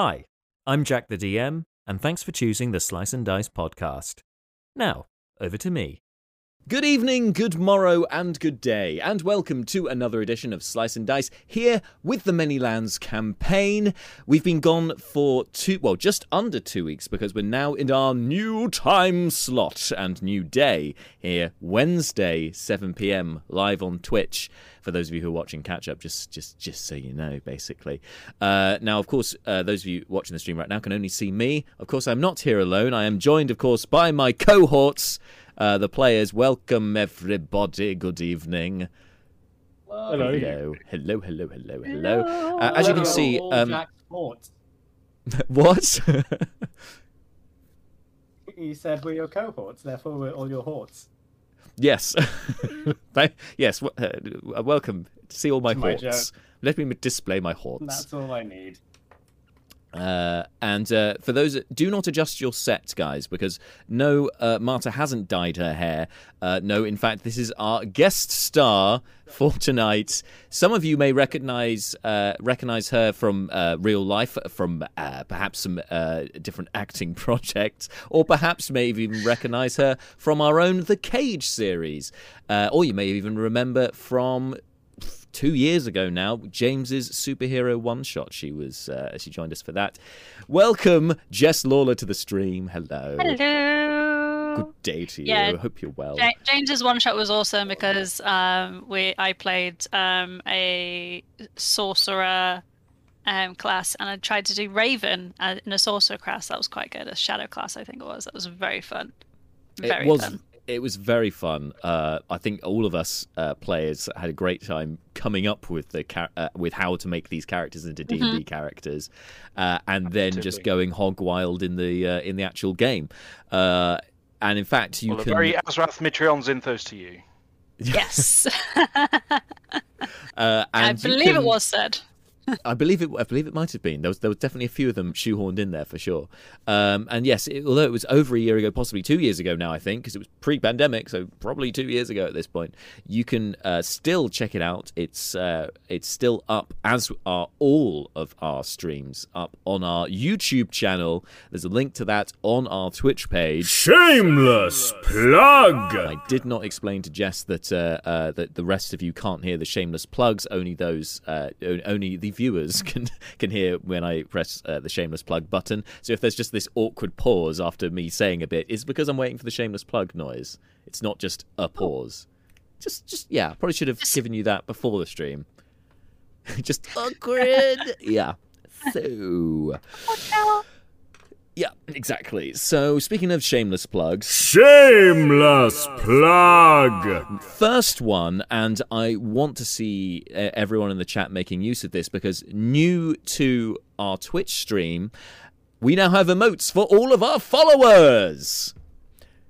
Hi, I'm Jack the DM, and thanks for choosing the Slice and Dice podcast. Now, over to me. Good evening, good morrow, and good day, and welcome to another edition of Slice and Dice here with the Many Lands campaign. We've been gone for two, well, just under two weeks because we're now in our new time slot and new day here, Wednesday, 7 pm, live on Twitch. For those of you who are watching catch up, just just just so you know, basically. Uh, now, of course, uh, those of you watching the stream right now can only see me. Of course, I'm not here alone. I am joined, of course, by my cohorts. Uh, the players, welcome everybody. Good evening. Hello. Hello, hello, hello, hello, hello. Uh, as you can see, um, what? You said we're your cohorts, therefore we're all your hordes. yes, yes. w- Uh, welcome to see all my hordes. Let me display my hordes. That's all I need. Uh, and uh, for those, do not adjust your set, guys, because no, uh, Marta hasn't dyed her hair. Uh, no, in fact, this is our guest star for tonight. Some of you may recognize uh, recognize her from uh, real life, from perhaps some different acting projects, or perhaps may even recognize her from our own The Cage series, or you may even remember from two years ago now, James's superhero one shot. She was uh, she joined us for that. Welcome, Jess Lawler, to the stream. Hello. Hello. Good day to you. Yeah. Hope you're well. Ja- James's one shot was awesome because um, we I played um, a sorcerer um, class and I tried to do Raven uh, in a sorcerer class. That was quite good. A shadow class, I think it was. That was very fun. Very it was fun. It was very fun. Uh, I think all of us uh, players had a great time coming up with the char- uh, with how to make these characters into D and D characters, uh, and then just going hog wild in the uh, in the actual game. Uh, and in fact, you well, can very Azarath Metrion Zinthos to you. Yes. uh, I and you believe it was said. I believe it. I believe it might have been. There was there was definitely a few of them shoehorned in there for sure. Um, and yes, it, although it was over a year ago, possibly two years ago now, I think, because it was pre-pandemic, so probably two years ago at this point. You can uh, still check it out. It's uh, it's still up, as are all of our streams up on our YouTube channel. There's a link to that on our Twitch page. Shameless plug! I did not explain to Jess that uh, uh, that the rest of you can't hear the shameless plugs. Only those, uh, only the viewers can can hear when I press uh, the shameless plug button. So if there's just this awkward pause after me saying a bit, it's because I'm waiting for the shameless plug noise. It's not just a pause. Just, just yeah. Probably should have given you that before the stream. just awkward. yeah. So. Yeah, exactly. So, speaking of shameless plugs, Shameless plug! First one, and I want to see uh, everyone in the chat making use of this because new to our Twitch stream, we now have emotes for all of our followers.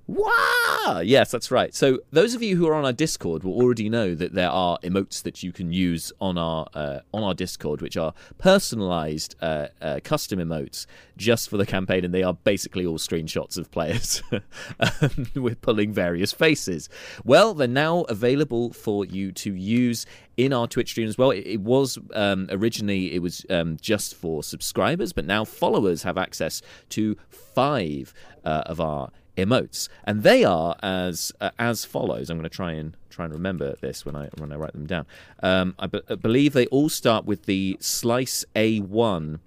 Wow! Yes, that's right. So those of you who are on our Discord will already know that there are emotes that you can use on our uh, on our Discord, which are personalized uh, uh, custom emotes just for the campaign, and they are basically all screenshots of players um, with pulling various faces. Well, they're now available for you to use in our Twitch stream as well. It, it was um, originally it was um, just for subscribers, but now followers have access to five uh, of our emotes, and they are as uh, as follows. I'm going to try and try and remember this when I when I write them down. Um, believe they all start with the slice A1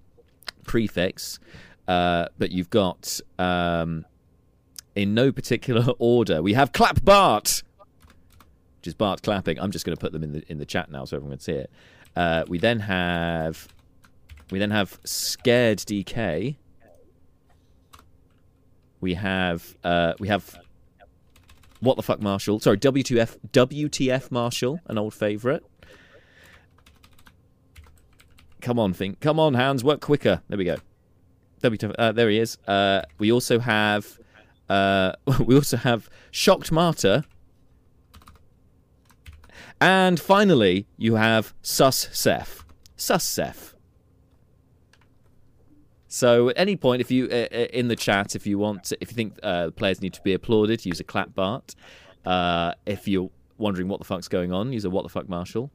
prefix, uh, but you've got um, in no particular order. We have clap Bart, which is Bart clapping. I'm just going to put them in the in the chat now so everyone can see it. Uh, we then have we then have scared DK. We have uh, we have what the fuck Marshall? Sorry, WTF WTF Marshall, an old favourite. Come on, think. Come on, hands, work quicker. There we go. WTF. Uh, there he is. Uh, we also have uh, we also have shocked Marta. And finally, you have Sus Seth. Sus Seth. So at any point, if you uh, uh, in the chat, if you want, if you think uh, players need to be applauded, use a clap Bart. Uh, if you're wondering what the fuck's going on, use a what the fuck Marshall.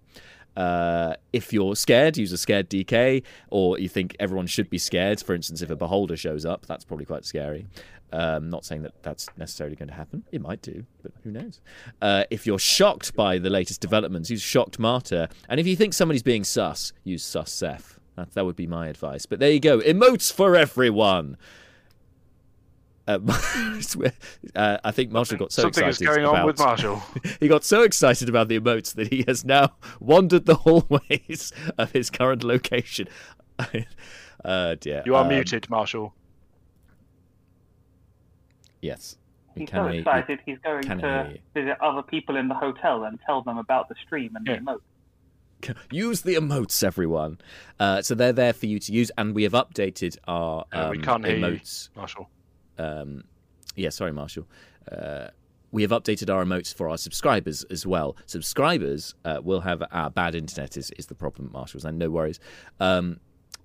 Uh, if you're scared, use a scared DK, or you think everyone should be scared. For instance, if a beholder shows up, that's probably quite scary. Um, not saying that that's necessarily going to happen. It might do, but who knows? Uh, if you're shocked by the latest developments, use shocked Marta. And if you think somebody's being sus, use sus Seth. That, that would be my advice. But there you go. Emotes for everyone. Uh, uh, I think Marshall got so Something is excited going on with Marshall. he got so excited about the emotes that he has now wandered the hallways of his current location. uh, dear. You are Um, muted, Marshall. Yes. He's can so hear you. excited he's going can to you. visit other people in the hotel and tell them about the stream and Yeah. the emote. Use the emotes, everyone. Uh, so they're there for you to use, and we have updated our Uh, we um, can't hear you. emotes. Marshall. um, yeah, sorry, Marshall. Uh, we have updated our emotes for our subscribers as well. Subscribers uh, will have our bad internet is, is the problem, Marshall's, and no worries. Um,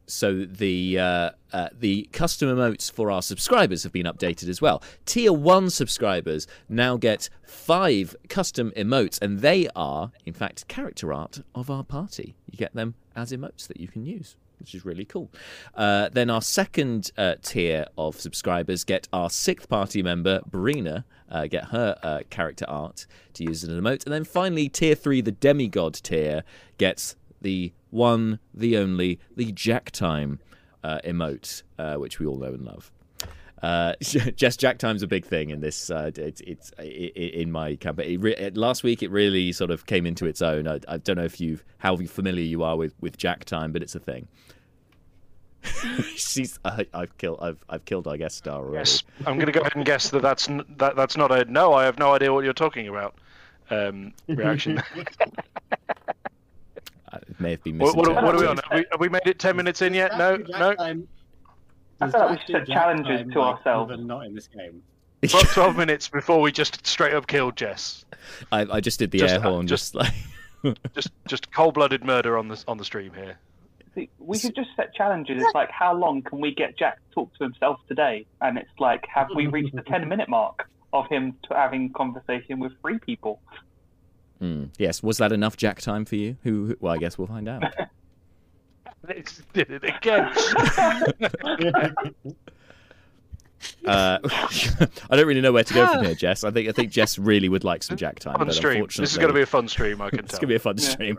so the uh, uh, the custom emotes for our subscribers have been updated as well. Tier one subscribers now get five custom emotes, and they are, in fact, character art of our party. You get them as emotes that you can use which is really cool. Uh, then our second uh, tier of subscribers get our sixth party member, Brina, uh, get her uh, character art to use as an emote. And then finally, tier three, the demigod tier, gets the one, the only, the Jack Time uh, emote, uh, which we all know and love. Uh, just Jack Time's a big thing in this. Uh, it's it's i- i- in my campaign. It re- it- last week, it really sort of came into its own. I, I don't know if you how familiar you are with, with Jack Time, but it's a thing. She's I, I've killed I've I've killed our guest star already. Yes, I'm going to go ahead and guess that that's n- that, that's not a no. I have no idea what you're talking about. Um, reaction. Uh, It may have been what, what, what are we on? Have we, have we made it ten minutes in yet? No, no. I feel like we should set challenges to ourselves. Even not in this game. Twelve, 12 minutes before we just straight up killed Jess. I, I just did the Just- air horn, just- just, like Just just cold blooded murder on the on the stream here. See, we should just set challenges. It's like, how long can we get Jack to talk to himself today? And it's like, have we reached the 10 minute mark of him to having conversation with three people? Hmm. yes. Was that enough Jack time for you? Who? who well, I guess we'll find out. It's, did it again. Uh, I don't really know where to go from here, Jess. I think I think Jess really would like some Jack time. fun stream. This is going to be a fun stream. I can tell. It's gonna be a fun Yeah. stream.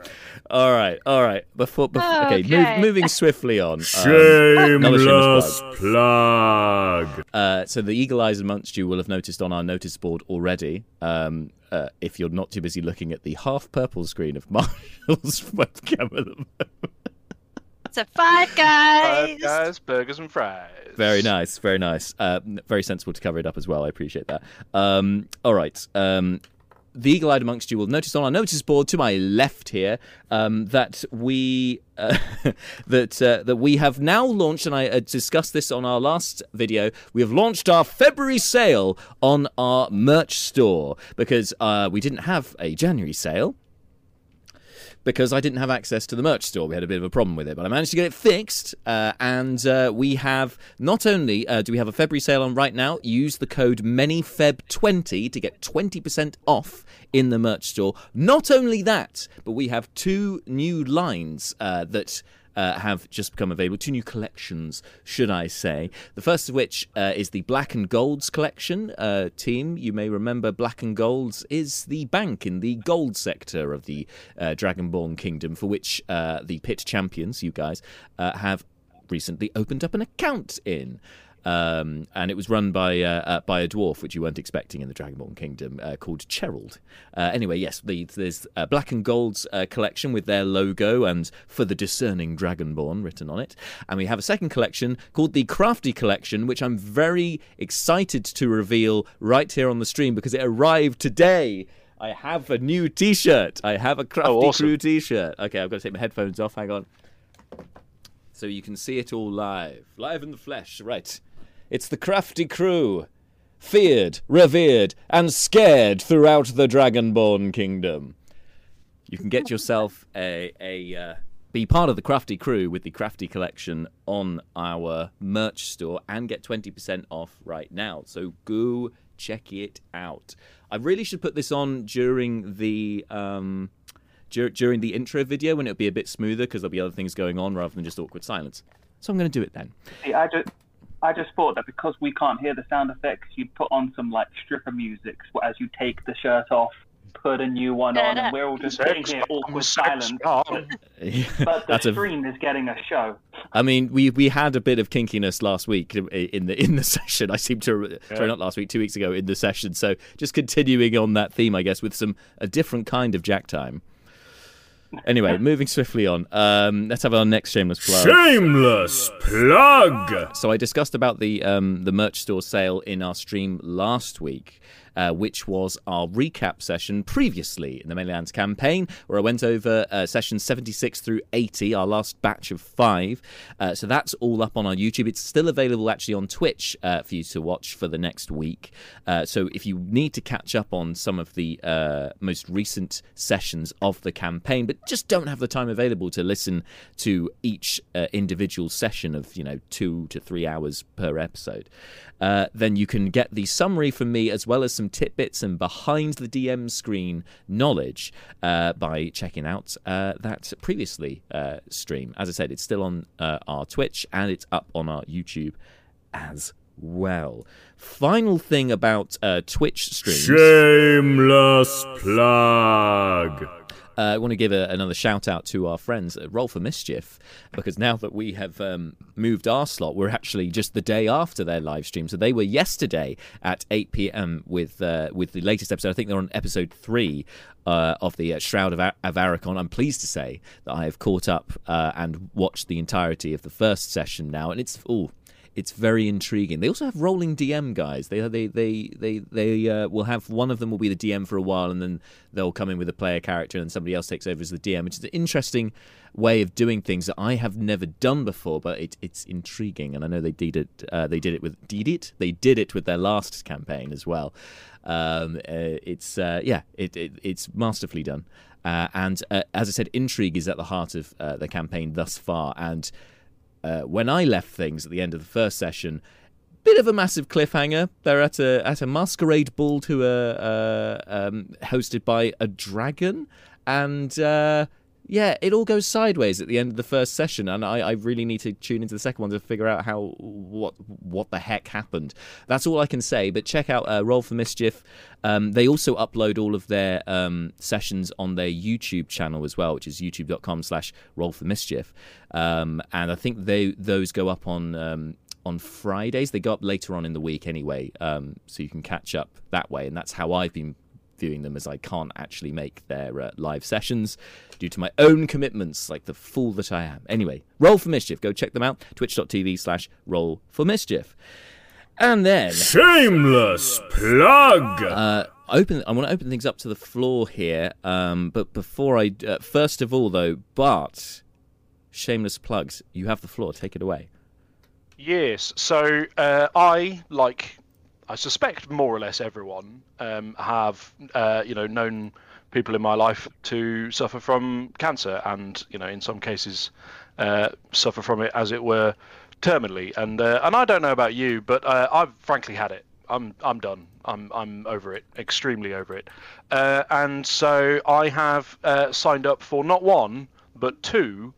All right, all right. Before, before okay, move, Okay. moving swiftly on. Um, Shameless plug. plug. uh, so the eagle eyes amongst you will have noticed on our notice board already. Um, uh, if you're not too busy looking at the half purple screen of Marshall's webcam at the moment. So five guys. Five guys, burgers and fries. Very nice, very nice. Uh, very sensible to cover it up as well. I appreciate that. Um, all right. Um, the eagle-eyed amongst you will notice on our notice board to my left here um, that we uh, that uh, that we have now launched, and I uh, discussed this on our last video. We have launched our February sale on our merch store because uh, we didn't have a January sale because I didn't have access to the merch store. We had a bit of a problem with it, but I managed to get it fixed. Uh, and uh, we have not only uh, do we have a February sale on right now, use the code ManyFeb20 to get 20% off in the merch store. Not only that, but we have two new lines uh, that uh, have just become available. Two new collections, should I say. The first of which uh, is the Black and Golds collection uh, team. You may remember Black and Golds is the bank in the gold sector of the uh, Dragonborn Kingdom, for which uh, the pit champions, you guys, uh, have recently opened up an account in. Um, and it was run by uh, uh, by a dwarf, which you weren't expecting in the Dragonborn Kingdom, uh, called Cherald. Uh, anyway, yes, the, there's uh, Black and Gold's uh, collection with their logo and for the discerning Dragonborn written on it, and we have a second collection called the Crafty Collection, which I'm very excited to reveal right here on the stream because it arrived today. I have a new T-shirt. I have a Crafty awesome. Crew T-shirt. Okay, I've got to take my headphones off. Hang on so you can see it all live. Live in the flesh, right. It's the crafty crew. Feared, revered, and scared throughout the Dragonborn kingdom. You can get yourself a, a uh, be part of the crafty crew with the crafty collection on our merch store and get 20% off right now. So go check it out. I really should put this on during the um, dur- during the intro video when it'll be a bit smoother because there'll be other things going on rather than just awkward silence. So I'm going to do it then. See, I I just thought that because we can't hear the sound effects, you'd put on some like stripper music as you take the shirt off, put a new one on, and we're all just sitting here awkward silence. But the That's a stream is getting a show. I mean, we we had a bit of kinkiness last week in the in the session. I seem to sorry, not last week, two weeks ago in the session. So just continuing on that theme, I guess, with some a different kind of Jack time. Anyway, moving swiftly on. Um, let's have our next shameless plug. Shameless plug. So I discussed about the um, the merch store sale in our stream last week. Uh, which was our recap session previously in the Many Lands campaign, where I went over uh, sessions 76 through 80, our last batch of five. Uh, so that's all up on our YouTube. It's still available actually on Twitch uh, for you to watch for the next week. Uh, so if you need to catch up on some of the most recent sessions of the campaign, but just don't have the time available to listen to each individual session of you know two to three hours per episode, then you can get the summary from me as well as some tidbits and behind the DM screen knowledge uh, by checking out uh, that previously uh, stream. As I said, it's still on uh, our Twitch and it's up on our YouTube as well. Final thing about uh, Twitch streams. Shameless plug. Uh, I want to give a, another shout out to our friends at Roll for Mischief because now that we have um, moved our slot, we're actually just the day after their live stream. So they were yesterday at 8 p.m. with uh, with the latest episode. I think they're on episode three uh, of the uh, Shroud of, Ar- of Arachon. I'm pleased to say that I have caught up uh, and watched the entirety of the first session now, and it's oh it's very intriguing. They also have rolling DM guys. They they they they they uh, will have one of them will be the DM for a while, and then they'll come in with a player character, and somebody else takes over as the DM. Which is an interesting way of doing things that I have never done before, but it, it's intriguing. And I know they did it. Uh, they did it with did it. They did it with their last campaign as well. Um, uh, it's uh, yeah, it, it it's masterfully done. Uh, and uh, as I said, intrigue is at the heart of uh, the campaign thus far, and uh, when I left things at the end of the first session, bit of a massive cliffhanger. They're at a at a masquerade ball to a uh, um, hosted by a dragon, and uh, yeah, it all goes sideways at the end of the first session, and I, I, really need to tune into the second one to figure out how what what the heck happened. That's all I can say. But check out uh, Roll for Mischief. Um, they also upload all of their um, sessions on their YouTube channel as well, which is youtube.com/slash Roll for Mischief. Um, and I think they those go up on um, on Fridays. They go up later on in the week anyway, um, so you can catch up that way. And that's how I've been viewing them, as I can't actually make their uh, live sessions due to my own commitments, like the fool that I am. Anyway, Roll for Mischief. Go check them out. Twitch.tv slash Roll for Mischief. And then shameless plug. Uh, open. I want to open things up to the floor here. Um, but before I, uh, first of all, though, Bart, shameless plugs. You have the floor. Take it away. Yes. So uh, I, like, I suspect more or less everyone um, have, uh, you know, known people in my life to suffer from cancer, and you know, in some cases, uh, suffer from it as it were terminally. And uh, and I don't know about you, but uh, I've frankly had it. I'm I'm done. I'm I'm over it, extremely over it. Uh, and so I have uh, signed up for not one but two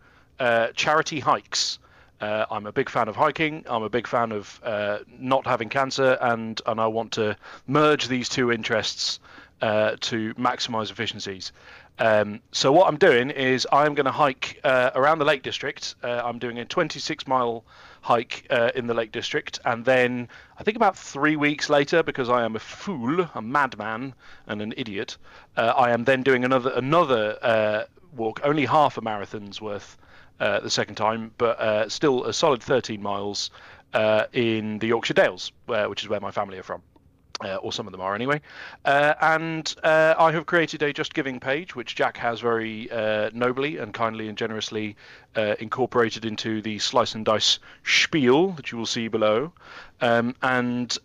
charity hikes. Uh, I'm a big fan of hiking. I'm a big fan of uh, not having cancer, and and I want to merge these two interests uh, to maximize efficiencies. Um, so what I'm doing is I'm going to hike uh, around the Lake District. Uh, I'm doing a 26 mile hike uh, in the Lake District, and then I think about three weeks later, because I am a fool, a madman, and an idiot, I am then doing another another walk, only half a marathon's worth uh, the second time, but uh, still a solid 13 miles uh, in the Yorkshire Dales, which is where my family are from. Uh, or some of them are anyway. Uh, and uh, I have created a Just Giving page, which Jack has very nobly and kindly and generously incorporated into the Slice and Dice spiel that you will see below. Um, and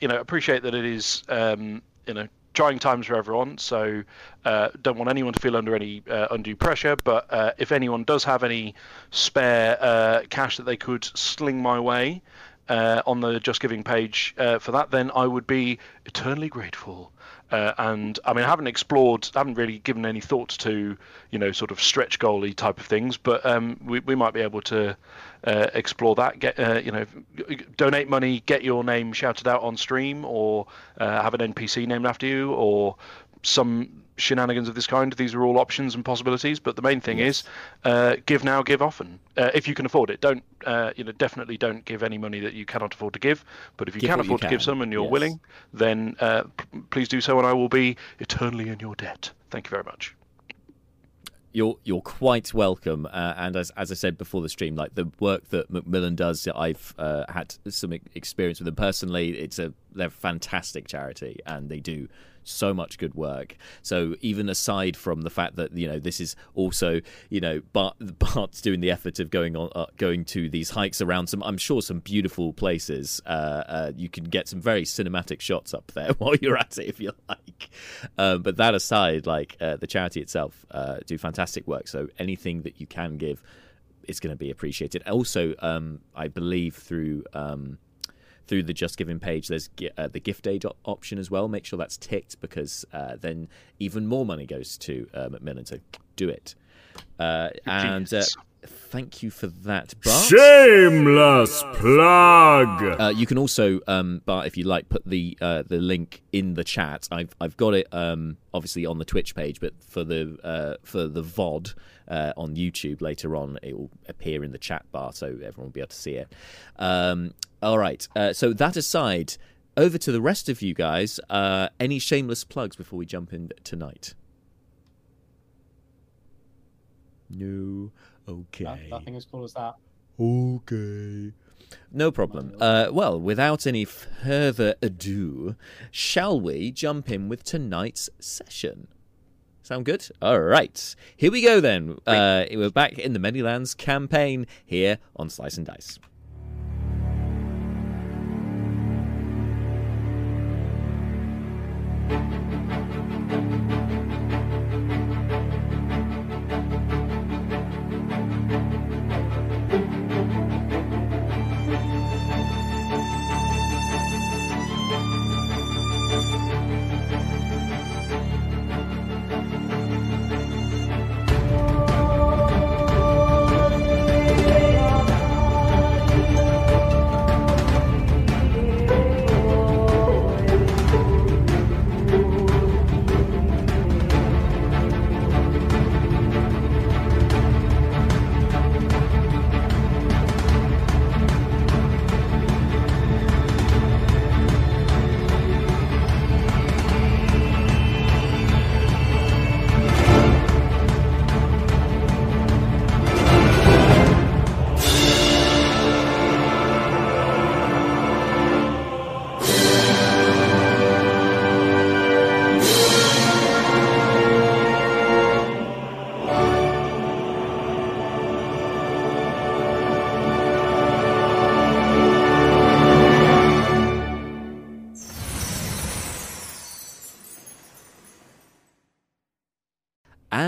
you know, appreciate that it is um, you know trying times for everyone, so uh, don't want anyone to feel under any uh, undue pressure. But uh, if anyone does have any spare uh, cash that they could sling my way, uh, on the Just Giving page uh, for that, then I would be eternally grateful. Uh, and I mean, I haven't explored, I haven't really given any thought to, you know, sort of stretch goalie type of things, but um, we, we might be able to uh, explore that. Get, uh, you know, donate money, get your name shouted out on stream, or uh, have an NPC named after you, or some shenanigans of this kind. These are all options and possibilities. But the main thing yes. is, uh, give now, give often. Uh, if you can afford it, don't uh, you know? Definitely don't give any money that you cannot afford to give. But if you give can afford you to can. give some and you're yes. willing, then uh, p- please do so, and I will be eternally in your debt. Thank you very much. You're you're quite welcome, uh, and as as I said before the stream, like the work that Macmillan does, I've uh, had some experience with them personally. It's a they're fantastic charity, and they do so much good work. So even aside from the fact that you know this is also you know Bart Bart's doing the effort of going on uh, going to these hikes around some I'm sure some beautiful places. Uh, uh, you can get some very cinematic shots up there while you're at it if you like. Um, but that aside, like uh, the charity itself uh, do fantastic work. So anything that you can give is going to be appreciated. Also, um, I believe through. Um, through the Just Giving page, there's uh, the gift aid option as well. Make sure that's ticked because uh, then even more money goes to uh, Macmillan. So do it. Uh, and uh, thank you for that, Bart. Shameless plug. Uh, you can also, um, Bart, if you like, put the the link in the chat. I've I've got it um, obviously on the Twitch page, but for the for the VOD. Uh, on YouTube later on. It will appear in the chat bar so everyone will be able to see it. Um, all right. Uh, so that aside, over to the rest of you guys. Uh, any shameless plugs before we jump in tonight? No. Okay. Nothing as cool as that. Okay. No problem. Uh, well, without any further ado, shall we jump in with tonight's session? Sound good? All right. Here we go then. Uh, we're back in the Many Lands campaign here on Slice and Dice.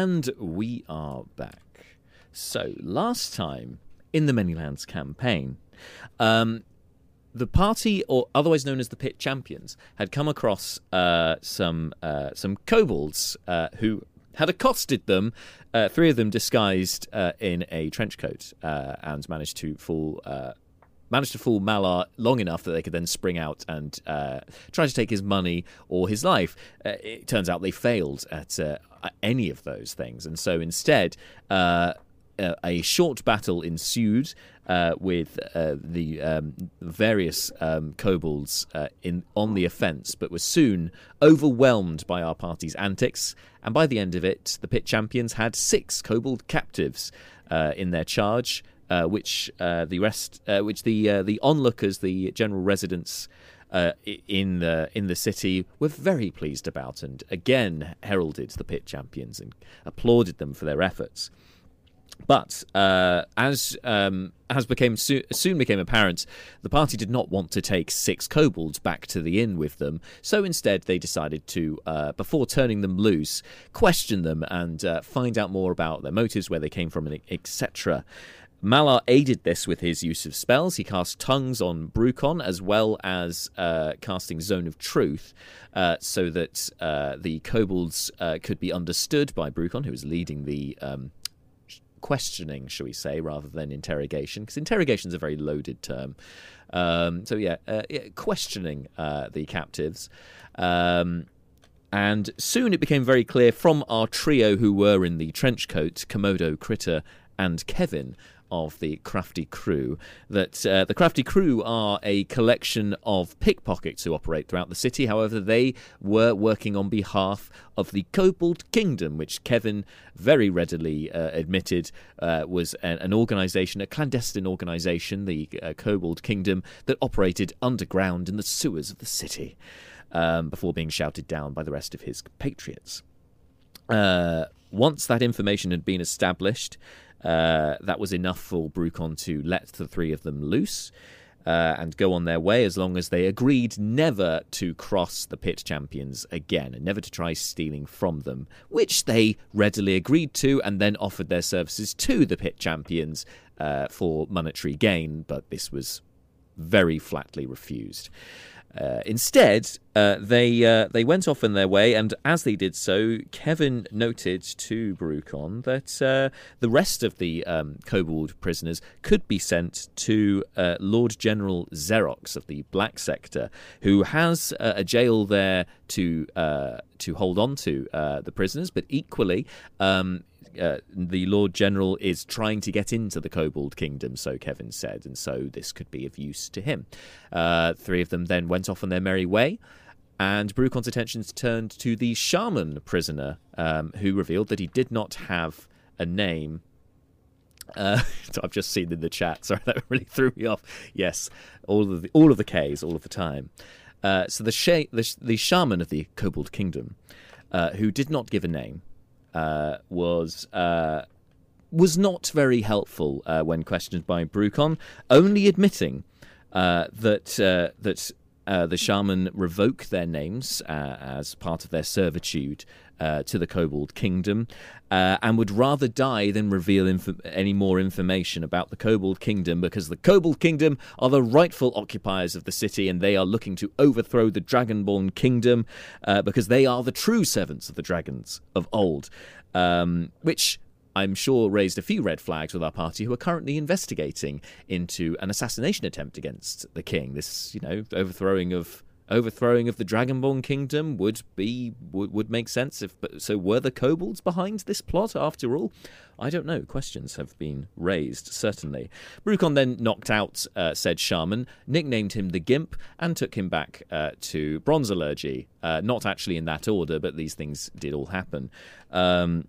And we are back. So, last time in the Many Lands campaign, um, the party, or otherwise known as the Pit Champions, had come across uh, some uh, some kobolds uh, who had accosted them. Uh, three of them disguised uh, in a trench coat uh, and managed to fool. Managed to fool Malar long enough that they could then spring out and try to take his money or his life. it turns out they failed at any of those things, and so instead, uh, a short battle ensued uh, with uh, the um, various um, kobolds uh, in on the offence, but was soon overwhelmed by our party's antics. And by the end of it, the pit champions had six kobold captives uh, in their charge, uh, which the rest, which the the onlookers, the general residents. Uh, in the in the city were very pleased about, and again heralded the pit champions and applauded them for their efforts. But uh, as um, as became soon, soon became apparent, the party did not want to take six kobolds back to the inn with them. So instead, they decided to, uh, before turning them loose, question them and uh, find out more about their motives, where they came from, etc. Malar aided this with his use of spells. He cast Tongues on Brucon as well as uh, casting Zone of Truth uh, so that uh, the kobolds uh, could be understood by Brucon, who was leading the um, questioning, shall we say, rather than interrogation, because interrogation is a very loaded term. Um, so, yeah, uh, yeah questioning uh, the captives. Um, and soon it became very clear from our trio who were in the trench coat Komodo, Critter, and Kevin of the Crafty Crew that uh, the Crafty Crew are a collection of pickpockets who operate throughout the city. However, they were working on behalf of the Kobold Kingdom, which Kevin very readily uh, admitted uh, was an, an organization, a clandestine organization, the uh, Kobold Kingdom, that operated underground in the sewers of the city um, before being shouted down by the rest of his patriots. Uh, once that information had been established, uh, that was enough for Brucon to let the three of them loose. Uh, and go on their way as long as they agreed never to cross the pit champions again and never to try stealing from them, which they readily agreed to and then offered their services to the pit champions uh, for monetary gain, but this was very flatly refused. Uh, instead, uh, they uh, they went off in their way, and as they did so, Kevin noted to Brucon that uh, the rest of the um, Kobold prisoners could be sent to uh, Lord General Xerox of the Black Sector, who has uh, a jail there to to hold on to the prisoners, but equally. Um, uh, the Lord General is trying to get into the Kobold Kingdom, so Kevin said, and so this could be of use to him. Uh, three of them then went off on their merry way, and Brucon's attentions turned to the shaman prisoner, um, who revealed that he did not have a name. Uh, I've just seen in the chat. Sorry, that really threw me off. Yes, all of the all of the K's, all of the time. Uh, so the, sh- the, the shaman of the Kobold Kingdom, uh, who did not give a name, uh, was uh, was not very helpful uh, when questioned by Brucon, only admitting uh, that uh, the shaman revoke their names as part of their servitude uh, to the Kobold Kingdom, uh, and would rather die than reveal inf- any more information about the Kobold Kingdom because the Kobold Kingdom are the rightful occupiers of the city and they are looking to overthrow the Dragonborn Kingdom uh, because they are the true servants of the dragons of old. Um, which I'm sure raised a few red flags with our party who are currently investigating into an assassination attempt against the king. This, you know, overthrowing of overthrowing of the Dragonborn kingdom would be would, would make sense if so were the kobolds behind this plot after all? I don't know. Questions have been raised certainly. Brucon then knocked out uh, said shaman nicknamed him the Gimp and took him back uh, to Bronzalurgy uh, not actually in that order but these things did all happen. Um,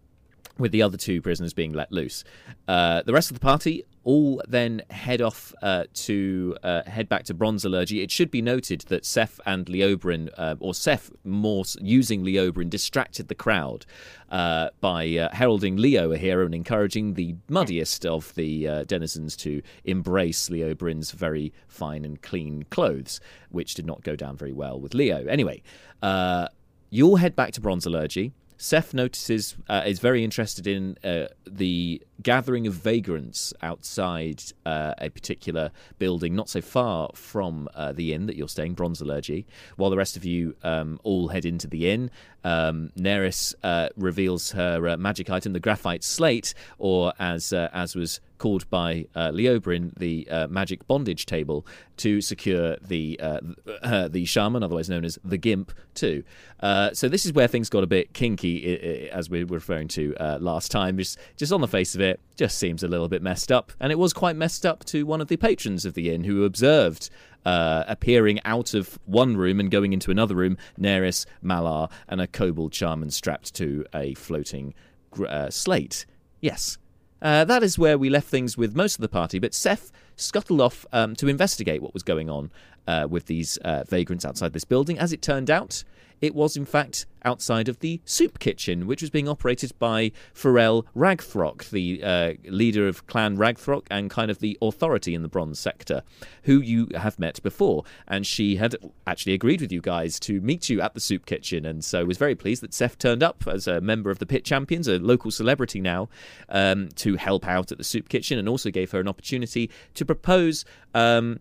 with the other two prisoners being let loose. Uh, the rest of the party all then head off uh, to uh, head back to Bronzalurgy. It should be noted that Seth and Leobrin, uh, or Seth more using Leobrin, distracted the crowd uh, by uh, heralding Leo a hero and encouraging the muddiest of the denizens to embrace Leobrin's very fine and clean clothes, which did not go down very well with Leo. Anyway, you'll head back to Bronzalurgy. Seth notices uh, is very interested in uh, the gathering of vagrants outside uh, a particular building, not so far from uh, the inn that you're staying, Bronzalurgy. While the rest of you um, all head into the inn, um, Neris uh, reveals her uh, magic item, the graphite slate, or as as was called by uh, Leobrin the uh, magic bondage table to secure the uh, uh the shaman, otherwise known as the Gimp, too. Uh, so this is where things got a bit kinky, as we were referring to uh, last time. Just, just on the face of it, just seems a little bit messed up, and it was quite messed up to one of the patrons of the inn who observed. appearing out of one room and going into another room, Neris, Malar, and a kobold shaman strapped to a floating slate. Yes, uh, that is where we left things with most of the party, but Seth scuttled off um, to investigate what was going on uh, with these uh, vagrants outside this building. As it turned out, it was in fact outside of the soup kitchen, which was being operated by Pharrell Ragthrock, the uh, leader of Clan Ragthrock and kind of the authority in the bronze sector, who you have met before. And she had actually agreed with you guys to meet you at the soup kitchen, and so was very pleased that Seth turned up as a member of the Pit Champions, a local celebrity now, um, to help out at the soup kitchen, and also gave her an opportunity to propose. Um,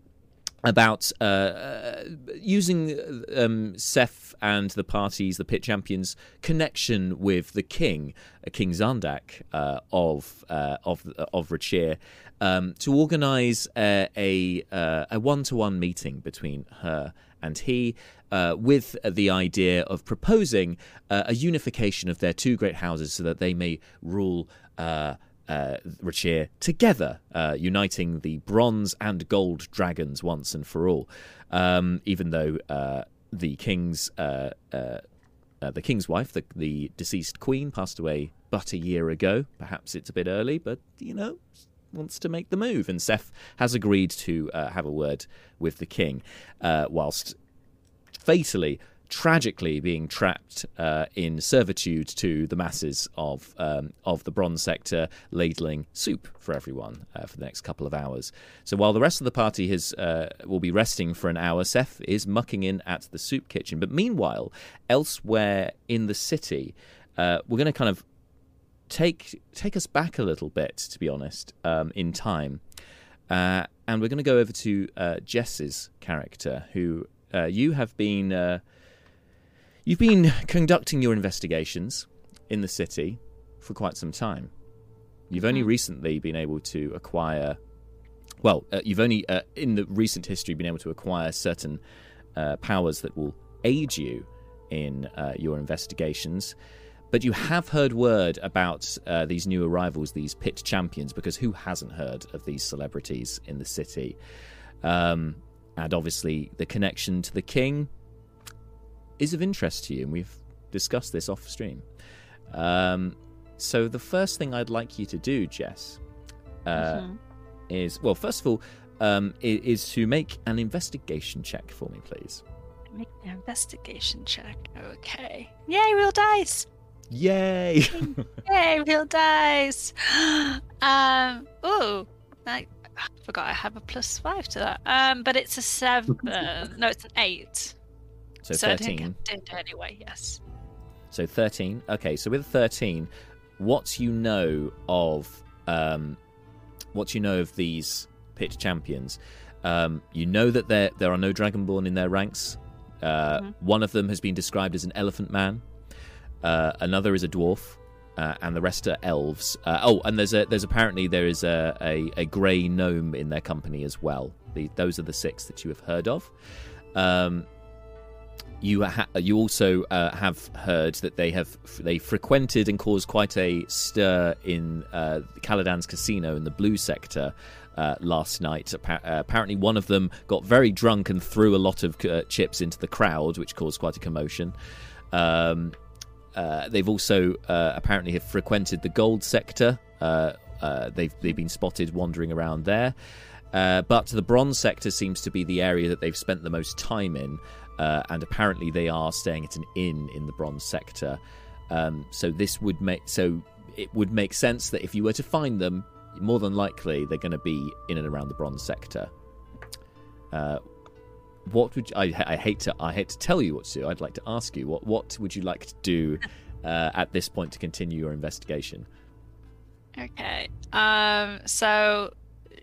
about uh, uh, using um, Seth and the parties, the pit champions, connection with the king, uh, King Zandak uh, of uh, of of Rachir, um, to organise a a one to one meeting between her and he. with the idea of proposing a unification of their two great houses so that they may rule uh, Rachir together, uh, uniting the bronze and gold dragons once and for all. Um, even though uh, the king's uh, uh, uh, the king's wife, the, the deceased queen, passed away but a year ago. Perhaps it's a bit early, but you know, wants to make the move, and Seth has agreed to have a word with the king, whilst fatally tragically being trapped uh, in servitude to the masses of um, of the bronze sector, ladling soup for everyone uh, for the next couple of hours. So while the rest of the party has uh, will be resting for an hour, Seth is mucking in at the soup kitchen. But meanwhile, elsewhere in the city, uh, we're going to kind of take take us back a little bit, to be honest, um, in time. Uh, and we're going to go over to uh, Jess's character, who you have been You've been conducting your investigations in the city for quite some time. You've only mm-hmm. recently been able to acquire, well, uh, you've only uh, in the recent history been able to acquire certain uh, powers that will aid you in uh, your investigations. But you have heard word about uh, these new arrivals, these pit champions, because who hasn't heard of these celebrities in the city? Um, and obviously, the connection to the king is of interest to you, and we've discussed this off stream. Um, so the first thing I'd like you to do, Jess, uh, mm-hmm. is well, first of all, um, is, is, to make an investigation check for me, please. Make an investigation check. Okay. Yay, real dice. Yay! Yay, real dice. um. Ooh. I, I forgot I have a plus five to that. Um. But it's a seven. no, it's an eight. So, so 13. Did anyway, yes. So 13. Okay, so with 13, what you know of um, what you know of these pit champions, um, you know that there there are no dragonborn in their ranks. Uh, mm-hmm. One of them has been described as an elephant man. Uh, another is a dwarf, uh, and the rest are elves. Uh, oh, and there's a there's apparently there is a a, a grey gnome in their company as well. The, those are the six that you have heard of. Um, you ha- you also uh, have heard that they have they frequented and caused quite a stir in uh, Caladan's casino in the blue sector uh, last night. Appa- uh, apparently, one of them got very drunk and threw a lot of uh, chips into the crowd, which caused quite a commotion. Um, uh, they've also apparently have frequented the gold sector. they've they've been spotted wandering around there. but the bronze sector seems to be the area that they've spent the most time in. Uh, and apparently they are staying at an inn in the bronze sector. Um, so this would make so it would make sense that if you were to find them, more than likely they're going to be in and around the bronze sector. Uh, what would you, I, I hate to I hate to tell you what to do. I'd like to ask you what what would you like to do uh, at this point to continue your investigation? Okay. Um. So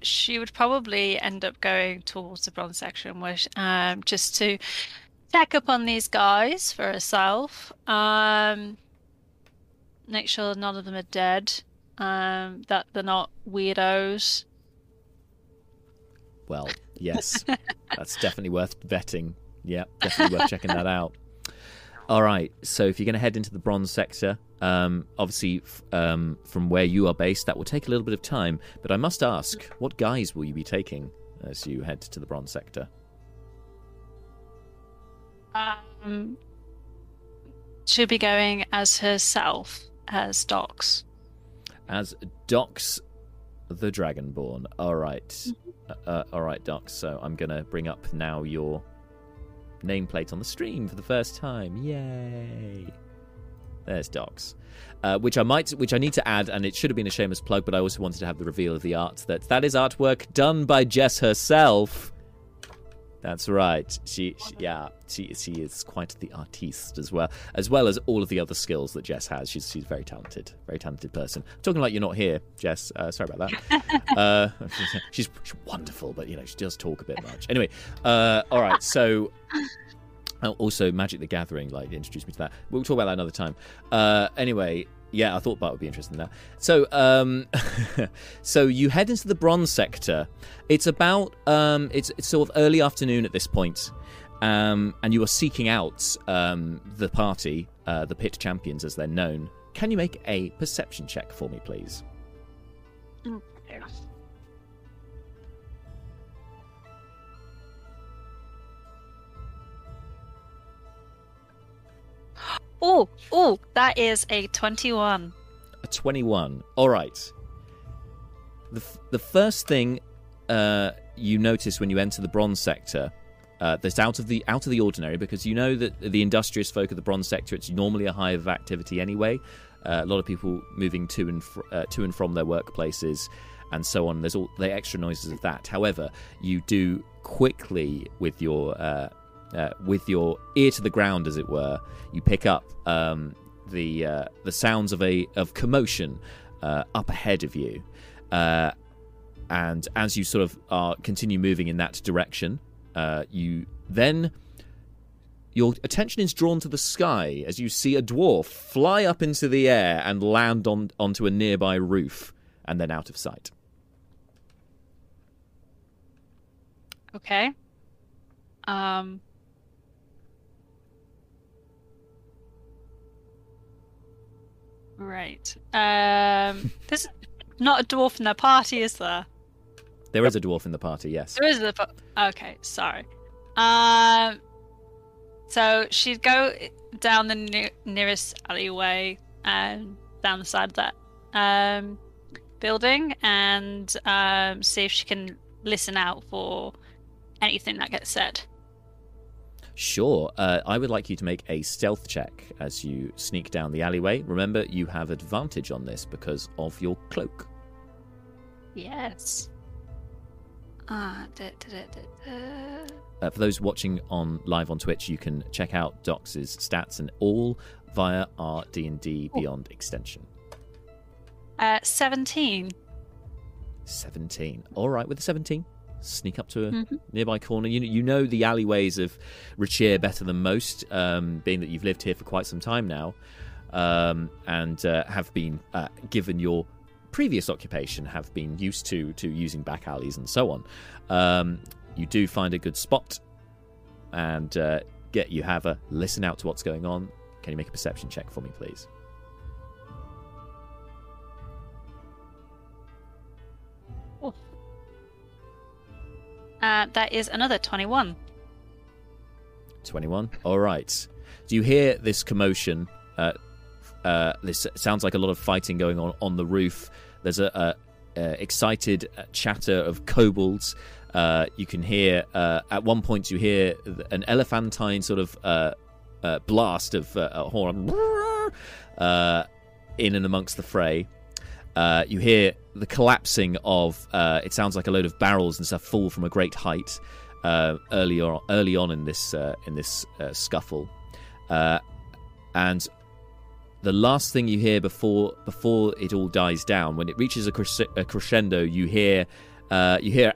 she would probably end up going towards the bronze section, which um just to check up on these guys for herself. Um, make sure none of them are dead. Um, that they're not weirdos. Well, yes, that's definitely worth vetting. Yeah, definitely worth checking that out. All right, so if you're going to head into the bronze sector, um, obviously um, from where you are based, that will take a little bit of time. But I must ask, what guise will you be taking as you head to the bronze sector? Um, she'll be going as herself, as Docs. As Docs the Dragonborn. All right. mm-hmm. uh, uh, all right, Dox. So I'm going to bring up now your nameplate on the stream for the first time. Yay! There's Docs. Uh, which I might, which I need to add, and it should have been a shameless plug, but I also wanted to have the reveal of the art that that is artwork done by Jess herself. That's right. She, she, yeah, she she is quite the artiste as well, as well as all of the other skills that Jess has. She's she's very talented, very talented person. Talking like you're not here, Jess. Uh, sorry about that. uh, she's, she's wonderful, but you know she does talk a bit much. Anyway, uh, all right. So oh, also Magic the Gathering, like introduced me to that. We'll talk about that another time. Uh, anyway, yeah, I thought Bart would be interested in that. So, um, so you head into the bronze sector. It's about um, it's, it's sort of early afternoon at this point, um, and you are seeking out um, the party, uh, the pit champions as they're known. Can you make a perception check for me, please? Oh, oh, that is a 21. A 21. All right. The, f- the first thing uh, you notice when you enter the bronze sector uh, that's out of the out of the ordinary because you know that the industrious folk of the bronze sector it's normally a hive of activity anyway. Uh, a lot of people moving to and fr- uh, to and from their workplaces and so on. There's all the extra noises of that. However, you do quickly with your uh, with your ear to the ground, as it were, you pick up um, the uh, the sounds of a of commotion uh, up ahead of you, uh, and as you sort of are continue moving in that direction, uh, you then your attention is drawn to the sky as you see a dwarf fly up into the air and land on onto a nearby roof, and then out of sight. Okay. Um. Right. Um. There's not a dwarf in the party, is there? There is a dwarf in the party, yes. There is a. Okay, sorry. Um. So she'd go down the ne- nearest alleyway and down the side of that um, building and um, see if she can listen out for anything that gets said. Sure. Uh, I would like you to make a stealth check as you sneak down the alleyway. Remember, you have advantage on this because of your cloak. Yes. Ah, da, da, da. Uh, for those watching on live on Twitch, you can check out Doc's stats and all via our D&D Beyond extension. Uh, 17. 17. All right, with the 17, sneak up to a Mhm. nearby corner. You, you know the alleyways of Richir better than most, um, being that you've lived here for quite some time now, um, and uh, have been uh, given your previous occupation, have been used to to using back alleys and so on. Um, you do find a good spot, and uh, get you have a listen out to what's going on. Can you make a perception check for me, please? Uh, that is another 21. 21. All right. Do you hear this commotion? Uh, uh, this sounds like a lot of fighting going on on the roof. There's a, a, a excited chatter of kobolds. Uh, you can hear uh, at one point you hear an elephantine sort of uh, uh, blast of horn in and amongst the fray. Uh, you hear the collapsing of. Uh, it sounds like a load of barrels and stuff fall from a great height uh, early on. Early on in this uh, in this uh, scuffle, uh, and the last thing you hear before before it all dies down, when it reaches a, cres- a crescendo, you hear uh, you hear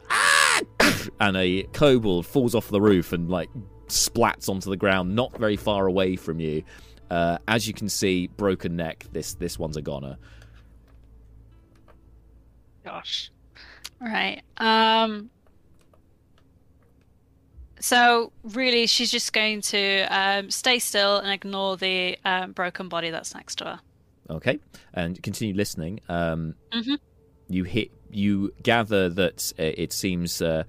and a kobold falls off the roof and like splats onto the ground, not very far away from you. As you can see, broken neck. This this one's a goner. Gosh. Right. Um. So really, she's just going to um, stay still and ignore the um, broken body that's next to her. Okay, and continue listening. Um, Mhm. You hit. You gather that uh, it seems uh,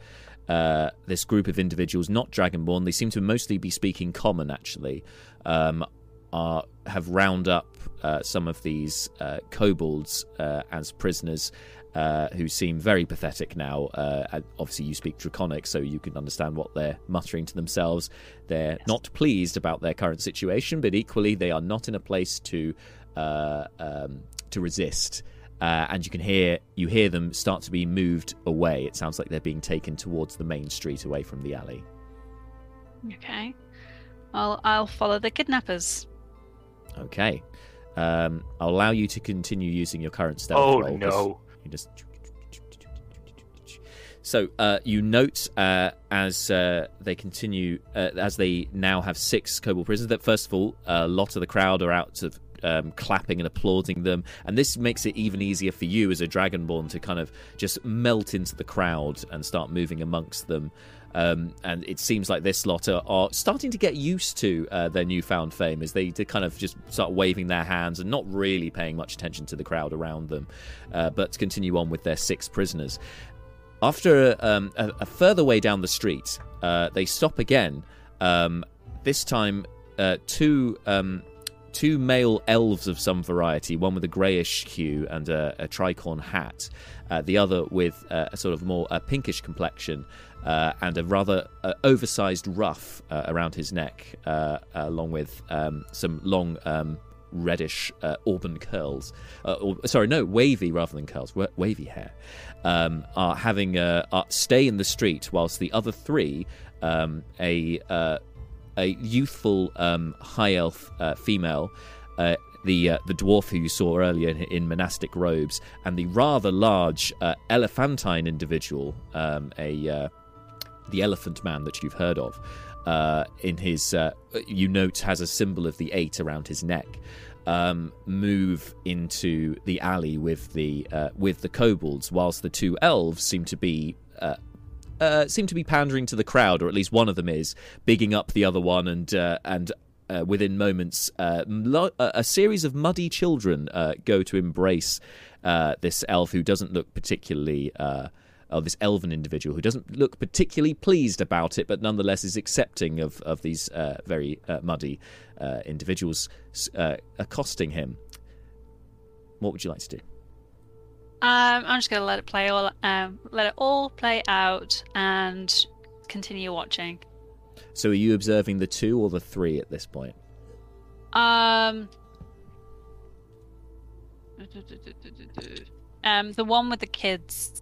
uh, this group of individuals, not Dragonborn, they seem to mostly be speaking Common. Actually, um, are have round up uh, some of these uh, kobolds uh, as prisoners. Uh, who seem very pathetic now. Uh, obviously, you speak Draconic, so you can understand what they're muttering to themselves. They're not pleased about their current situation, but equally, they are not in a place to uh, um, to resist. Uh, and you can hear you hear them start to be moved away. It sounds like they're being taken towards the main street, away from the alley. Okay. Well, I'll follow the kidnappers. Okay. Um, I'll allow you to continue using your current stealth Oh, roll, 'cause no. You just. So uh, you note uh, as uh, they continue, uh, as they now have six Kobold prisoners, that first of all, a lot of the crowd are out of um, clapping and applauding them, and this makes it even easier for you as a Dragonborn to kind of just melt into the crowd and start moving amongst them. Um, and it seems like this lot are, are starting to get used to uh, their newfound fame as they, kind of just start waving their hands and not really paying much attention to the crowd around them, uh, but continue on with their six prisoners. After um, a, a further way down the street, uh, they stop again. Um, this time, uh, two um, two male elves of some variety, one with a greyish hue and a, a tricorn hat, uh, the other with uh, a sort of more uh, pinkish complexion uh, and a rather uh, oversized ruff uh, around his neck, uh, along with um, some long. Um, reddish uh, auburn curls uh, or, sorry no wavy rather than curls wa- wavy hair um, are having uh, are stay in the street whilst the other three um, a uh, a youthful um, high elf uh, female, uh, the uh, the dwarf who you saw earlier in, in monastic robes, and the rather large uh, elephantine individual, um, a uh, the elephant man that you've heard of. Uh, in his, uh, you note, has a symbol of the eight around his neck. Um, move into the alley with the uh, with the kobolds, whilst the two elves seem to be uh, uh, seem to be pandering to the crowd, or at least one of them is bigging up the other one, and uh, and uh, within moments, uh, lo- a series of muddy children uh, go to embrace this elf who doesn't look particularly. Uh, this elven individual who doesn't look particularly pleased about it, but nonetheless is accepting of of these uh, very uh, muddy uh, individuals uh, accosting him. What would you like to do? Um, I'm just gonna let it play all, um, let it all play out and continue watching. So, are you observing the two or the three at this point? Um, um, the one with the kids.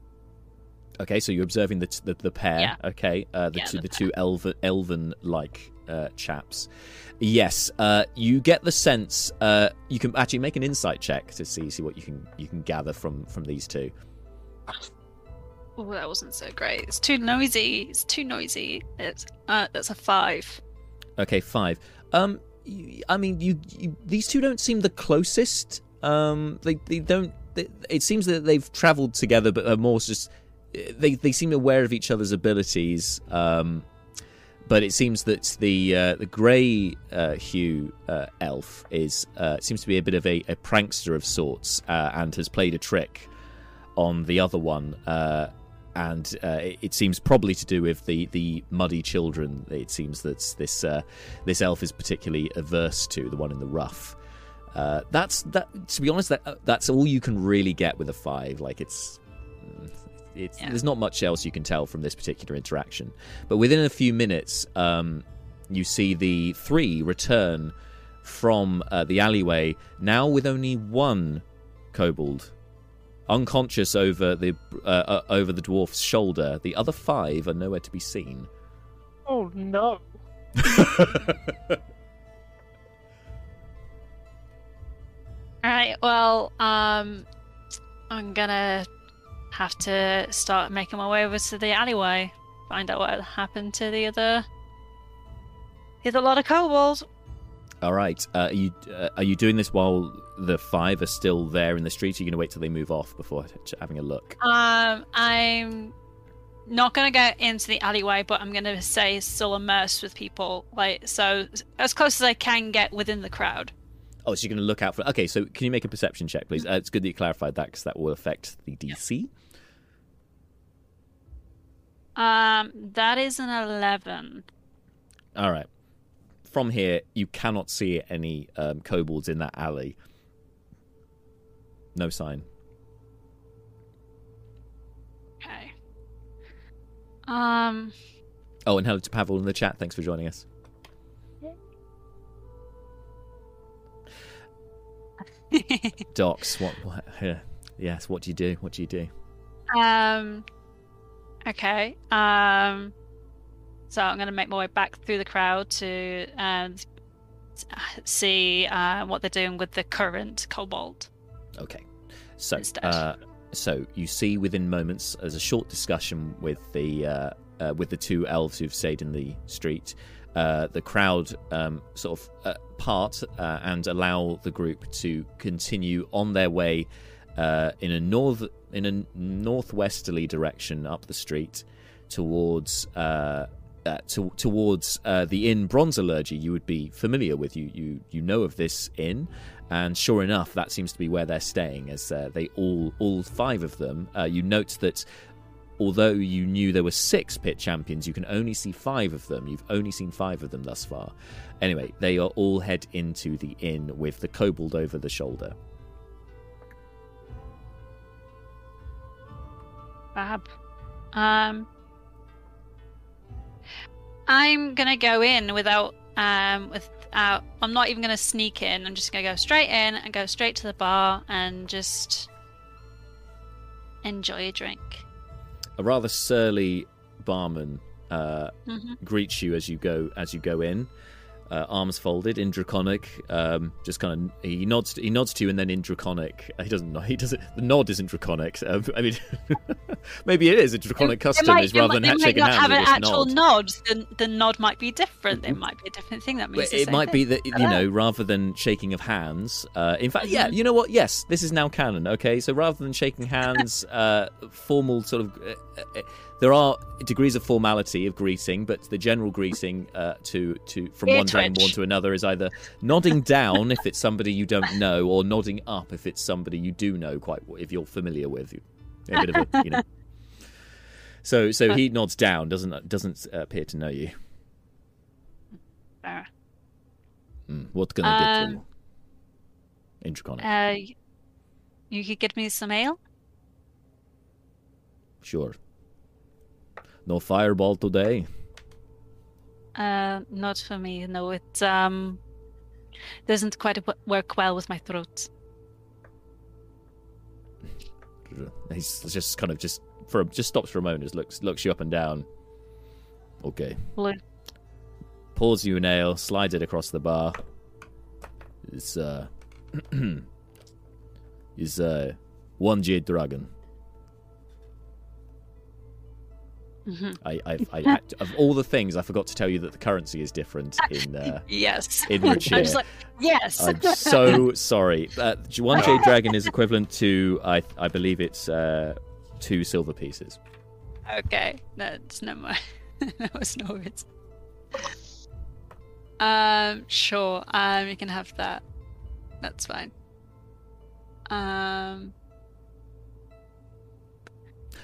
Okay, so you're observing the the, the pair. Yeah. Okay, uh, the Yeah, two the the two elven elven like uh, chaps. Yes, uh, you get the sense. Uh, you can actually make an insight check to see see what you can you can gather from from these two. Oh, that wasn't so great. It's too noisy. It's too noisy. It's uh, that's a five. Okay, five. Um, you, I mean, you, you these two don't seem the closest. Um, they they don't. They, it seems that they've travelled together, but are more just. They they seem aware of each other's abilities. Um, but it seems that the uh, the grey uh, hue uh, elf is uh, seems to be a bit of a, a prankster of sorts, uh, and has played a trick on the other one. Uh, and it, seems probably to do with the, the muddy children. It seems that this this elf is particularly averse to the one in the rough. That's that. To be honest, that that's all you can really get with a five. Like it's it's Yeah. there's not much else you can tell from this particular interaction. But within a few minutes, um, you see the three return from uh, the alleyway now with only one kobold unconscious over the uh, uh, over the dwarf's shoulder. The other five are nowhere to be seen. Oh no. All right. Well, um, I'm gonna have to start making my way over to the alleyway, find out what happened to the other, There's a lot of kobolds. All right, uh, are you uh, are you doing this while the five are still there in the street? Are you going to wait till they move off before having a look? Um, I'm not gonna go into the alleyway, but I'm gonna say still immersed with people, like so as close as I can get within the crowd. Oh, so you're going to look out for. Okay, so can you make a perception check, please? Mm-hmm. Uh, it's good that you clarified that because that will affect the DC. Um, that is an eleven. All right. From here, you cannot see any um, kobolds in that alley. No sign. Okay. Um. Oh, and hello to Pavel in the chat. Thanks for joining us. Docs, what, what yeah, yes, what do you do? What do you do? Um. Okay. Um. So I'm going to make my way back through the crowd to um, see uh, what they're doing with the current kobold. Okay. So, Instead. uh, so you see within moments, as a short discussion with the uh, uh, with the two elves who've stayed in the street. Uh, the crowd um, sort of uh, part uh, and allow the group to continue on their way uh, in a north in a northwesterly direction up the street towards uh, to, towards the inn Bronzalurgy you would be familiar with. You you you know of this inn, and sure enough, that seems to be where they're staying. As they all all five of them, you note that. Although you knew there were six pit champions, you can only see five of them. You've only seen five of them thus far. Anyway, they are all head into the inn with the kobold over the shoulder. Fab. Um. I'm gonna go in without um without. I'm not even gonna sneak in. I'm just gonna go straight in and go straight to the bar and just enjoy a drink. A rather surly barman uh, hmm greets you as you go as you go in. Uh, arms folded in draconic. Um, just kind of he nods. He nods to you, and then in draconic. He doesn't. know- He doesn't. The nod isn't draconic. Um, I mean, maybe it is a draconic custom. is rather than might shaking hands, have an actual nod. nod. The, the nod might be different. It might be a different thing. That means the it might be thing. that you know, rather than shaking of hands. Uh, in fact, yeah, Mhm. you know what? Yes, this is now canon. Okay, so rather than shaking hands, uh, formal sort of. There are degrees of formality of greeting, but the general greeting uh, to to from Ear one dragonborn twitch. to another is either nodding down if it's somebody you don't know, or nodding up if it's somebody you do know quite if you're familiar with. A bit of a you know. So so he nods down, doesn't doesn't appear to know you. Mm, what can I get Um, you? In draconic. Uh, you could get me some ale. Sure. No fireball today. Uh, not for me. No, it um doesn't quite work well with my throat. He's just kind of just for just stops for a moment, just looks looks you up and down. Okay. Blue. Pours you an ale, slides it across the bar. It's uh is uh one jade dragon. Hmm I I, I of all the things I forgot to tell you that the currency is different in uh Yes. in I'm just like, yes. I'm so sorry. Uh, one jade dragon is equivalent to I I believe it's uh, two silver pieces. okay. That's no more. no, it's no words. Um, sure. Um, you can have that. That's fine. Um,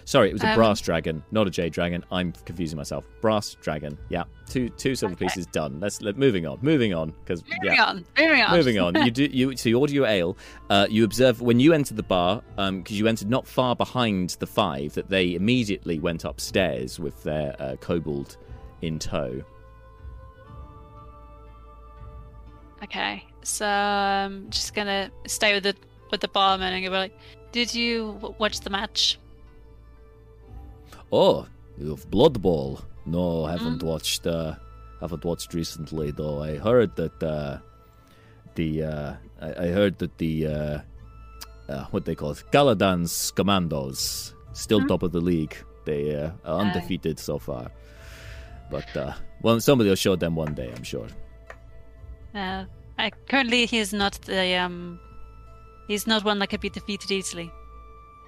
Sorry, it was a Um, brass dragon, not a jade dragon. I'm confusing myself. Brass dragon. Yeah, two two silver Okay. pieces done. Let's let moving on. Moving on because moving yeah. on. Moving on. Moving on, you do you so you order your ale. Uh, you observe when you entered the bar because you entered not far behind the five that they immediately went upstairs with their uh, kobold in tow. Okay, so I'm just gonna stay with the with the barman and go like, "Did you w- watch the match?" Oh, you've Blood Bowl. No, haven't Mm. watched. Uh, haven't watched recently though. I heard that uh, the uh, I, I heard that the uh, uh, what they call it, Galadan's Commandos still Mhm. top of the league. They uh, are undefeated so far. But uh, well, somebody will show them one day, I'm sure. Uh, I, currently, he's not the um, he's not one that could be defeated easily.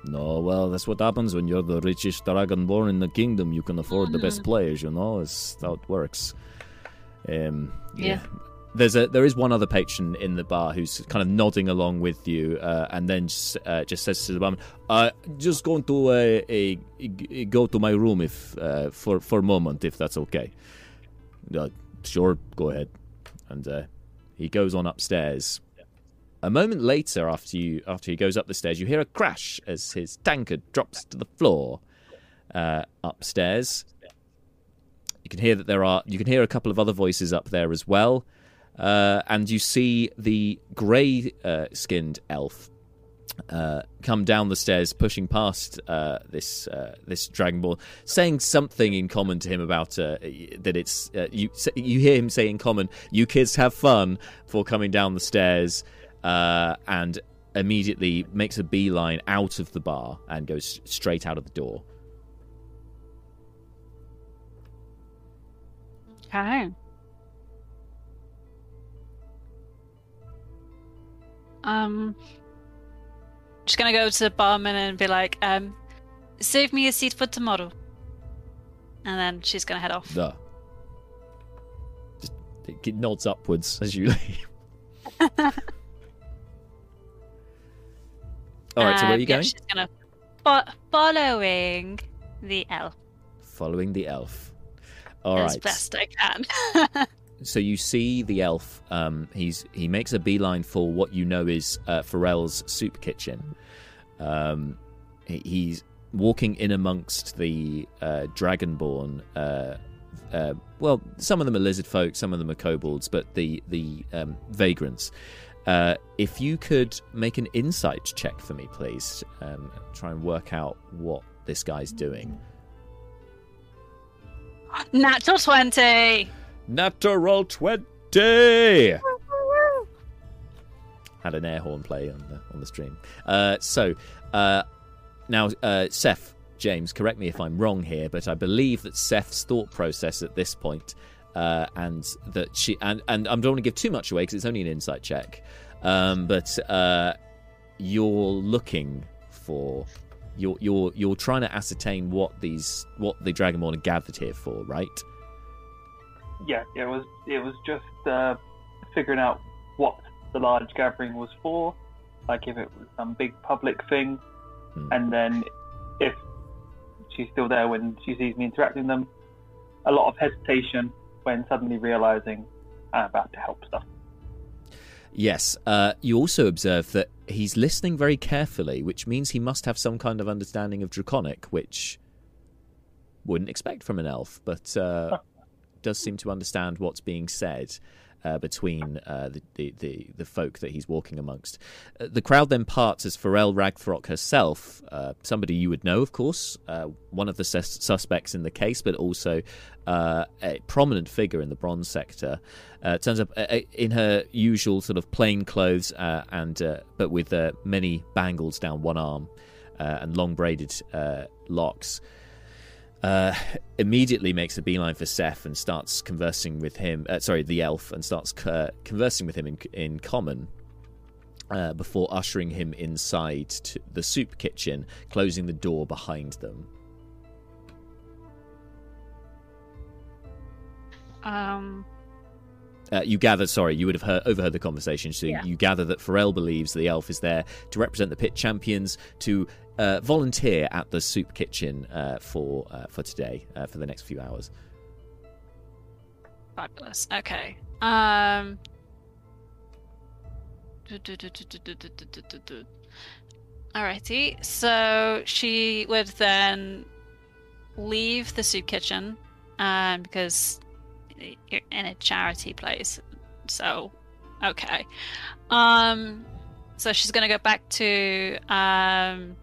No, well, that's what happens when you're the richest dragonborn in the kingdom. You can afford the best Mhm. players, you know. It's how it works. Um, yeah. Yeah. There's a there is one other patron in the bar who's kind of nodding along with you, uh, and then just, uh, just says to the barman, "Uh, just going to uh, a, a- go to my room if uh, for for a moment, if that's okay." Sure, go ahead. And uh, he goes on upstairs. A moment later, after you after he goes up the stairs, you hear a crash as his tankard drops to the floor uh, upstairs. you can hear that there are. You can hear a couple of other voices up there as well, uh, and you see the grey-skinned elf uh, come down the stairs, pushing past uh, this uh, this dragonborn, saying something in common to him about uh, that it's uh, you. You hear him say in common, "You kids have fun," for coming down the stairs, uh, and immediately makes a beeline out of the bar and goes straight out of the door. Okay. Um, just gonna go to the barman and be like, um, save me a seat for tomorrow. And then she's gonna head off. The just it nods upwards as you leave. All right, so where are Um, you yeah, going? she's gonna fo- following the elf Following the elf. All as right. best I can. So you see the elf. Um, he's he makes a beeline for what you know is uh, Pharrell's soup kitchen. Um, he- he's walking in amongst the uh, dragonborn. Uh, uh, well, some of them are lizard folk, some of them are kobolds, but the the um, vagrants. Uh, if you could make an insight check for me, please, um, try and work out what this guy's doing. Natural twenty. Natural 20! Had an air horn play on the, on the stream. Uh, so, uh, now, uh, Seth, James, correct me if I'm wrong here, but I believe that Seth's thought process at this point, uh, and that she, and, and I don't want to give too much away because it's only an insight check, um, but uh, you're looking for. You're, you're you're trying to ascertain what these what the Dragonborn are gathered here for, right? Yeah, it was it was just uh, figuring out what the large gathering was for, like if it was some big public thing, Hmm. and then if she's still there when she sees me interacting with them, a lot of hesitation when suddenly realizing I'm about to help stuff. Yes. Uh, you also observe that he's listening very carefully, which means he must have some kind of understanding of Draconic, which wouldn't expect from an elf, but uh, does seem to understand what's being said uh, between uh, the, the, the, the folk that he's walking amongst. Uh, the crowd then parts as Pharrell Ragthrock herself, uh, somebody you would know, of course, uh, one of the sus- suspects in the case, but also uh, a prominent figure in the bronze sector. Turns up in her usual sort of plain clothes, and but with many bangles down one arm and long braided locks. Uh, immediately makes a beeline for Seth and starts conversing with him. Uh, sorry, the elf, and starts uh, conversing with him in in common. Uh, before ushering him inside to the soup kitchen, closing the door behind them. Um, Uh, you gather, sorry, you would have heard, overheard the conversation. So Yeah. you gather that Pharrell believes the elf is there to represent the pit champions, to uh, volunteer at the soup kitchen uh, for uh, for today, uh, for the next few hours. fabulous. Okay. Um. Alrighty. So she would then leave the soup kitchen, um, because you're in a charity place. So, okay. Um, so she's gonna go back to um,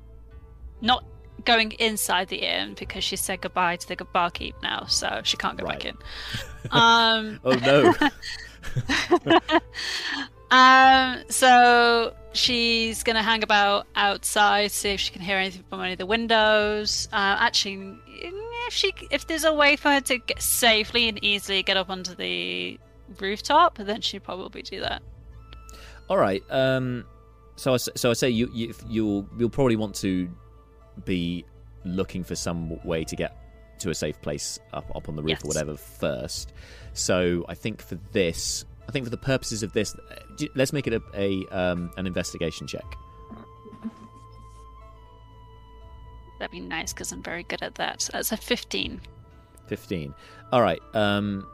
not going inside the inn because she said goodbye to the barkeep now, so she can't go back in. Um, Oh no! um, so she's gonna hang about outside, see if she can hear anything from any of the windows. Uh, actually, if she, if there's a way for her to get safely and easily get up onto the rooftop, then she'd probably do that. All right. Um, so I, so I say you, you you'll you'll probably want to be looking for some way to get to a safe place up up on the roof Yes. or whatever first. So I think for this, I think for the purposes of this, uh, let's make it a, a um, an investigation check. That'd be nice because I'm very good at that. That's a 15. 15. All right. Um,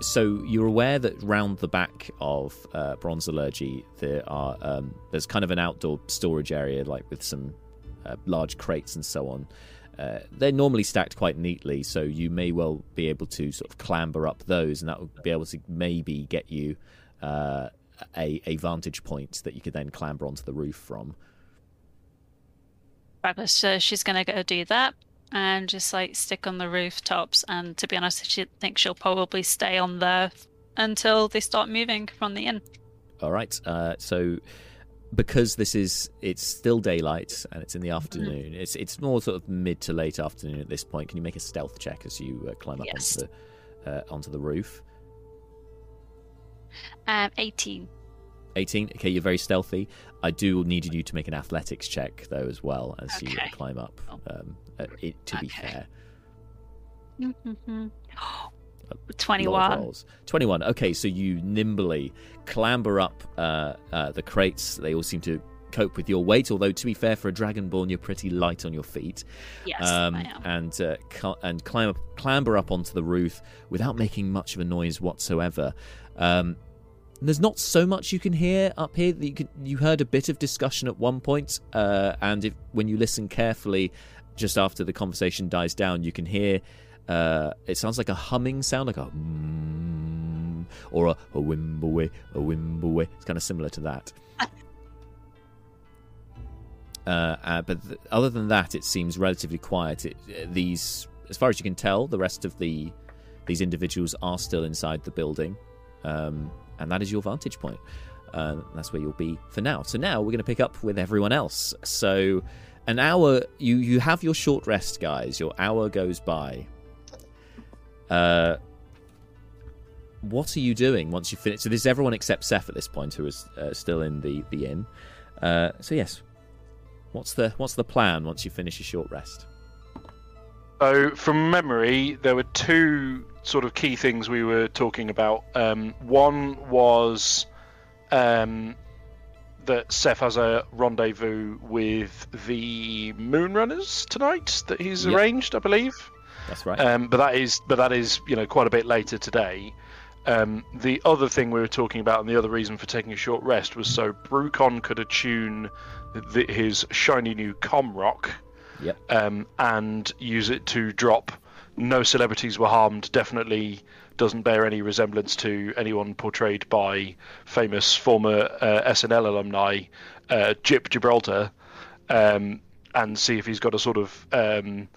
so you're aware that round the back of uh, Bronze Allergy, there are um, there's kind of an outdoor storage area, like with some uh, large crates and so on. uh, they're normally stacked quite neatly, so you may well be able to sort of clamber up those, and that will be able to maybe get you uh, a a vantage point that you could then clamber onto the roof from. Fabulous. So she's gonna go do that and just like stick on the rooftops. And to be honest, she thinks she'll probably stay on there until they start moving from the inn. All right. Uh, so because this is it's still daylight and it's in the afternoon, mm-hmm. it's it's more sort of mid to late afternoon at this point. Can you make a stealth check as you uh, climb up yes. onto the uh, onto the roof? Um, eighteen. 18 okay you're very stealthy i do need you to make an athletics check though as well as okay. you climb up oh. um, uh, it, to okay. be fair mm-hmm. 21 21 okay so you nimbly clamber up uh, uh, the crates they all seem to cope with your weight although to be fair for a dragonborn you're pretty light on your feet yes um, I am. and uh, cu- and climb up, clamber up onto the roof without making much of a noise whatsoever um, there's not so much you can hear up here. You can, you heard a bit of discussion at one point, uh, and if when you listen carefully, just after the conversation dies down, you can hear. Uh, it sounds like a humming sound, like a mm, or a, a wimbleway, a wimbleway. It's kind of similar to that. Uh, uh, but th- other than that, it seems relatively quiet. It, uh, these, as far as you can tell, the rest of the these individuals are still inside the building. Um, and that is your vantage point. Uh, that's where you'll be for now. So now we're going to pick up with everyone else. So an hour, you you have your short rest, guys. Your hour goes by. Uh, what are you doing once you finish? So this is everyone except Seth at this point, who is uh, still in the the inn. Uh, so yes, what's the what's the plan once you finish your short rest? So from memory, there were two sort of key things we were talking about. Um, one was um, that Seth has a rendezvous with the Moonrunners tonight that he's yep. arranged, I believe. That's right. Um, but that is, but that is, you know, quite a bit later today. Um, the other thing we were talking about, and the other reason for taking a short rest, was so Brucon could attune the, his shiny new Comrock, yep. um, and use it to drop no celebrities were harmed definitely doesn't bear any resemblance to anyone portrayed by famous former uh, SNL alumni uh, Jip Gibraltar, um, and see if he's got a sort of um,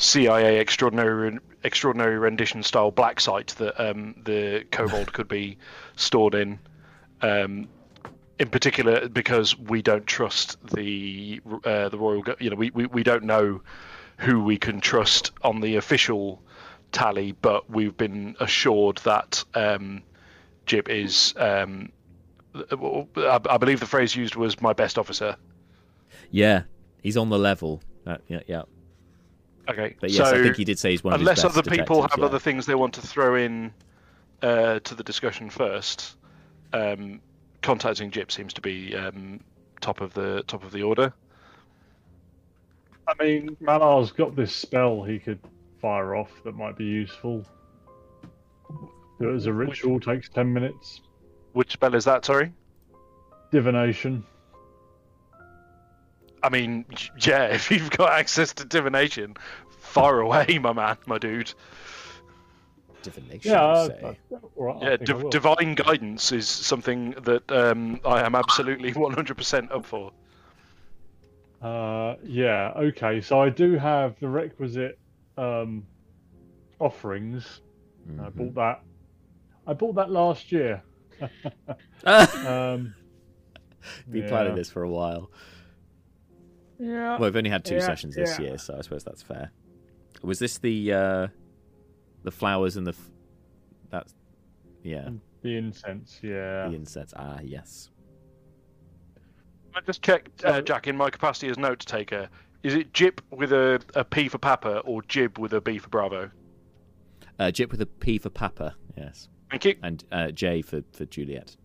CIA extraordinary extraordinary rendition style black site that um, the kobold could be stored in. Um, in particular, because we don't trust the uh, the royal, you know, we, we, we don't know who we can trust on the official tally, but we've been assured that um, Jip is. Um, I, I, believe the phrase used was "my best officer." Yeah, he's on the level. Uh, yeah, yeah. Okay, but yes, so I think he did say he's one of unless other people have yeah. other things they want to throw in uh, to the discussion first. Um, contacting Jip seems to be um, top of the top of the order. I mean, Malar's got this spell he could fire off that might be useful. Do it as a ritual, Which... takes 10 minutes. Which spell is that, sorry? Divination. I mean, yeah, if you've got access to divination, far away, my man, my dude. Divination, yeah, uh, right, yeah. divine guidance is something that um, I am absolutely 100% up for. Uh, yeah, okay. So I do have the requisite um, offerings. Mm-hmm. I bought that. I bought that last year. um, Been yeah. planning this for a while. Yeah. Well, we've only had two yeah, sessions this yeah. year, so I suppose that's fair. Was this the uh, the flowers and the f- that's yeah the incense? Yeah, the incense. Ah, yes. I just checked, uh, Jack, in my capacity as note taker. Is it Jip with a, a P for Papa or Jib with a B for Bravo? Uh, Jip with a P for Papa, yes. Thank you. And uh, J for, for Juliet.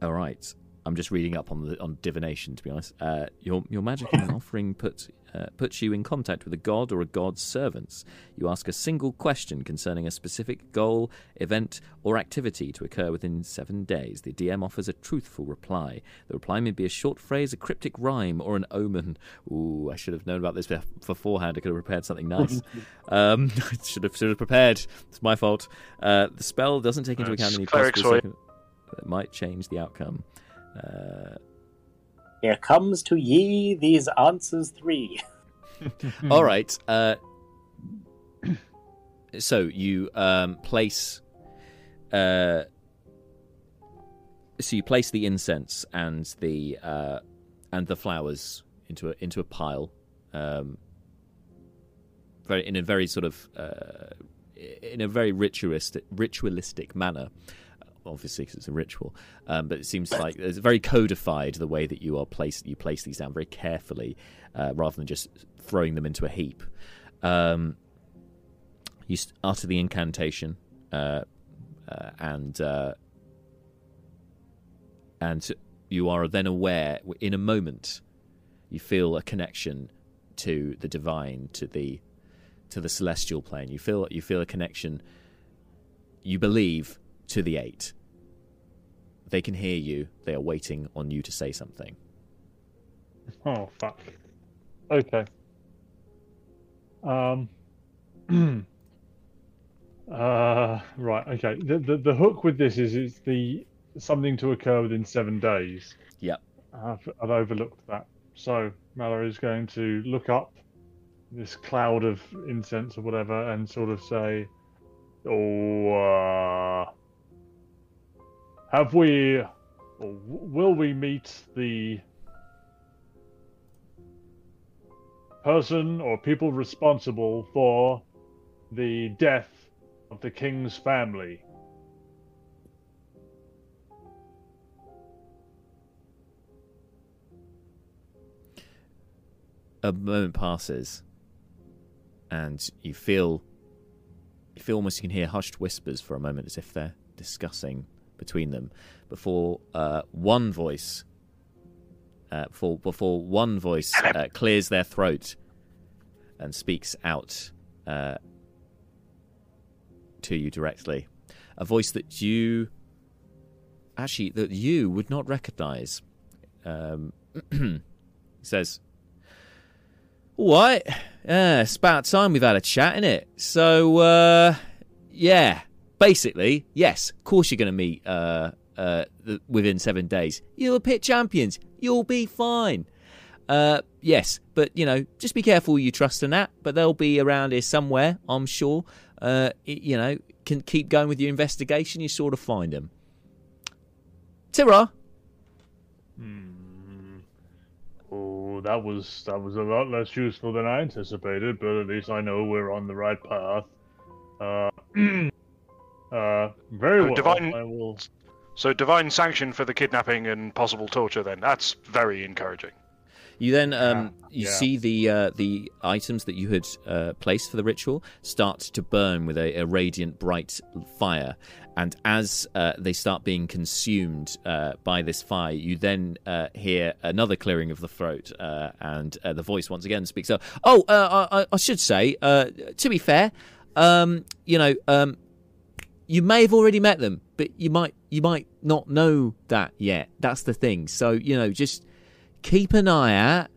All right. I'm just reading up on the on divination. To be honest, uh, your your magic and offering puts uh, puts you in contact with a god or a god's servants. You ask a single question concerning a specific goal, event, or activity to occur within seven days. The DM offers a truthful reply. The reply may be a short phrase, a cryptic rhyme, or an omen. Ooh, I should have known about this beforehand. I could have prepared something nice. um, I should have should have prepared. It's my fault. Uh, the spell doesn't take into account any possible. That might change the outcome. Uh, Here comes to ye these answers three. all right. Uh, so you um, place. Uh, so you place the incense and the uh, and the flowers into a into a pile, um, very in a very sort of uh, in a very ritualistic ritualistic manner obviously because it's a ritual. Um, but it seems like it's very codified the way that you are placed. You place these down very carefully, uh, rather than just throwing them into a heap. Um, you utter the incantation, uh, uh, and uh, and you are then aware. In a moment, you feel a connection to the divine, to the to the celestial plane. You feel you feel a connection. You believe to the eight. They can hear you. They are waiting on you to say something. Oh fuck. Okay. Um. uh. Right. Okay. The, the the hook with this is it's the something to occur within seven days. Yep. I've, I've overlooked that. So Malar is going to look up this cloud of incense or whatever and sort of say, "Oh, uh, have we, will we meet the person or people responsible for the death of the king's family?" A moment passes, and you feel you feel almost you can hear hushed whispers for a moment as if they're discussing between them before uh, one voice uh, before, before one voice uh, clears their throat and speaks out uh, to you directly. A voice that you actually that you would not recognize. Um, says all right yeah it's about time we've had a chat in it so uh, yeah basically, yes, of course you're going to meet uh, uh, the, within seven days. You'll pit champions. You'll be fine. Uh, yes, but you know, just be careful you trust in that. But they'll be around here somewhere, I'm sure. Uh, you know, can keep going with your investigation. You sort of find them. Tira. Hmm. Oh, that was that was a lot less useful than I anticipated. But at least I know we're on the right path. Uh, Uh, very well. Divine, I will. So divine sanction for the kidnapping and possible torture. Then that's very encouraging. You then um, Yeah, you yeah. see the uh, the items that you had uh, placed for the ritual start to burn with a, a radiant, bright fire, and as uh, they start being consumed uh, by this fire, you then uh, hear another clearing of the throat, uh, and uh, the voice once again speaks up. Oh, uh, I, I should say, uh, to be fair, um, you know, um, you may have already met them, but you might you might not know that yet. That's the thing. So you know, just keep an eye out.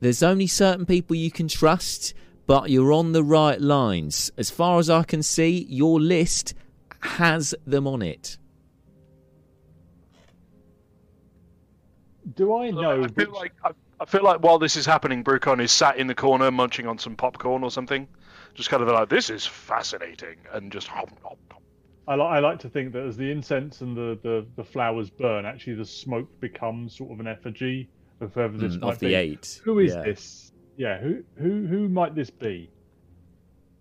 There's only certain people you can trust, but you're on the right lines. As far as I can see, your list has them on it. Do I know? I feel which- like I, I feel like while this is happening, Brucon is sat in the corner munching on some popcorn or something, just kind of like this is fascinating, and just. I, li- I like to think that as the incense and the, the, the flowers burn, actually the smoke becomes sort of an effigy of whoever this Mm, might of the be. eight. Who is Yeah. this? Yeah, who who who might this be?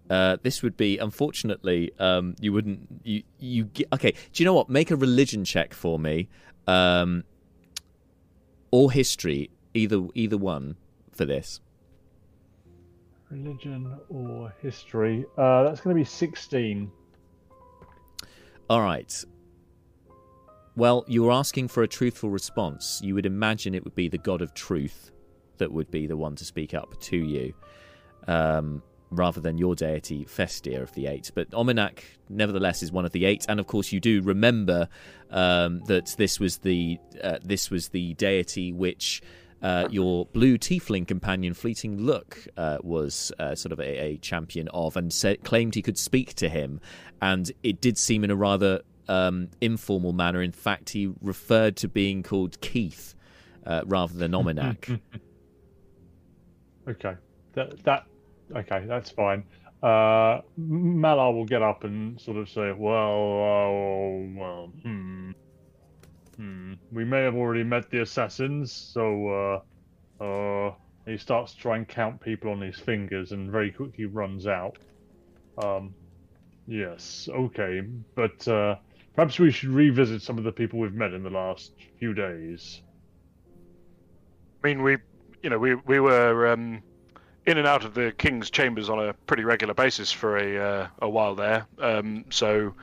Uh, this would be unfortunately um, you wouldn't you you get, okay. Do you know what? Make a religion check for me, um, or history, either either one for this. Religion or history? Uh, that's going to be sixteen. All right. Well, you were asking for a truthful response. You would imagine it would be the god of truth that would be the one to speak up to you, um, rather than your deity Festia of the Eight. But Ominak, nevertheless, is one of the eight, and of course, you do remember um, that this was the uh, this was the deity which. Uh, your blue tiefling companion, Fleeting Look, uh, was uh, sort of a, a, champion of and said, claimed he could speak to him. And it did seem in a rather um, informal manner. In fact, he referred to being called Keith uh, rather than Ominak. okay, that that okay, that's fine. Uh, Malar will get up and sort of say, "Well, uh, well, hmm, hmm. We may have already met the assassins, so uh, uh." He starts to try and count people on his fingers, and very quickly runs out. Um, yes, okay, but uh, Perhaps we should revisit some of the people we've met in the last few days. I mean, we, you know, we we were um, in and out of the king's chambers on a pretty regular basis for a uh, a while there. Um, so,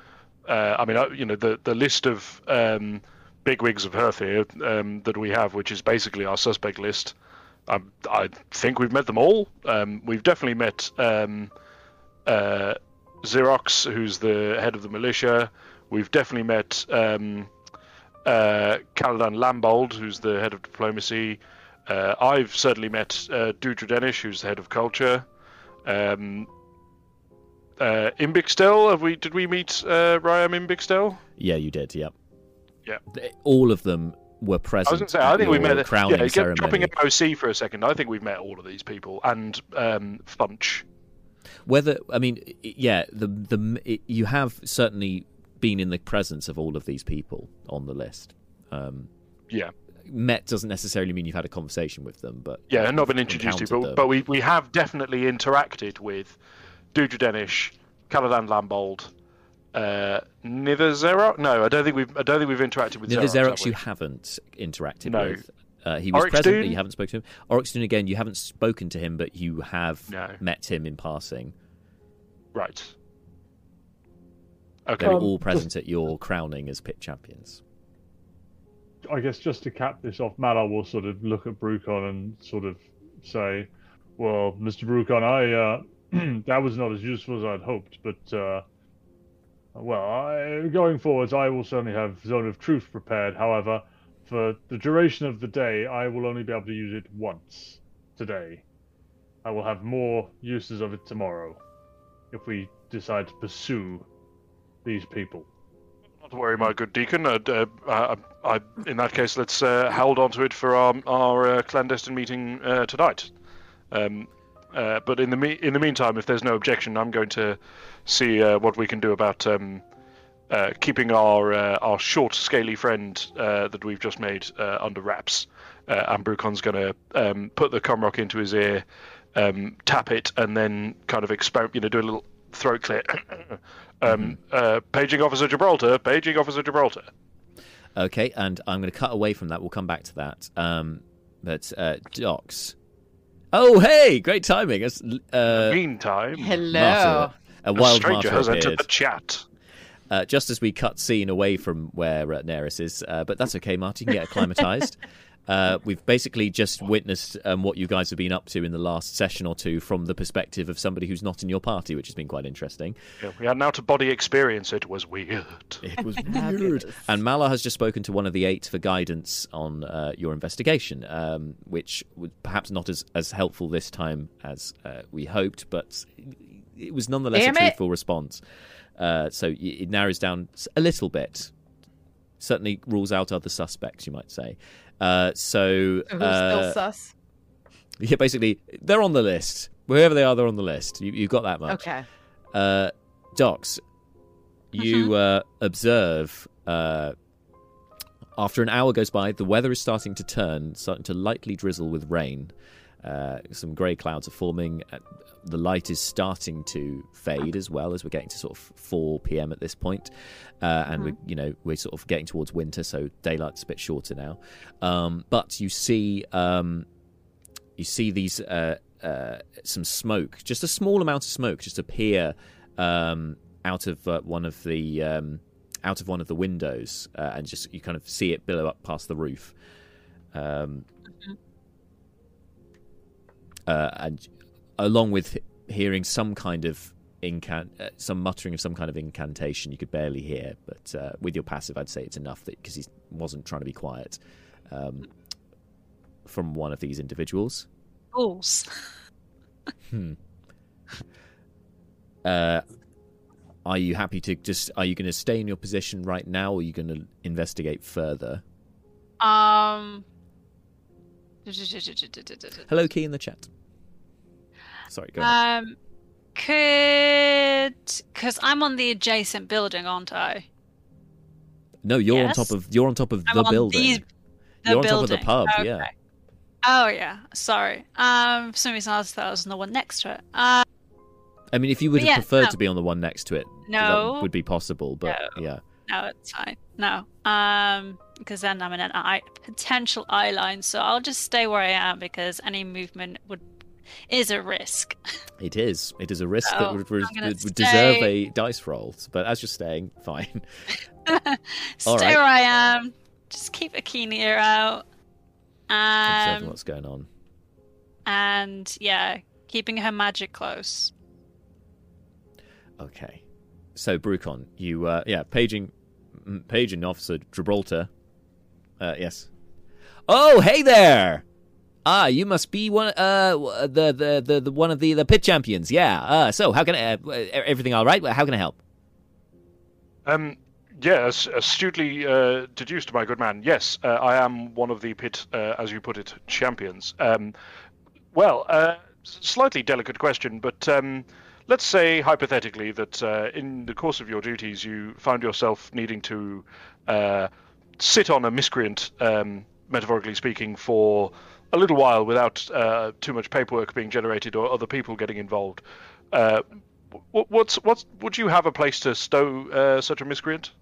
uh, I mean, you know, the the list of um, bigwigs of Herthir um, that we have, which is basically our suspect list. I, I think we've met them all. Um, we've definitely met um, uh, Xerox, who's the head of the militia. We've definitely met um, uh, Kaladan Lambold, who's the head of diplomacy. Uh, I've certainly met uh, Dudra Denish, who's the head of culture. Um, uh, Imbixtel, have we? Did we meet uh, Ryam Imbixtel? Yeah, you did. Yep. Yeah. All of them were present. I was going to say, I think we met. the Crowning yeah, ceremony. dropping an OC for a second. I think we've met all of these people and um, Funch. Whether I mean, yeah, the the it, you have certainly been in the presence of all of these people on the list. Um, yeah. Met doesn't necessarily mean you've had a conversation with them, but yeah, not been introduced to, but, but we we have definitely interacted with Dudra Denish, Caladan Lambold, uh, Nither No, I don't think we've I don't think we've interacted with Nither Xerox. Have you haven't interacted no. with. Uh, he was Oryx present, Dune? but you haven't spoken to him. Oryxton again, you haven't spoken to him, but you have No. met him in passing. Right. They Okay. were Um, all present at your crowning as pit champions. I guess just to cap this off, Malar will sort of look at Brucon and sort of say, "Well, Mr. Brucon, I uh, that was not as useful as I'd hoped, but uh, well, I, going forwards, I will certainly have Zone of Truth prepared. However, for the duration of the day, I will only be able to use it once today. I will have more uses of it tomorrow, if we decide to pursue these people." Not to worry, my good deacon. Uh, uh, I, I, in that case, let's uh, hold on to it for our, our uh, clandestine meeting uh, tonight. Um, uh, but in the me- in the meantime, if there's no objection, I'm going to see uh, what we can do about um, uh, keeping our uh, our short, scaly friend uh, that we've just made uh, under wraps. Uh, and Brucon's going to um, put the comrock into his ear, um, tap it, and then kind of experiment, you know, do a little throat clear. um, uh, paging Officer Gibraltar, paging Officer Gibraltar. Okay, and I'm going to cut away from that. We'll come back to that. Um, but uh, Docs. Oh, hey! Great timing. It's, uh, Meantime, Hello. Marta, a a wild stranger Marta has entered the chat. Uh, just as we cut scene away from where uh, Neris is, uh, but that's okay, Marty. You can get acclimatized. uh, we've basically just witnessed um, what you guys have been up to in the last session or two from the perspective of somebody who's not in your party, which has been quite interesting. Yeah, we had an out of body experience. It was weird. It was weird. And Malar has just spoken to one of the eight for guidance on uh, your investigation, um, which was perhaps not as, as helpful this time as uh, we hoped, but it was nonetheless Damn a it. truthful response. Uh, so it narrows down a little bit. Certainly rules out other suspects, you might say. Uh, so uh, still sus? yeah, basically they're on the list. Wherever they are, they're on the list. You, you've got that much. Okay. Uh, Docs, you uh, observe uh, after an hour goes by, the weather is starting to turn, starting to lightly drizzle with rain. Uh, some grey clouds are forming. Uh, the light is starting to fade as well as we're getting to sort of 4 p.m. at this point. Uh, and we're you know we're sort of getting towards winter, so daylight's a bit shorter now. Um, but you see um, you see these uh, uh, some smoke, just a small amount of smoke, just appear um, out of uh, one of the um, out of one of the windows, uh, and just you kind of see it billow up past the roof. Um, uh, and along with hearing some kind of incant, uh, some muttering of some kind of incantation, you could barely hear. But uh, with your passive, I'd say it's enough that because he wasn't trying to be quiet. Um, from one of these individuals. Fools. hmm. Uh, are you happy to just? Are you going to stay in your position right now, or are you going to investigate further? Um. Hello, key in the chat. Sorry, go ahead. Um, could because I'm on the adjacent building, aren't I? No, you're Yes. on top of you're on top of I'm the on building. these- The you're on building. top of the pub. Okay. Yeah. Oh yeah, sorry. Um, for some reason I thought I was on the one next to it. Uh, I mean, if you would have yeah, preferred no. to be on the one next to it, No. that would be possible. But No. yeah, no, it's fine. No, um, because then I'm in an eye potential eye line, so I'll just stay where I am because any movement would is a risk. it is. It is a risk So, that would, would, would deserve a dice roll. But as you're staying, fine. stay right. where I am. Just keep a keen ear out. Um, what's going on. and yeah, keeping her magic close. Okay. So Brucon, you uh yeah, paging paging officer Gibraltar. Uh yes. Oh, hey there. Ah, you must be one uh the the the, the one of the the pit champions. Yeah. Uh so how can I uh, everything all right? How can I help? Um, yeah, as- astutely uh, deduced, my good man. Yes, uh, I am one of the pit, uh, as you put it, champions. Um, well, uh, slightly delicate question, but um, let's say hypothetically that uh, in the course of your duties you found yourself needing to uh, sit on a miscreant, um, metaphorically speaking, for a little while without uh, too much paperwork being generated or other people getting involved. Uh, wh- what's what's would you have a place to stow uh, such a miscreant?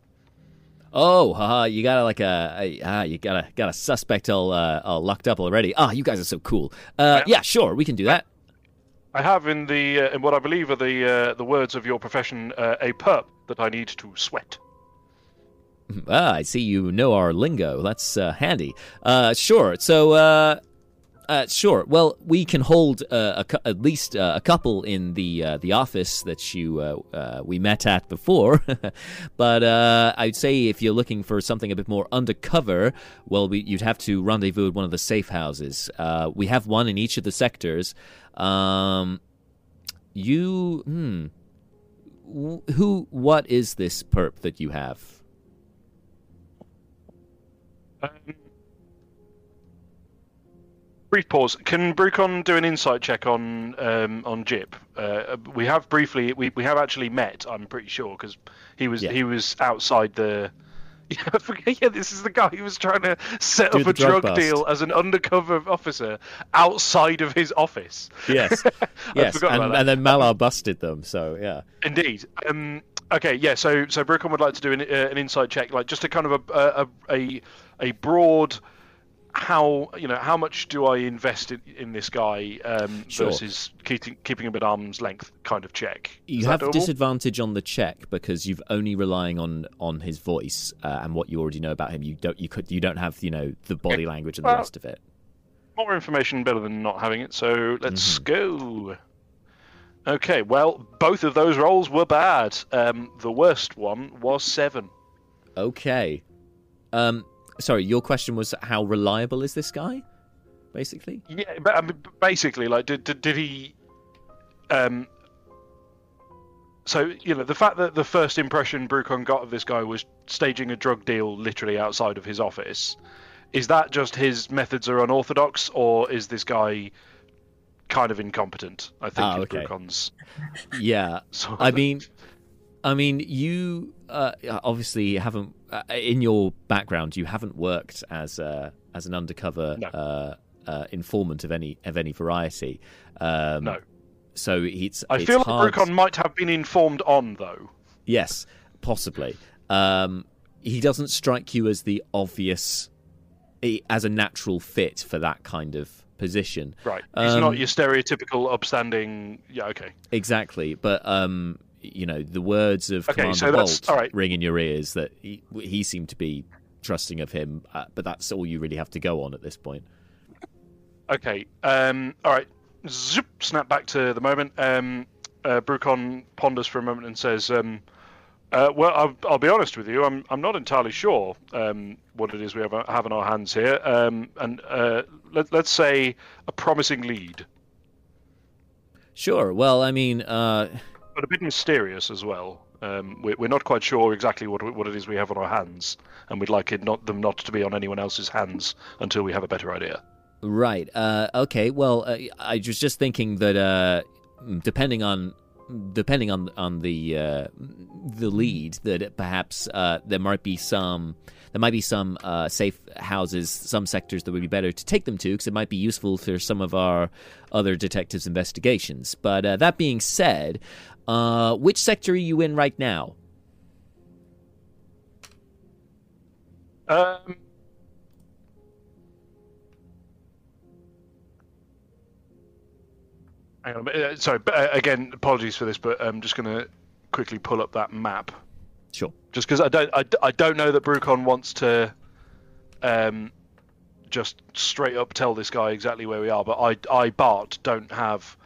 Oh, haha, you got like a, ah, you got a got a suspect all uh, all locked up already. Ah, you guys are so cool. Uh, yeah, sure, we can do that. I have in the uh, in what I believe are the uh, the words of your profession uh, a perp that I need to sweat. Ah, I see you know our lingo. That's uh, handy. Uh, sure. So, uh, uh, sure. Well, we can hold uh, a, cou- at least uh, a couple in the uh, the office that you uh, uh, we met at before. but I'd say if you're looking for something a bit more undercover, well, we, you'd have to rendezvous at one of the safe houses. We have one in each of the sectors. Um, you, hmm. Wh- Who? What is this perp that you have? Um, brief pause. Can Brucon do an insight check on um, on Jip? Uh, we have briefly. We, we have actually met. I'm pretty sure because he was Yeah. he was outside the. Yeah, this is the guy who was trying to set Do up a drug, drug deal as an undercover officer outside of his office. Yes, yes, and, and then Malar busted them. So yeah, Indeed. Um, okay, yeah. So, so Brucon would like to do an, uh, an insight check, like just a kind of a a a, a broad how you know how much do I invest in, in this guy um, Sure. versus keeping keeping him at arm's length kind of check. you Is that have doable? disadvantage on the check because you've only relying on on his voice uh, and what you already know about him. You don't you could you don't have you know the body language and the rest of it. More information better than not having it. So let's Mhm. go. Okay, well, both of those rolls were bad. Um, the worst one was seven. Okay. Um, sorry, your question was how reliable is this guy? Basically. Yeah, but I mean, basically, like, did, did did he? Um. So you know, the fact that the first impression Brucon got of this guy was staging a drug deal literally outside of his office, is that just his methods are unorthodox, or is this guy kind of incompetent? I think is okay. Brucon's. Yeah. I mean, I mean, you uh, obviously haven't uh, in your background. You haven't worked as a, as an undercover No. uh, uh, informant of any of any variety. Um, No. So it's. I it's feel like hard... Brucon might have been informed on though. Yes, possibly. Um, he doesn't strike you as the obvious, as a natural fit for that kind of position. Right, he's Um, not your stereotypical upstanding. Yeah, okay. Exactly, but um, you know the words of Okay, Commander so Bolt right. ring in your ears that he, he seemed to be trusting of him, uh, but that's all you really have to go on at this point. Okay. Um, all right. Zoop, snap back to the moment. Um, uh, Brucon ponders for a moment and says, um, uh, "Well, I'll, I'll be honest with you. I'm I'm not entirely sure um, what it is we have, have in our hands here. Um, and uh, let, let's say a promising lead, Sure. Well, I mean, uh, but a bit mysterious as well. Um, we're, we're not quite sure exactly what what it is we have on our hands, and we'd like it not them not to be on anyone else's hands until we have a better idea." Right. Uh, okay. Well, uh, I was just thinking that uh, depending on depending on on the uh, the lead, that perhaps uh, there might be some there might be some uh, safe houses, some sectors that would be better to take them to, because it might be useful for some of our other detectives' investigations. But uh, that being said, uh, which sector are you in right now? Um, hang on, a minute, uh, sorry. but, uh, again, apologies for this, but I'm just going to quickly pull up that map, Sure. just because I don't, I, I don't know that Brucon wants to, um, just straight up tell this guy exactly where we are. But I, I Bart, don't have.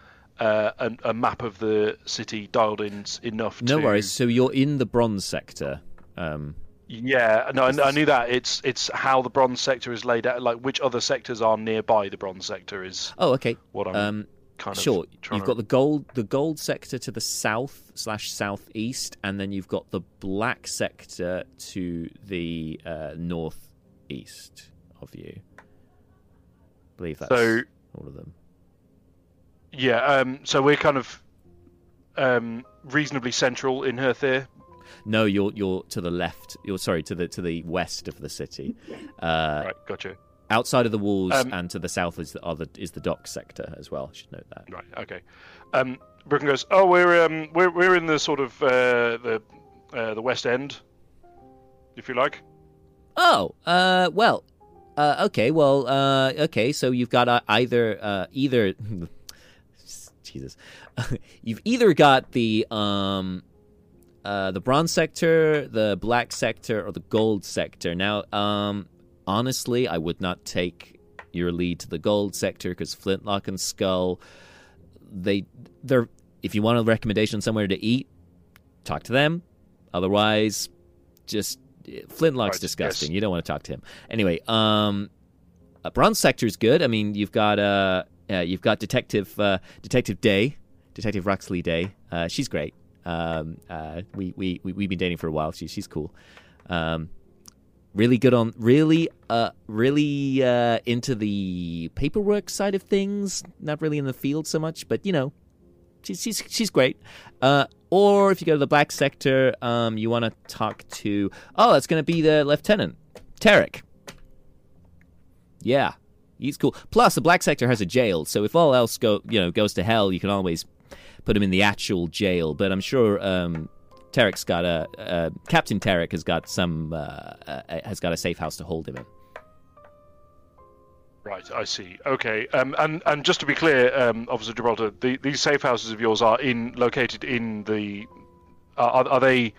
Uh, a, a map of the city dialed in enough. No to... worries. So you're in the bronze sector. Um, Yeah, no, I, I knew that. It's it's how the bronze sector is laid out. Like which other sectors are nearby the bronze sector is oh, okay. what I'm Um, kind of sure trying you've to- got the gold the gold sector to the south slash southeast and then you've got the black sector to the uh, northeast of you I believe that's So- all of them Yeah, um, so we're kind of um, reasonably central in Herthir. no you're you're to the left you're sorry to the to the west of the city uh, right, gotcha. outside of the walls Um, and to the south is the other is the dock sector as well I should note that Right, okay. Um, Brucon goes, "Oh, we're um, we're we're in the sort of uh, the uh, the west end, if you like." Oh, uh, well, uh, okay, well, uh, okay. So you've got uh, either, uh, either, Jesus, you've either got the um, uh, the bronze sector, the black sector, or the gold sector. Now, um, honestly, I would not take your lead to the gold sector because Flintlock and Skull, they, they're. If you want a recommendation somewhere to eat, talk to them. Otherwise, just Flintlock's Right, disgusting. yes. You don't want to talk to him. Anyway, um, bronze sector is good. I mean, you've got uh you've got Detective uh, Detective Day, Detective Ruxley Day. Uh, she's great. Um, uh, we we we we've been dating for a while. She, she's cool. Um, really good on really uh really uh into the paperwork side of things. Not really in the field so much, but you know, she's she's she's great. Uh, or if you go to the black sector, um, you want to talk to oh, that's going to be the lieutenant, Tarek. Yeah, he's cool. Plus, the black sector has a jail, so if all else go you know goes to hell, you can always put him in the actual jail. But I'm sure um, Tarek's got a uh, Captain Tarek has got some uh, uh, has got a safe house to hold him in. Right, I see. Okay, um, and and just to be clear, um, Officer Gibraltar, the, these safe houses of yours are in located in the. Are, are they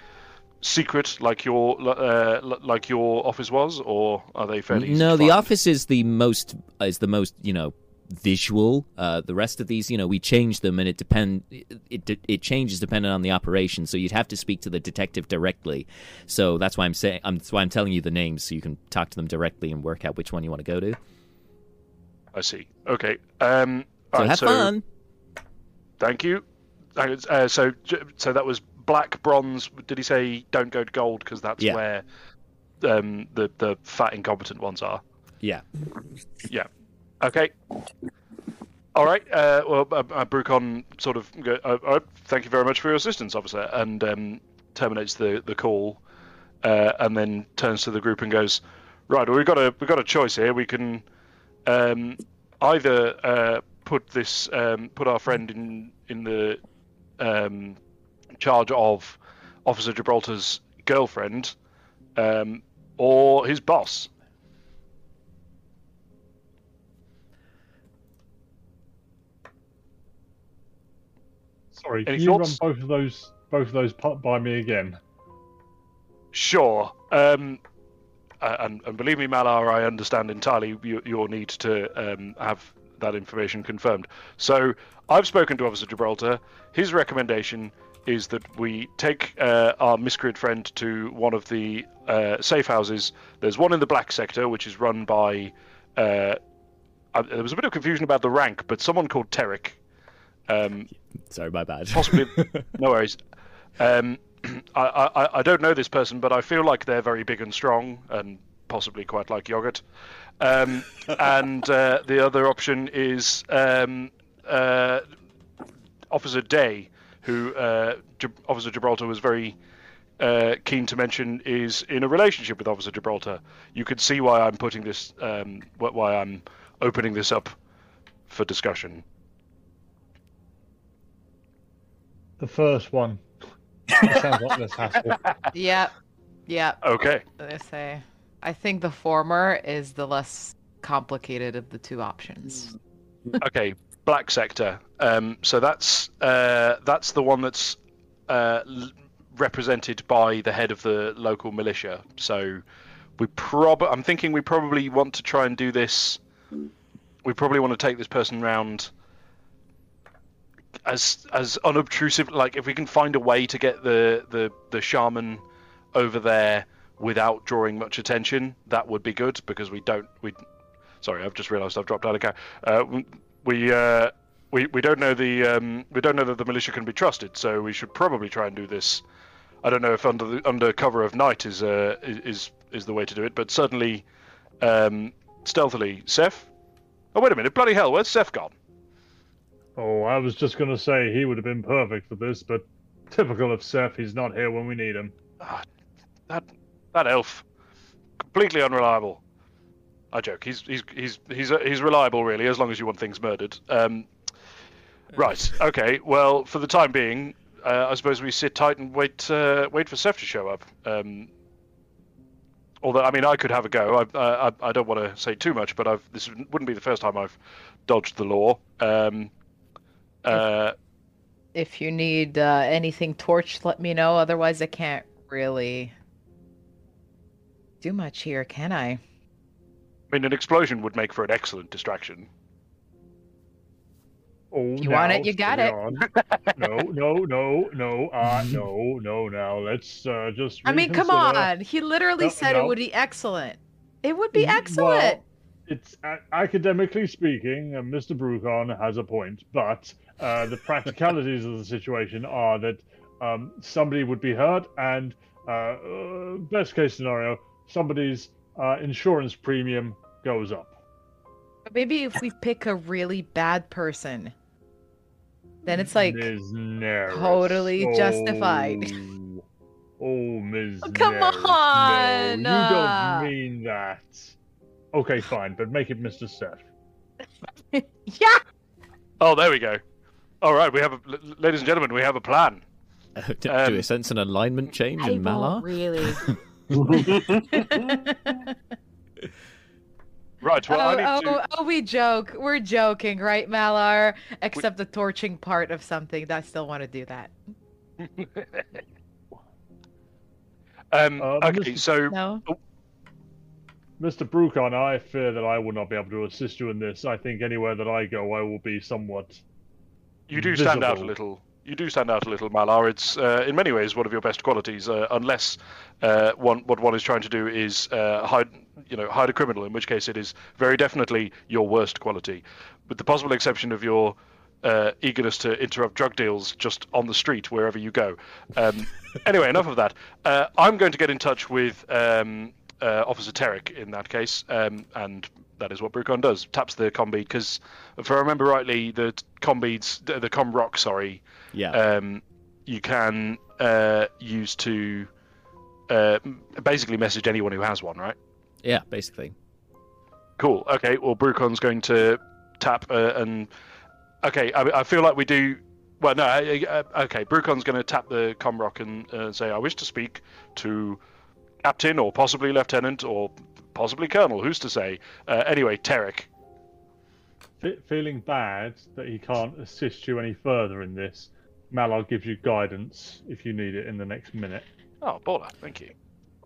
secret like your uh, like your office was, or are they fairly? No, the office is the most is the most you know visual. Uh, the rest of these, you know, we change them, and it depend it, it it changes depending on the operation. So you'd have to speak to the detective directly. So that's why I'm saying I'm that's why I'm telling you the names so you can talk to them directly and work out which one you want to go to. I see. Okay. Um, So alright, have fun. Thank you. Uh, so so that was black, bronze. Did he say don't go to gold because that's Yeah. where um, the the fat incompetent ones are? Yeah. Yeah. Okay. All right. Uh, well, uh, uh, Brucon sort of go, uh, uh, thank you very much for your assistance, officer, and um, terminates the the call, uh, and then turns to the group and goes, "Right, well, we've got a we've got a choice here. We can um, either uh, put this um, put our friend in in the um, charge of Officer Gibraltar's girlfriend, um, or his boss." Sorry, Any can you thoughts? run both of those both of those by me again? Sure. Um, and, and believe me, Malar, I understand entirely your, your need to um, have that information confirmed. So I've spoken to Officer Gibraltar. His recommendation is that we take uh, our miscreant friend to one of the uh, safe houses. There's one in the black sector, which is run by. Uh, there was a bit of confusion about the rank, but someone called Tarek. Um, Sorry, my bad. possibly, no worries. Um, I, I, I don't know this person, but I feel like they're very big and strong, and possibly quite like yogurt. Um, and uh, the other option is um, uh, Officer Day, who uh, Officer Gibraltar was very uh, keen to mention is in a relationship with Officer Gibraltar. You can see why I'm putting this, um, why I'm opening this up for discussion. The first one. sounds like this hassle. Yep. Yep. Okay. I say. I think the former is the less complicated of the two options. okay, black sector. Um, so that's uh, that's the one that's uh, represented by the head of the local militia. So we prob I'm thinking we probably want to try and do this. We probably want to take this person round as as unobtrusive. Like if we can find a way to get the the the shaman over there without drawing much attention, that would be good because we don't we. Sorry, I've just realised I've dropped out of car. Uh, we uh, we we don't know the um, we don't know that the militia can be trusted, so we should probably try and do this. I don't know if under the, under cover of night is uh, is is the way to do it, but certainly um, stealthily. Seth. Oh wait a minute! Bloody hell! Where's Seth gone? Oh, I was just gonna say he would have been perfect for this, but typical of Seth, he's not here when we need him. Ah, that that elf, completely unreliable. I joke. He's he's he's he's uh, he's reliable, really, as long as you want things murdered. Um, right. Okay. Well, for the time being, uh, I suppose we sit tight and wait uh, wait for Seth to show up. Um, although, I mean, I could have a go. I I, I don't want to say too much, but I've this wouldn't be the first time I've dodged the law. Um, uh, if you need uh, anything torched, let me know. Otherwise, I can't really do much here, can I? I mean, an explosion would make for an excellent distraction. Oh, you want it, you got it. no, no, no, no, uh, no, no. Now let's uh, just. I mean, come on. He literally no, said no. it would be excellent. It would be excellent. Well, it's uh, academically speaking, uh, Mr. Brucon has a point, but uh, the practicalities of the situation are that um, somebody would be hurt, and uh, uh, best case scenario, somebody's uh, insurance premium goes up. Maybe if we pick a really bad person, then it's like totally oh, justified. Oh, Ms. Oh, come Neris, on! No, you don't mean that. Okay, fine, but make it Mr. Seth. yeah. Oh, there we go. All right, we have, a, ladies and gentlemen, we have a plan. do, um, do we sense an alignment change I in Malar? Really. Right. Well, oh, I need oh, to. Oh, we joke. We're joking, right, Malar? Except we... the torching part of something. I still want to do that. um, uh, okay, Mr. so. No. Oh. Mr. Brucon, I fear that I will not be able to assist you in this. I think anywhere that I go, I will be somewhat. You do visible. stand out a little you do stand out a little, Malar. It's uh, in many ways one of your best qualities, uh, unless uh, one, what one is trying to do is uh, hide, you know, hide a criminal. In which case, it is very definitely your worst quality, with the possible exception of your uh, eagerness to interrupt drug deals just on the street wherever you go. Um, anyway, enough of that. Uh, I'm going to get in touch with um, Officer Tarek in that case, um, and that is what Brucon does. Taps the combi because, if I remember rightly, the combeads, the, the com rock, sorry, yeah, um, you can uh, use to uh, basically message anyone who has one, right? Yeah, basically. Cool. Okay. Well, Brucon's going to tap uh, and okay. I, I, feel like we do. Well, no. Uh, okay. Brucon's going to tap the comrock and uh, say, "I wish to speak to captain or possibly lieutenant or possibly colonel. Who's to say? Uh, anyway, Tarek. feeling bad that he can't assist you any further in this, Malar gives you guidance if you need it in the next minute. Oh, baller! Thank you.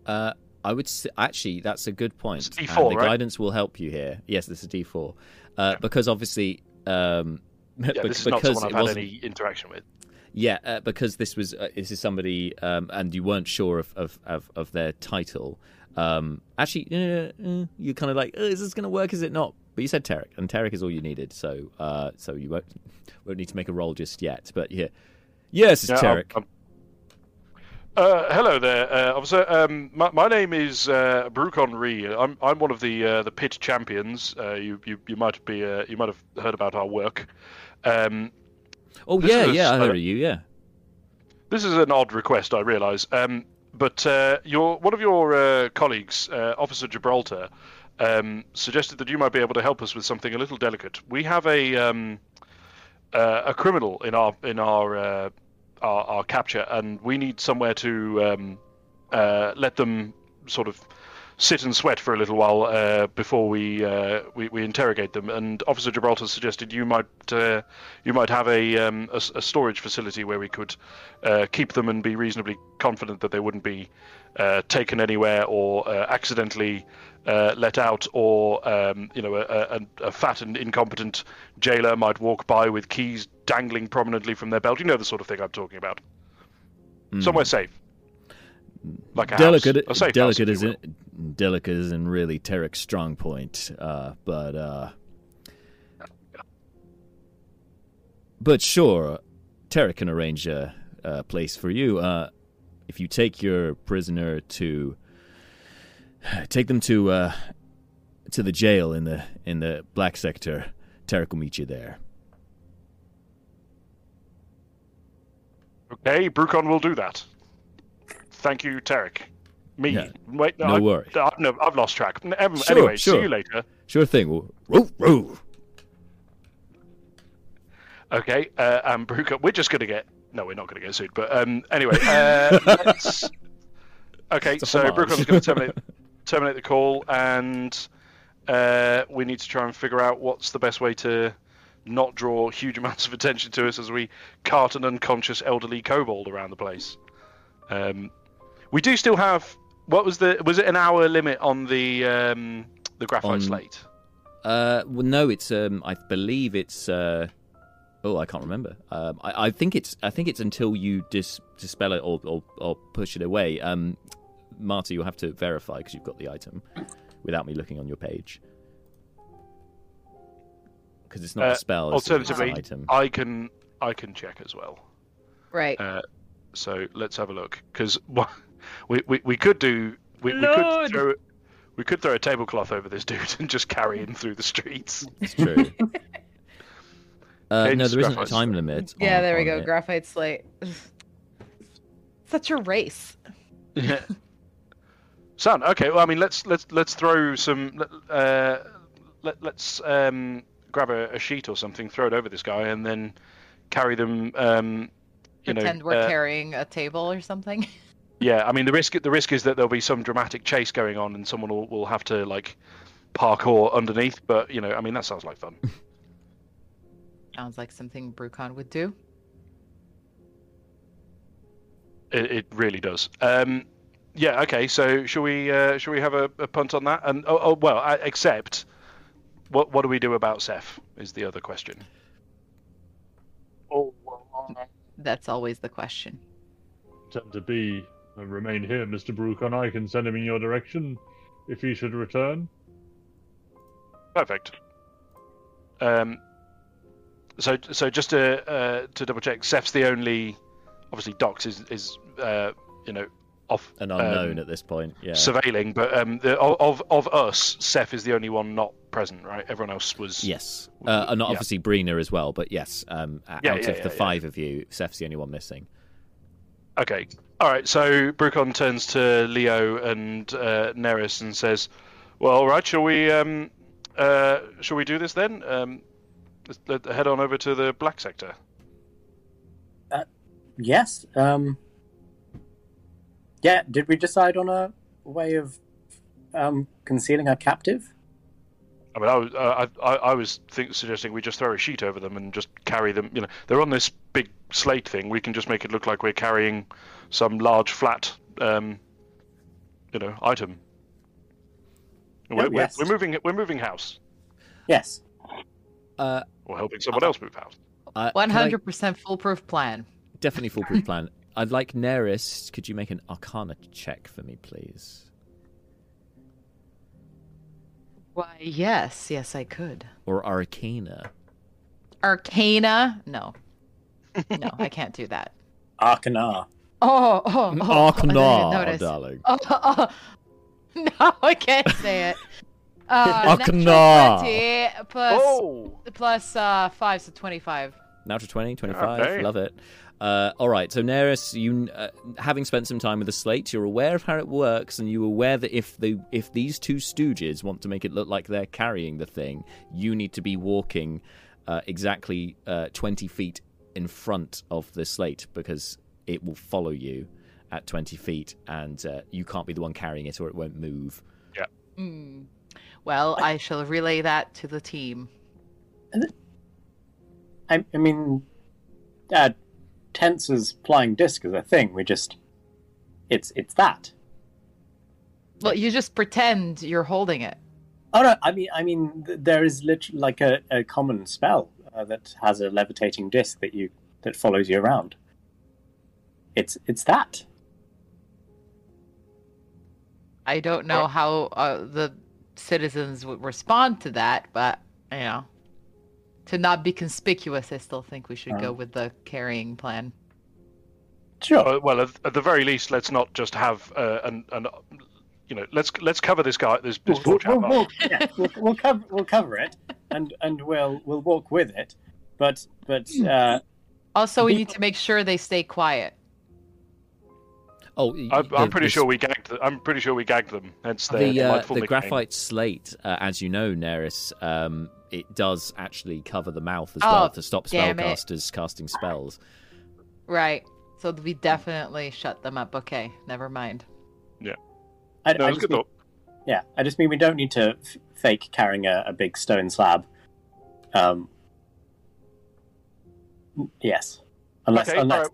Uh, I would say, actually that's a good point. It's D4, and the right? guidance will help you here. Yes, this is D four, uh, because obviously, um, Yeah, bec- this is not because someone I've had wasn't- any interaction with. Yeah, uh, because this was uh, this is somebody, um, and you weren't sure of of, of, of their title. Um, actually, uh, uh, you're kind of like, oh, is this going to work? Is it not? But you said Tarek, and Tarek is all you needed. So, uh, so you won't won't need to make a roll just yet. But yeah, yes, it's Yeah, Tarek. I'm- Uh, hello there, uh, officer. Um, my, my name is uh, Brucon Ree. I'm I'm one of the uh, the pit champions. Uh, you, you you might be uh, you might have heard about our work. Um, oh yeah, is, yeah, I heard of you. Yeah. This is an odd request, I realise. Um, but uh, your one of your uh, colleagues, uh, Officer Gibraltar, um, suggested that you might be able to help us with something a little delicate. We have a um, uh, a criminal in our in our, uh, our our capture, and we need somewhere to um, uh, let them sort of sit and sweat for a little while uh, before we, uh, we we interrogate them. And Officer Gibraltar suggested you might uh, you might have a, um, a a storage facility where we could uh, keep them and be reasonably confident that they wouldn't be uh, taken anywhere or uh, accidentally uh, let out, or um, you know a, a, a fat and incompetent jailer might walk by with keys dangling prominently from their belt. You know the sort of thing I'm talking about. Hmm. Somewhere safe, like a delicate, house, a house, delicate if isn't delicate isn't really Tarek's strong point, uh, but uh, but sure, Tarek can arrange a, a place for you. Uh, if you take your prisoner to take them to uh, to the jail in the in the black sector, Tarek will meet you there. Okay, Brucon will do that. Thank you, Tarek. Me. Yeah, Wait, no I, worry. I, no, I've lost track. Em- Sure, anyway, sure. see you later. Sure thing. Woo, woo. Okay, uh, and Brucon, we're just going to get. No, we're not going to get sued. But um, anyway, uh, let's. Okay, so. Brucon's going to terminate, terminate the call, and uh, we need to try and figure out what's the best way to not draw huge amounts of attention to us as we cart an unconscious elderly kobold around the place. Um, we do still have. What was the? Was it an hour limit on the um, the graphite On- slate? Uh, well, no, it's um, I believe it's uh, oh, I can't remember. Um, I, I think it's I think it's until you dis- dispel it or, or or push it away. Um, Marta, you'll have to verify because you've got the item without me looking on your page. Because it's not Uh, a spell. It's, a- an Alternatively, item. I can I can check as well. Right. Uh, so let's have a look because we, we we could do we, we could throw we could throw a tablecloth over this dude and just carry him through the streets. It's true. uh, no, there isn't a time limit. yeah, on- there we go. it. Graphite slate. Such a race. Yeah. Son, okay. Well, I mean, let's let's let's throw some. Uh, let let's um, grab a, a sheet or something, throw it over this guy, and then carry them. Um, you Pretend know, we're uh, carrying a table or something. Yeah, I mean the risk the risk is that there'll be some dramatic chase going on and someone will, will have to like parkour underneath. But you know, I mean that sounds like fun. Sounds like something Brucon would do. It, it really does. Um, yeah. Okay. So shall we uh, shall we have a, a punt on that? And oh, oh well, I, except what what do we do about Seth? Is the other question. Oh, That's always the question. tend to be and remain here, Mr. Brucon. I can send him in your direction if he should return. Perfect. Um, so so just to uh, to double check, Seth's the only. Obviously, Docs is is uh, you know off An unknown um, at this point. Yeah. surveilling, but um, the, of of- of us, Seth is the only one not present, right? Everyone else was. Yes, uh, and Yeah. obviously Brina as well. But yes, um, out Yeah, of yeah, the yeah, yeah. five of you, Seth's the only one missing. Okay. All right. So Brucon turns to Leo and uh, Neris and says, "Well, all right. Shall we um, uh, shall we do this then? Um, let's, head on over to the black sector." Yes. Um. Yeah. Did we decide on a way of um concealing our captive? I mean, I was, uh, I, I was think, suggesting we just throw a sheet over them and just carry them. You know, they're on this big slate thing. We can just make it look like we're carrying some large flat, um, you know, item. Oh, we're, yes. we're, we're moving. We're moving house. Yes. Uh, or helping someone else move house. uh, One can I- hundred percent foolproof plan. Definitely foolproof plan. I'd like Neris. Could you make an Arcana check for me, please? Why, yes, yes, I could. Or Arcana? Arcana? No, no, I can't do that. Arcana. Oh, oh, oh! I Arcana, darling. Oh, oh, no, I can't say it. Uh, natural Arcana. 20 plus Oh, plus uh five, so twenty-five. Natural 20, 25. Okay. Love it. Uh, all right, so Neris, you uh, having spent some time with the slate, you're aware of how it works, and you're aware that if the if these two stooges want to make it look like they're carrying the thing, you need to be walking uh, exactly uh, 20 feet in front of the slate because it will follow you at 20 feet, and uh, you can't be the one carrying it or it won't move. Hmm. Well, I shall relay that to the team. I, I mean, uh, Tenser's flying disc is a thing. We just, it's it's that. Well, you just pretend you're holding it. Oh no, I mean, I mean, there is literally like a, a common spell uh, that has a levitating disc that you that follows you around. It's it's that. I don't know how uh, the citizens would respond to that, but you know, to not be conspicuous, I still think we should go with the carrying plan. Sure. Uh, well, at, at the very least, let's not just have uh, an, an, you know, let's let's cover this guy, this, this poor We'll, chap. we'll, we'll, yeah, we'll, we'll cover we'll cover it, and and we'll we'll walk with it. But but uh, Also, we need to make sure they stay quiet. Oh, y- I'm, the- I'm pretty the sure we gagged. th- I'm pretty sure we gagged them. Hence their the uh, the nickname. graphite slate, uh, as you know, Neris, um, it does actually cover the mouth as Oh, well to stop spellcasters casting spells. Right. So we definitely shut them up. Okay, never mind. I, No, I just good mean, thought. yeah, I just mean we don't need to f- fake carrying a, a big stone slab. Um, yes, unless Okay, unless alright.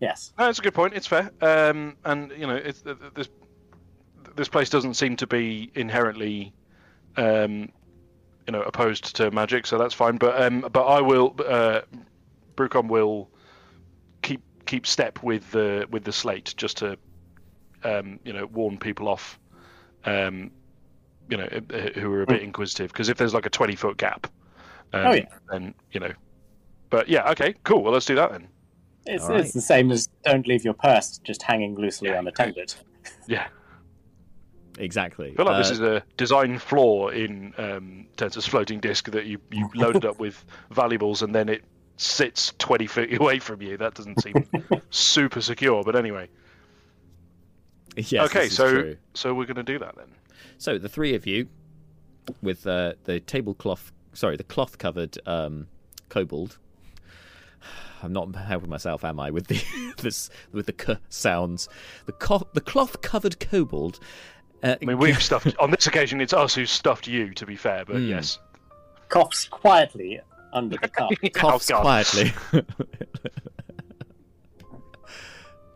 Yes. No, it's a good point. It's fair. Um, and you know, it's, th- th- this this place doesn't seem to be inherently, um, you know, opposed to magic, so that's fine. But um, but I will, uh, Brucon will keep keep step with the with the slate just to, um, you know, warn people off, um, you know, uh, who are a bit inquisitive. Because if there's like a twenty foot gap, um, Oh, yeah. then you know. But yeah, okay, cool. Well, let's do that then. It's All right. it's the same as don't leave your purse just hanging loosely Yeah. unattended. Yeah. Exactly. I feel like this Uh, is a design flaw in um, Tenser's floating disk that you, you load it up with valuables and then it sits 20 feet away from you. That doesn't seem super secure, but anyway. yes, okay, so true. so we're going to do that then. So the three of you, with uh, the tablecloth, sorry, the cloth-covered um, kobold. I'm not helping myself, am I? With the this with the k sounds, the co- the cloth-covered kobold. Uh, I mean, we've stuffed, on this occasion, it's us who stuffed you, to be fair, but Hmm. yes. Coughs quietly under the cup. coughs Oh, quietly.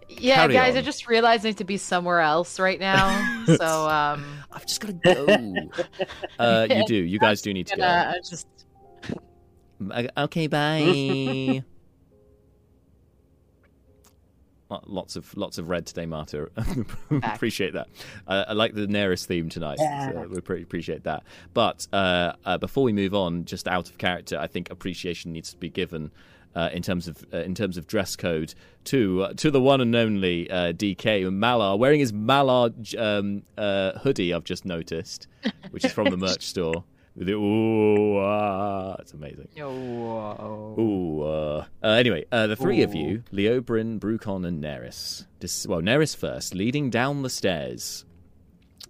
Yeah, Carry guys, on. I just realized I need to be somewhere else right now. so um, I've just got to go. uh, you do. You guys do need to gonna uh, just go. Uh, Okay, bye. Lots of lots of red today, Marta. appreciate that. Uh, I like the Neris theme tonight. Yeah. So we pretty appreciate that. But uh, uh, before we move on, just out of character, I think appreciation needs to be given uh, in terms of uh, in terms of dress code to uh, to the one and only uh, DK Malar wearing his Malar um, uh, hoodie. I've just noticed, which is from the merch store. With the ooh, ah, it's amazing. oh, Ooh. Uh, uh, anyway, uh, the three of you, Leobrin, Brucon, and Neris. Dis- well, Neris first, leading down the stairs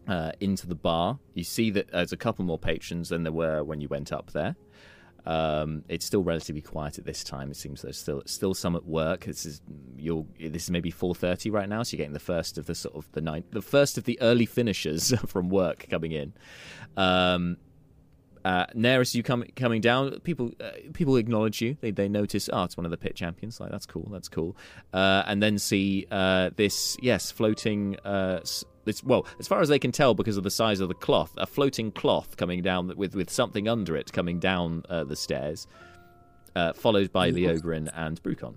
uh, into the bar. You see that there's a couple more patrons than there were when you went up there. Um, it's still relatively quiet at this time. It seems there's still still some at work. This is you're this is maybe four thirty right now, so you're getting the first of the sort of the night, the first of the early finishers from work coming in. Um, Uh, Neris, you come coming down. People uh, people acknowledge you. They they notice. Oh, it's one of the pit champions. Like that's cool. That's cool. Uh, and then see uh, this yes floating. Uh, this well, as far as they can tell, because of the size of the cloth, a floating cloth coming down with with something under it coming down uh, the stairs, uh, followed by the Leobrin and Brucon.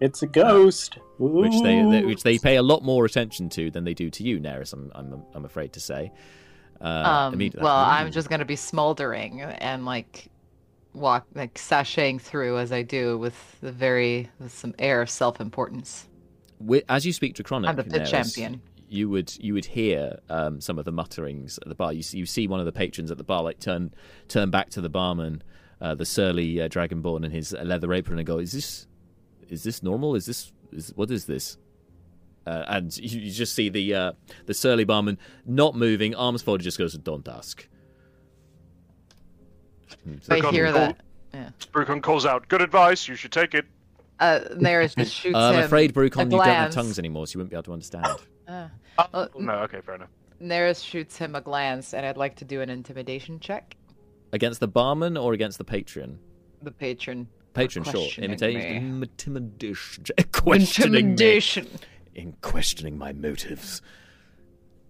It's a ghost. which they, they which they pay a lot more attention to than they do to you, Neris. I'm I'm I'm afraid to say. Uh, um, well. I'm just gonna be smoldering and like walk like sashaying through as I do with the very with some air of self-importance. As you speak Draconic, I'm the pit champion. You would you would hear um, some of the mutterings at the bar. You see, you see one of the patrons at the bar like turn turn back to the barman, uh, the surly uh, dragonborn in his leather apron, and go, "Is this is this normal? Is this is what is this?" Uh, and you, you just see the uh, the surly barman not moving, arms folded, just goes, to "Don't ask." Hmm, so- I hear call- that. Yeah. Brucon calls out, "Good advice. You should take it." Uh, Neris just shoots I'm afraid, a Brucon, you don't have tongues anymore, so you wouldn't be able to understand. Uh, Oh, Uh, no, okay, fair enough. Neris shoots him a glance, and I'd like to do an intimidation check. Against the barman or against the patron? The patron. Patron, sure. questioning Imitation, me. intimidation, questioning me, Intimidation. In questioning my motives.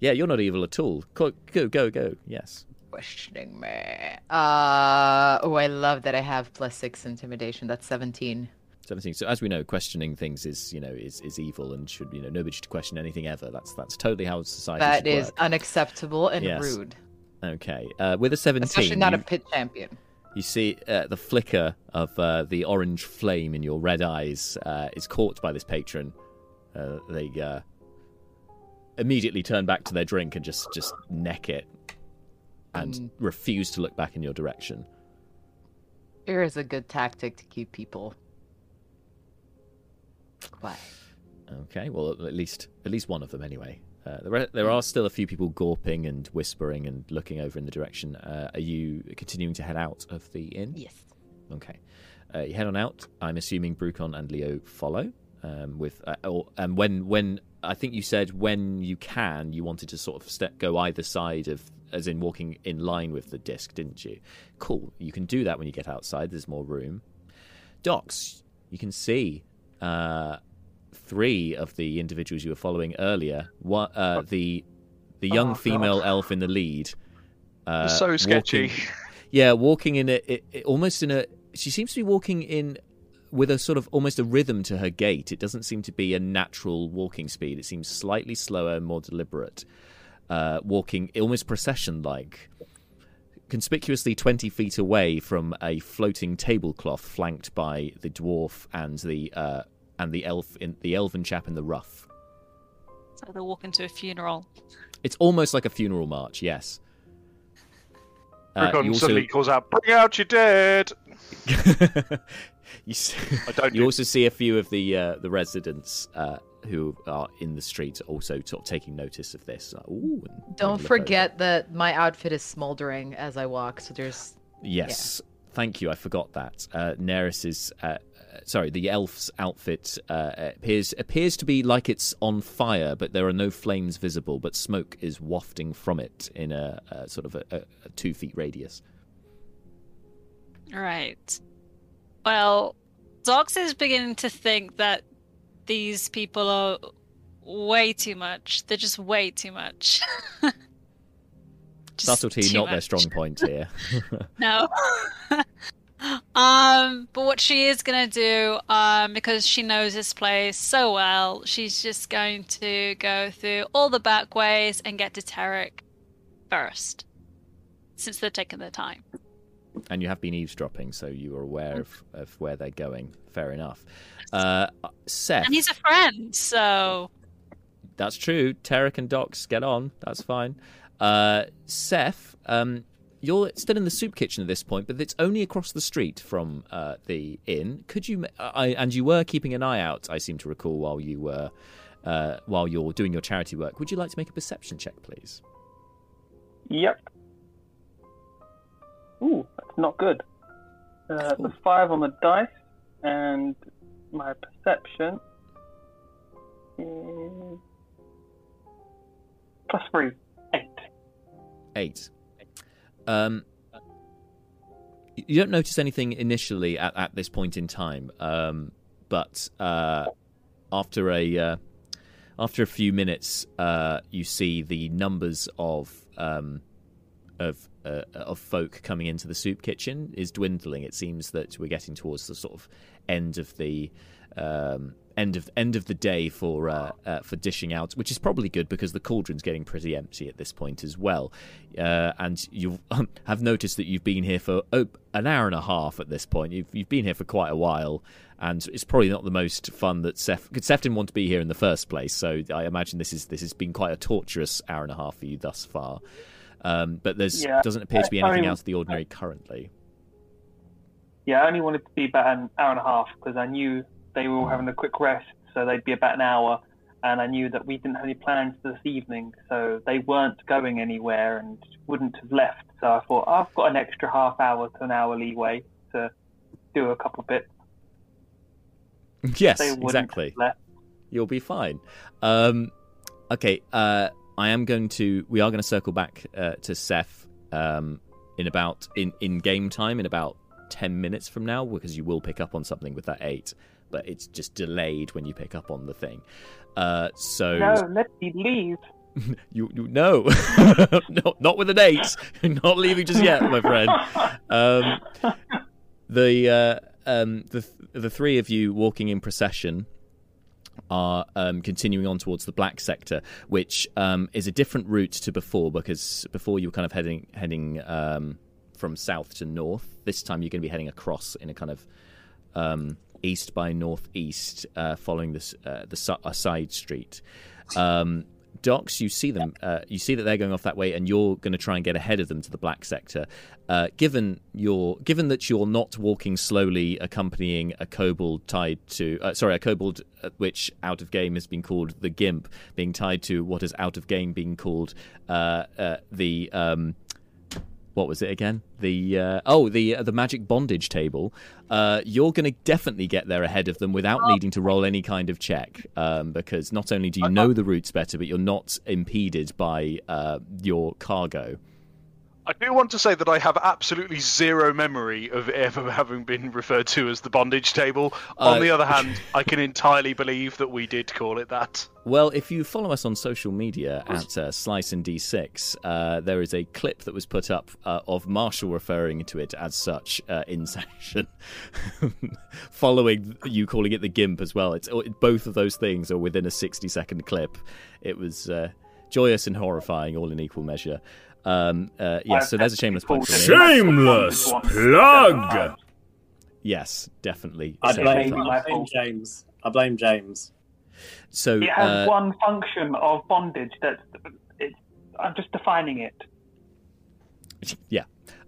Yeah, you're not evil at all. Go, go, go, go. Yes. Questioning me. Uh oh, I love that I have plus six intimidation. That's seventeen. Seventeen. So as we know, questioning things is you know is, is evil and should you know nobody should question anything ever. That's that's totally how society That should is work. unacceptable and Yes. rude. Okay. Uh, with a seventeen, Especially not you, a pit champion. you see uh, the flicker of uh, the orange flame in your red eyes uh, is caught by this patron. Uh, they uh, immediately turn back to their drink and just just neck it and Mm. refuse to look back in your direction. Here is a good tactic to keep people quiet. Okay, well at least at least one of them anyway. Uh, there, are, there are still a few people gawping and whispering and looking over in the direction. Uh, are you continuing to head out of the inn? Yes. Okay. Uh, you head on out. I'm assuming Brucon and Leo follow. Um, with uh, or, and when when I think you said when you can, you wanted to sort of step go either side of, as in walking in line with the disc, didn't you? Cool. You can do that when you get outside. There's more room. Docs, you can see uh, three of the individuals you were following earlier. What uh, the the young Oh, female God. elf in the lead. Uh, so sketchy. walking- yeah, walking in a it, it- almost in a. She seems to be walking in with a sort of almost a rhythm to her gait. It doesn't seem to be a natural walking speed. It seems slightly slower, more deliberate. Uh, walking almost procession-like, conspicuously twenty feet away from a floating tablecloth, flanked by the dwarf and the uh, and the elf in the elven chap in the ruff. So they walk into a funeral. It's almost like a funeral march. Yes. Uh, Brucon you also- suddenly calls out, "Bring out your dead!" you, see, I don't you do- also see a few of the uh, the residents uh, who are in the streets also sort of taking notice of this. Like, Ooh, Don't look over. forget that my outfit is smoldering as I walk, so there's Yes, thank you. I forgot that. Uh, Neris's, uh, uh, sorry, the elf's outfit uh, appears appears to be like it's on fire, but there are no flames visible. But smoke is wafting from it in a, a sort of a, a, a two feet radius. Right. Well, Zox is beginning to think that these people are way too much. They're just way too much. Just Subtlety, too not their strong point here. No. um, but what she is gonna do, um, because she knows this place so well, she's just going to go through all the back ways and get to Tarek first, since they're taking their time. And you have been eavesdropping, so you are aware of, of where they're going. Fair enough. Uh, Seth, And he's a friend, so that's true. Tarek and Docs get on. That's fine. Uh, Seth, um, you're still in the soup kitchen at this point, but it's only across the street from uh, the inn. Could you? I, and you were keeping an eye out. I seem to recall while you were uh, while you're doing your charity work. Would you like to make a perception check, please? Yep. Ooh, that's not good. Uh, the five on the dice, and my perception is plus three, eight. Eight. um, you don't notice anything initially at, at this point in time, um, but uh, after a uh, after a few minutes, uh, you see the numbers of um, of uh, of folk coming into the soup kitchen is dwindling. It seems that we're getting towards the sort of end of the um, end of end of the day for uh, uh, for dishing out, which is probably good because the cauldron's getting pretty empty at this point as well. Uh, and you have noticed that you've been here for oh, an hour and a half at this point. You've you've been here for quite a while, and it's probably not the most fun that Seth. Seth didn't want to be here in the first place, so I imagine this is this has been quite a torturous hour and a half for you thus far. Um, but there's Yeah. doesn't appear to be anything I- out of the ordinary currently. Yeah, I only wanted to be about an hour and a half because I knew they were all having a quick rest, so they'd be about an hour. And I knew that we didn't have any plans this evening, so they weren't going anywhere and wouldn't have left. So I thought I've got an extra half hour to an hour leeway to do a couple bits. yes, They exactly. have left. You'll be fine. Um, okay, uh, I am going to. We are going to circle back uh, to Seth um, in about in in game time in about ten minutes from now because you will pick up on something with that eight, but it's just delayed when you pick up on the thing. Uh, so No, let me leave. you, you no, not, not with an eight. not leaving just yet, my friend. Um, the uh, um, the the three of you walking in procession are um, continuing on towards the black sector, which um, is a different route to before because before you were kind of heading heading um, from south to north. This time you're going to be heading across in a kind of um, east by northeast, uh, following this uh, the a side street. Um, Docs, you see them. Uh, you see that they're going off that way, and you're going to try and get ahead of them to the black sector. Uh, given your, given that you're not walking slowly, accompanying a kobold tied to, uh, sorry, a kobold uh, which out of game has been called the Gimp, being tied to what is out of game being called uh, uh, the. Um, what was it again? The uh, oh, the uh, the magic bondage table. Uh, you're going to definitely get there ahead of them without needing to roll any kind of check, um, because not only do you know the routes better, but you're not impeded by uh, your cargo. I do want to say that I have absolutely zero memory of ever having been referred to as the bondage table. On Uh, the other hand, I can entirely believe that we did call it that. Well, if you follow us on social media at uh, Slice and D6, uh, there is a clip that was put up uh, of Marshall referring to it as such uh, in session, following you calling it the GIMP as well. It's both of those things are within a sixty-second clip. It was uh, joyous and horrifying, all in equal measure. Um, uh, yes, so there's a shameless plug. Shameless plug! Yes, definitely. I blame, plug. I blame James. I blame James. So It has uh, one function of bondage that it's. I'm just defining it. Yeah.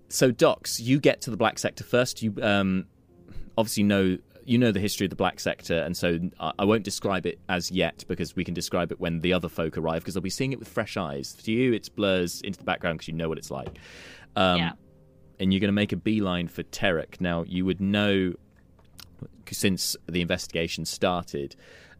So Docs, you get to the black sector first. You um, obviously know you know the history of the black sector, and so I, I won't describe it as yet because we can describe it when the other folk arrive because they'll be seeing it with fresh eyes. To you, it blurs into the background because you know what it's like. Um, Yeah. And you're going to make a beeline for Tarek. Now you would know since the investigation started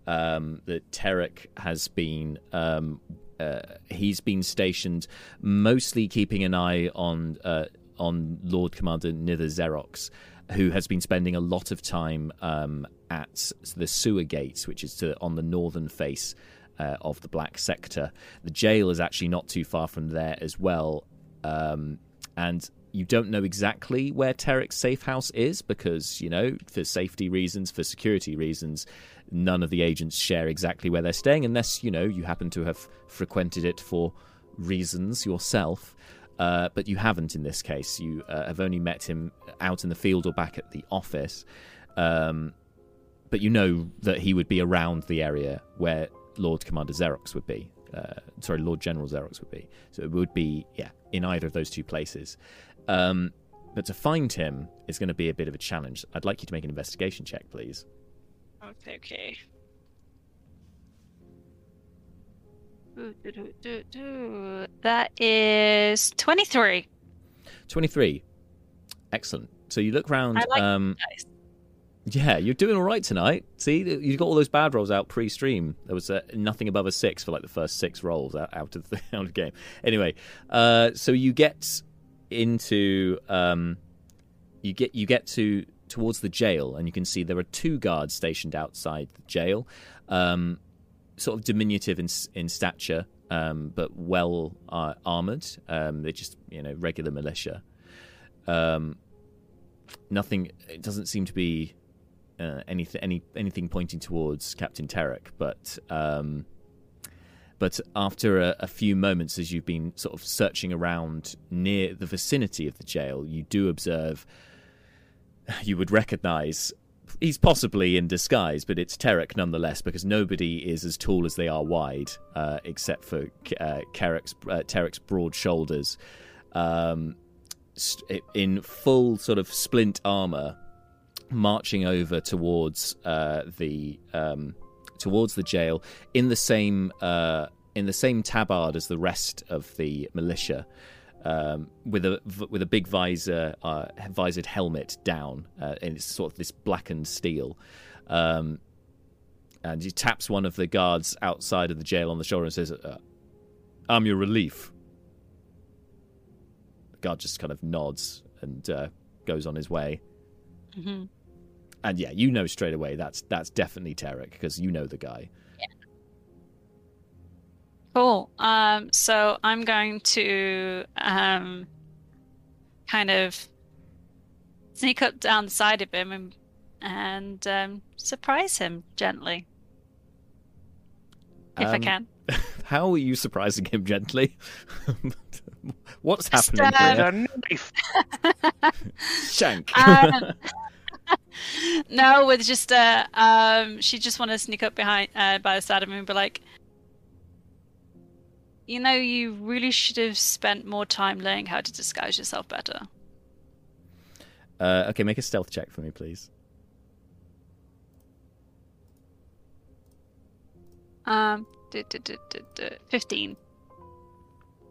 um, that Tarek has been um, uh, he's been stationed mostly keeping an eye on uh, on Lord Commander Nither Xerox, who has been spending a lot of time um, at the sewer gates, which is to, on the northern face uh, of the Black Sector. The jail is actually not too far from there as well, um, and you don't know exactly where Tarek's safe house is because, you know, for safety reasons, for security reasons, none of the agents share exactly where they're staying unless, you know, you happen to have frequented it for reasons yourself. Uh, but you haven't in this case. You uh, have only met him out in the field or back at the office. Um, but you know that he would be around the area where Lord Commander Xerox would be. Uh, sorry, Lord General Xerox would be. So it would be, yeah, in either of those two places. Um, but to find him is going to be a bit of a challenge. I'd like you to make an investigation check, please. Okay, That is 23. 23. Excellent. So you look round. Like um. Yeah, you're doing all right tonight. See, you got all those bad rolls out pre-stream. There was uh, nothing above a six for like the first six rolls out, out of the out of the game. Anyway, uh, so you get into um, you get you get to towards the jail, and you can see there are two guards stationed outside the jail, um, sort of diminutive in in stature, um, but well uh, armored. Um, they're just you know regular militia. Um, nothing. It doesn't seem to be uh, anything any anything pointing towards Captain Tarek, but. Um, but after a, a, few moments, as you've been sort of searching around near the vicinity of the jail, you do observe, you would recognize, he's possibly in disguise, but it's Tarek nonetheless, because nobody is as tall as they are wide, uh, except for uh, uh, Tarek's broad shoulders. Um, in full sort of splint armor, marching over towards uh, the um, towards the jail in the same uh, in the same tabard as the rest of the militia, um, with a with a big visor uh, visored helmet down, uh, and it's sort of this blackened steel. Um, and he taps one of the guards outside of the jail on the shoulder and says, uh, "I'm your relief." The guard just kind of nods and uh, goes on his way. Mm-hmm and yeah, you know straight away that's that's definitely Tarek because you know the guy. Yeah. Cool. Um, so I'm going to um, kind of sneak up down the side of him and and um, surprise him gently, if I Um, can. How are you surprising him gently? What's Just, happening uh, here? Shank. Um, no, with just uh, um, she just want to sneak up behind uh, by the side of him and be like, you know, you really should have spent more time learning how to disguise yourself better. Uh, okay, make a stealth check for me, please. Um, duh, duh, duh, duh, duh, fifteen.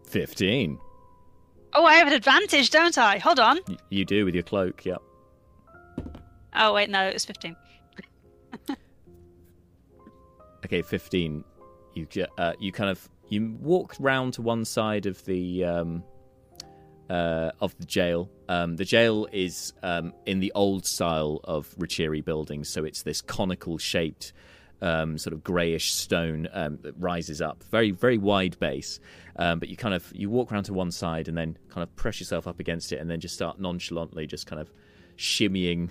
Fifteen. Oh, I have an advantage, don't I? Hold on. Y- you do with your cloak. Yep. Oh wait, no, it was fifteen. Okay, fifteen. You. Uh, you kind of you walk round to one side of the um, uh, of the jail. Um, the jail is um, in the old style of Richiri buildings, so it's this conical shaped. Um, sort of greyish stone um, that rises up, very very wide base. Um, but you kind of you walk around to one side and then kind of press yourself up against it, and then just start nonchalantly just kind of shimmying,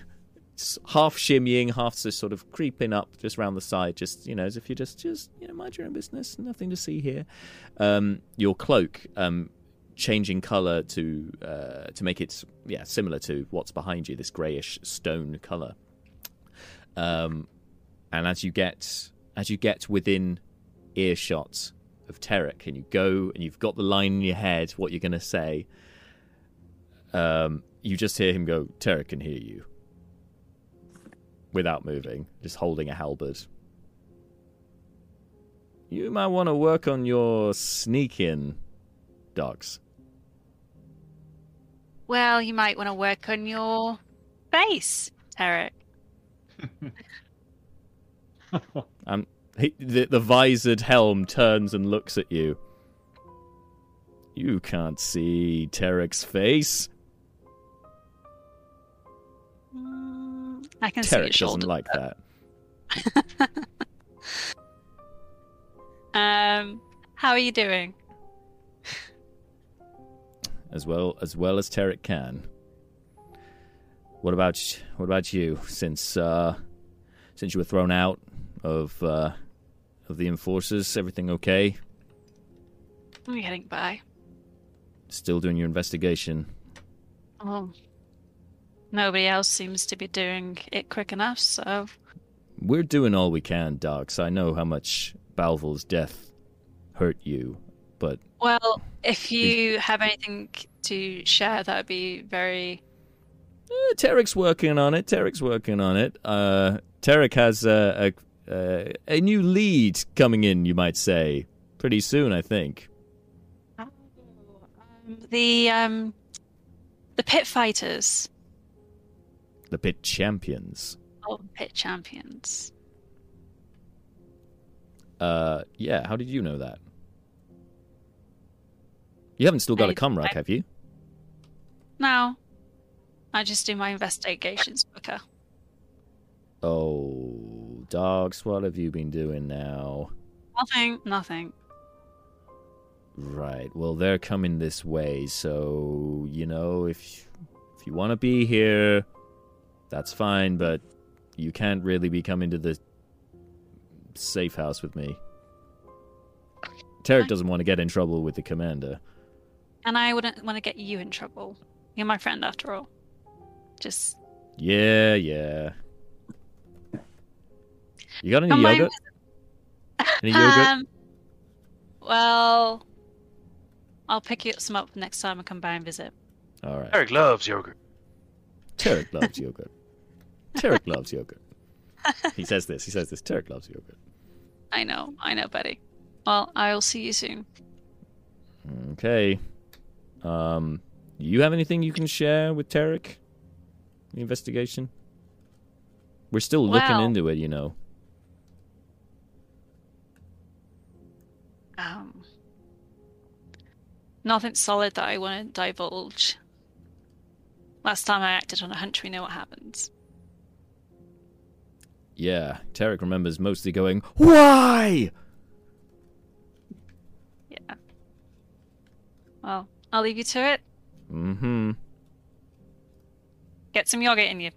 half shimmying, half just sort of creeping up just round the side, just you know as if you just just you know mind your own business, nothing to see here. Um, your cloak um, changing color to uh, to make it yeah similar to what's behind you, this greyish stone color. Um, and as you get as you get within earshot of Tarek, and you go and you've got the line in your head what you're going to say, um, you just hear him go, "Tarek can hear you," without moving, just holding a halberd. You might want to work on your sneaking, Docs. Well, you might want to work on your face, Eric. Um, he, the, the visored helm turns and looks at you. You can't see Tarek's face. I can see Tarek your doesn't like that. Um, how are you doing? as well as well as Tarek can. What about what about you? Since uh, since you were thrown out of uh, of the enforcers, everything okay? I'm getting by. Still doing your investigation. Oh, nobody else seems to be doing it quick enough. So We're doing all we can, Docs. I know how much Balval's death hurt you, but Well, if you have anything to share, that would be very. Eh, Tarek's working on it. Tarek's working on it. Uh, Tarek has a, a, a a new lead coming in, you might say, pretty soon. I think. The um, the pit fighters. The pit champions. Oh, pit champions. Uh, yeah. How did you know that? You haven't still got a I- Comrock, I- have you? No. I just do my investigations quicker. Oh, Docs, what have you been doing now? Nothing. Nothing. Right. Well, they're coming this way, so you know if if you want to be here, that's fine. But you can't really be coming to the safe house with me. Tarek doesn't want to get in trouble with the commander. And I wouldn't want to get you in trouble. You're my friend after all. Just Yeah, yeah. You got any Come by yogurt? Any yogurt? Um, well, I'll pick you some up next time I come by and visit. All right. Eric loves yogurt. Tarek loves yogurt. Tarek loves yogurt. He says this. He says this. Tarek loves yogurt. I know, I know, buddy. Well, I will see you soon. Okay. Um, you have anything you can share with Tarek? The investigation. We're still looking into it, you know. Um, nothing solid that I want to divulge. Last time I acted on a hunch, we know what happens. Yeah, Tarek remembers mostly going, "Why?" Yeah. Well, I'll leave you to it. Mm-hmm. Get some yogurt in you.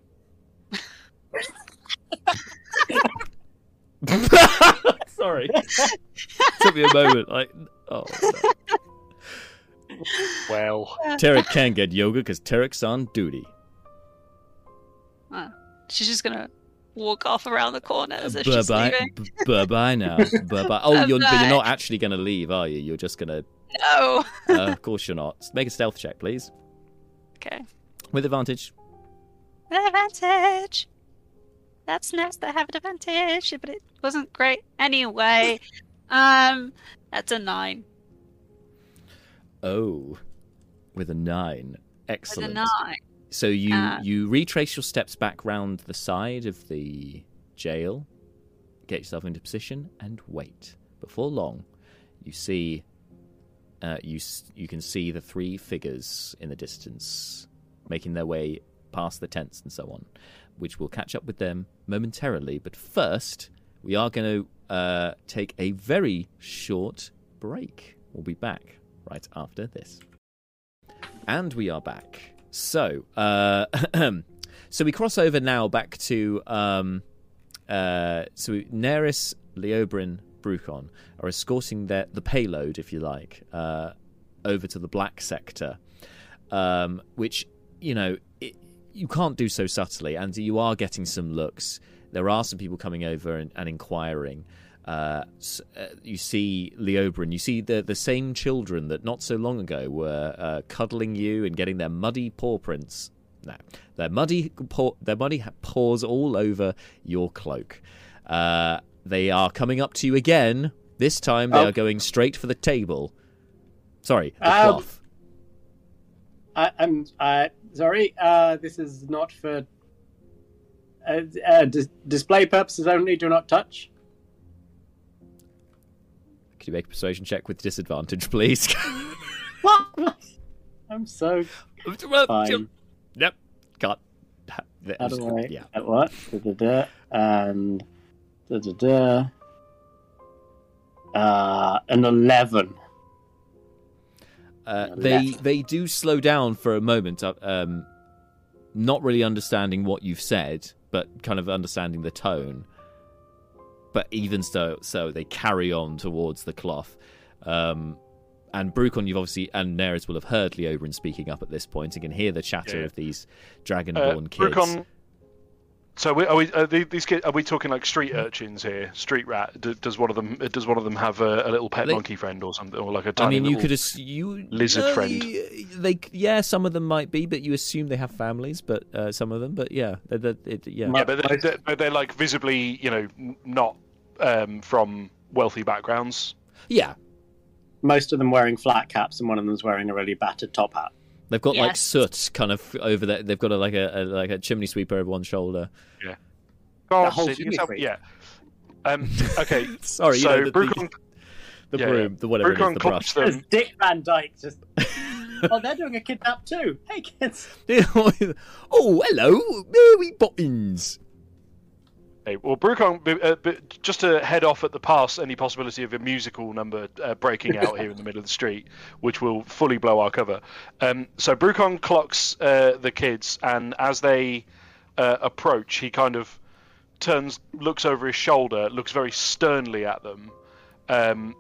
Sorry. Took me a moment. Like, oh. no. Well, Tarek can get yoga because Tarek's on duty. Uh, she's just gonna walk off around the corner as if Bye she's bye. leaving. Bye bye now. Bye bye. Oh, you're, but you're not actually going to leave, are you? You're just going to. No. Uh, of course you're not. Make a stealth check, please. Okay. With advantage. Advantage. That's nice to have an advantage, but it wasn't great anyway. Um, that's a nine. Oh, with a nine. Excellent. With a nine. So you Ah. you retrace your steps back round the side of the jail, get yourself into position, and wait. Before long, you see, uh, you you can see the three figures in the distance making their way past the tents and so on, which will catch up with them momentarily. But first, we are going to uh, take a very short break. We'll be back right after this. And we are back. So, uh, so we cross over now back to um, uh, so Neris, Leobrin, Brucon are escorting their the payload, if you like, uh, over to the black sector, um, which you know it, you can't do so subtly, and you are getting some looks. There are some people coming over and, and inquiring. Uh, uh, you see Leobrin, you see the the same children that not so long ago were uh, cuddling you and getting their muddy paw prints. No, their muddy paw, their muddy paws all over your cloak. Uh, they are coming up to you again. This time they Oh. are going straight for the table. Sorry, the Um, cloth. I, I'm uh, sorry. Uh, this is not for uh, uh, dis- display purposes only. Do not touch. Could you make a persuasion check with disadvantage, please? What? I'm so Well, fine. Yep. Cut. How do I? Yeah. At what? Da, da, da, and da, da, da. Uh, an eleven. Uh, they they do slow down for a moment, uh, um, not really understanding what you've said, but kind of understanding the tone. But even so, so they carry on towards the cloth. Um, and Brucon, you've obviously and Neris will have heard Leobrin speaking up at this point and can hear the chatter Yeah. of these uh, dragonborn kids. Brucon. So we, are we are these kids? Are we talking like street urchins here? Street rat? Does one of them? Does one of them have a, a little pet They- monkey friend or something, or like a I tiny mean, you could ass- you lizard uh, friend? They yeah, some of them might be, but you assume they have families. But uh, some of them, but yeah, they're, they're- it, yeah. Yeah, but they're, they're, they're like visibly, you know, not um, from wealthy backgrounds. yeah, Most of them wearing flat caps, and one of them's wearing a really battered top hat. They've got like soot kind of over there. They've got a, like a, a like a chimney sweeper over one shoulder. Yeah. God, whole Sid, chimney yourself- yeah. Um, okay. Sorry, you so know, the, Brucon, the, the yeah, broom, the whatever it is, the clops brush. There's. Dick Van Dyke just oh, they're doing a kidnap too. Hey, kids. oh, hello, Mary Poppins. Well, Brucon, just to head off at the pass any possibility of a musical number uh, breaking out here in the middle of the street, which will fully blow our cover. Um, so Brucon clocks uh, the kids, and as they uh, approach, he kind of turns, looks over his shoulder, looks very sternly at them, um,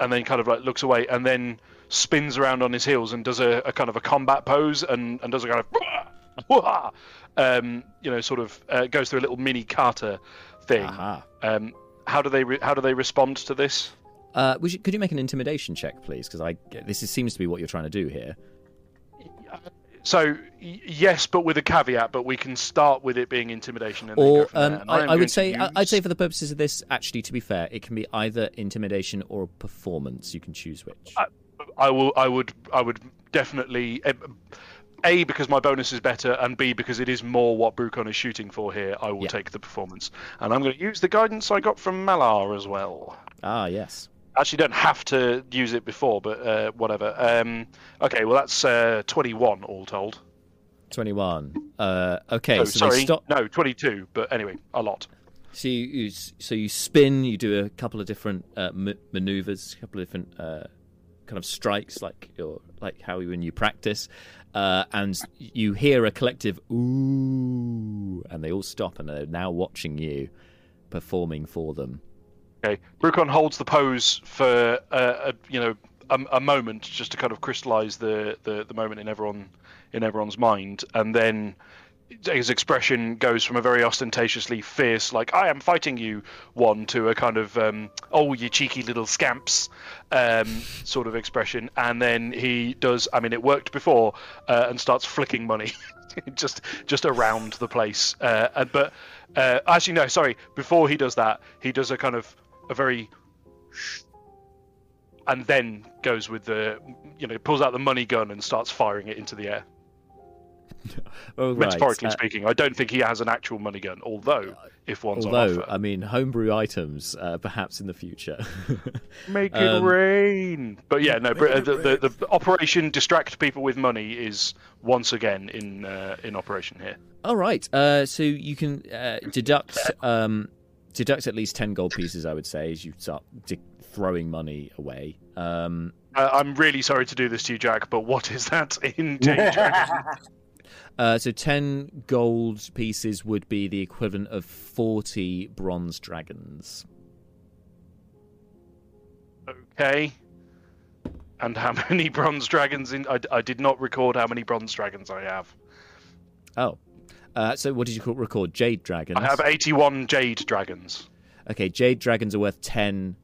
and then kind of like looks away, and then spins around on his heels and does a, a kind of a combat pose and, and does a kind of um, you know, sort of uh, goes through a little mini kata thing. Um, how do they re- how do they respond to this? Uh, you, could you make an intimidation check, please? Because I this is, seems to be what you're trying to do here. So yes, but with a caveat. But we can start with it being intimidation, and or um, I, I would say use... I'd say for the purposes of this, actually, to be fair, it can be either intimidation or performance. You can choose which. I, I will. I would. I would definitely. Uh, a because my bonus is better, and B because it is more what Brucon is shooting for here. I will yeah. take the performance, and I'm going to use the guidance I got from Malar as well. Ah, yes. Actually, don't have to use it before, but uh, whatever. Um, okay, well that's uh, 21 all told. 21. Uh, okay, oh, so sorry, stop... no, 22. But anyway, a lot. So you, you, so you spin. You do a couple of different uh, m- maneuvers, a couple of different uh, kind of strikes, like your like how when you practice, uh, and you hear a collective ooh, and they all stop and they're now watching you performing for them. Okay, Brucon holds the pose for uh, a, you know a, a, moment just to kind of crystallize the, the, the moment in everyone in everyone's mind, and then his expression goes from a very ostentatiously fierce, like "I am fighting you" one to a kind of um, "Oh, you cheeky little scamps" um, sort of expression, and then he does. I mean, it worked before, uh, and starts flicking money just just around the place. Uh, but uh, actually, no, sorry. Before he does that, he does a kind of a very and then goes with the you know pulls out the money gun and starts firing it into the air. oh, Metaphorically right. speaking, I don't think he has an actual money gun. Although, if one's although on offer, I mean, homebrew items, uh, perhaps in the future. make it um, rain. But yeah, no. Uh, the, the, the, operation distract people with money is once again in uh, in operation here. All right. Uh, so you can uh, deduct um, deduct at least ten gold pieces. I would say as you start de- throwing money away. Um, I'm really sorry to do this to you, Jack, but what is that in Jade Dragon? Uh, so 10 gold pieces would be the equivalent of 40 bronze dragons. Okay. And how many bronze dragons in. I, I did not record how many bronze dragons I have. Oh. Uh, so what did you call record? Jade dragons? I have 81 jade dragons. Okay, jade dragons are worth 10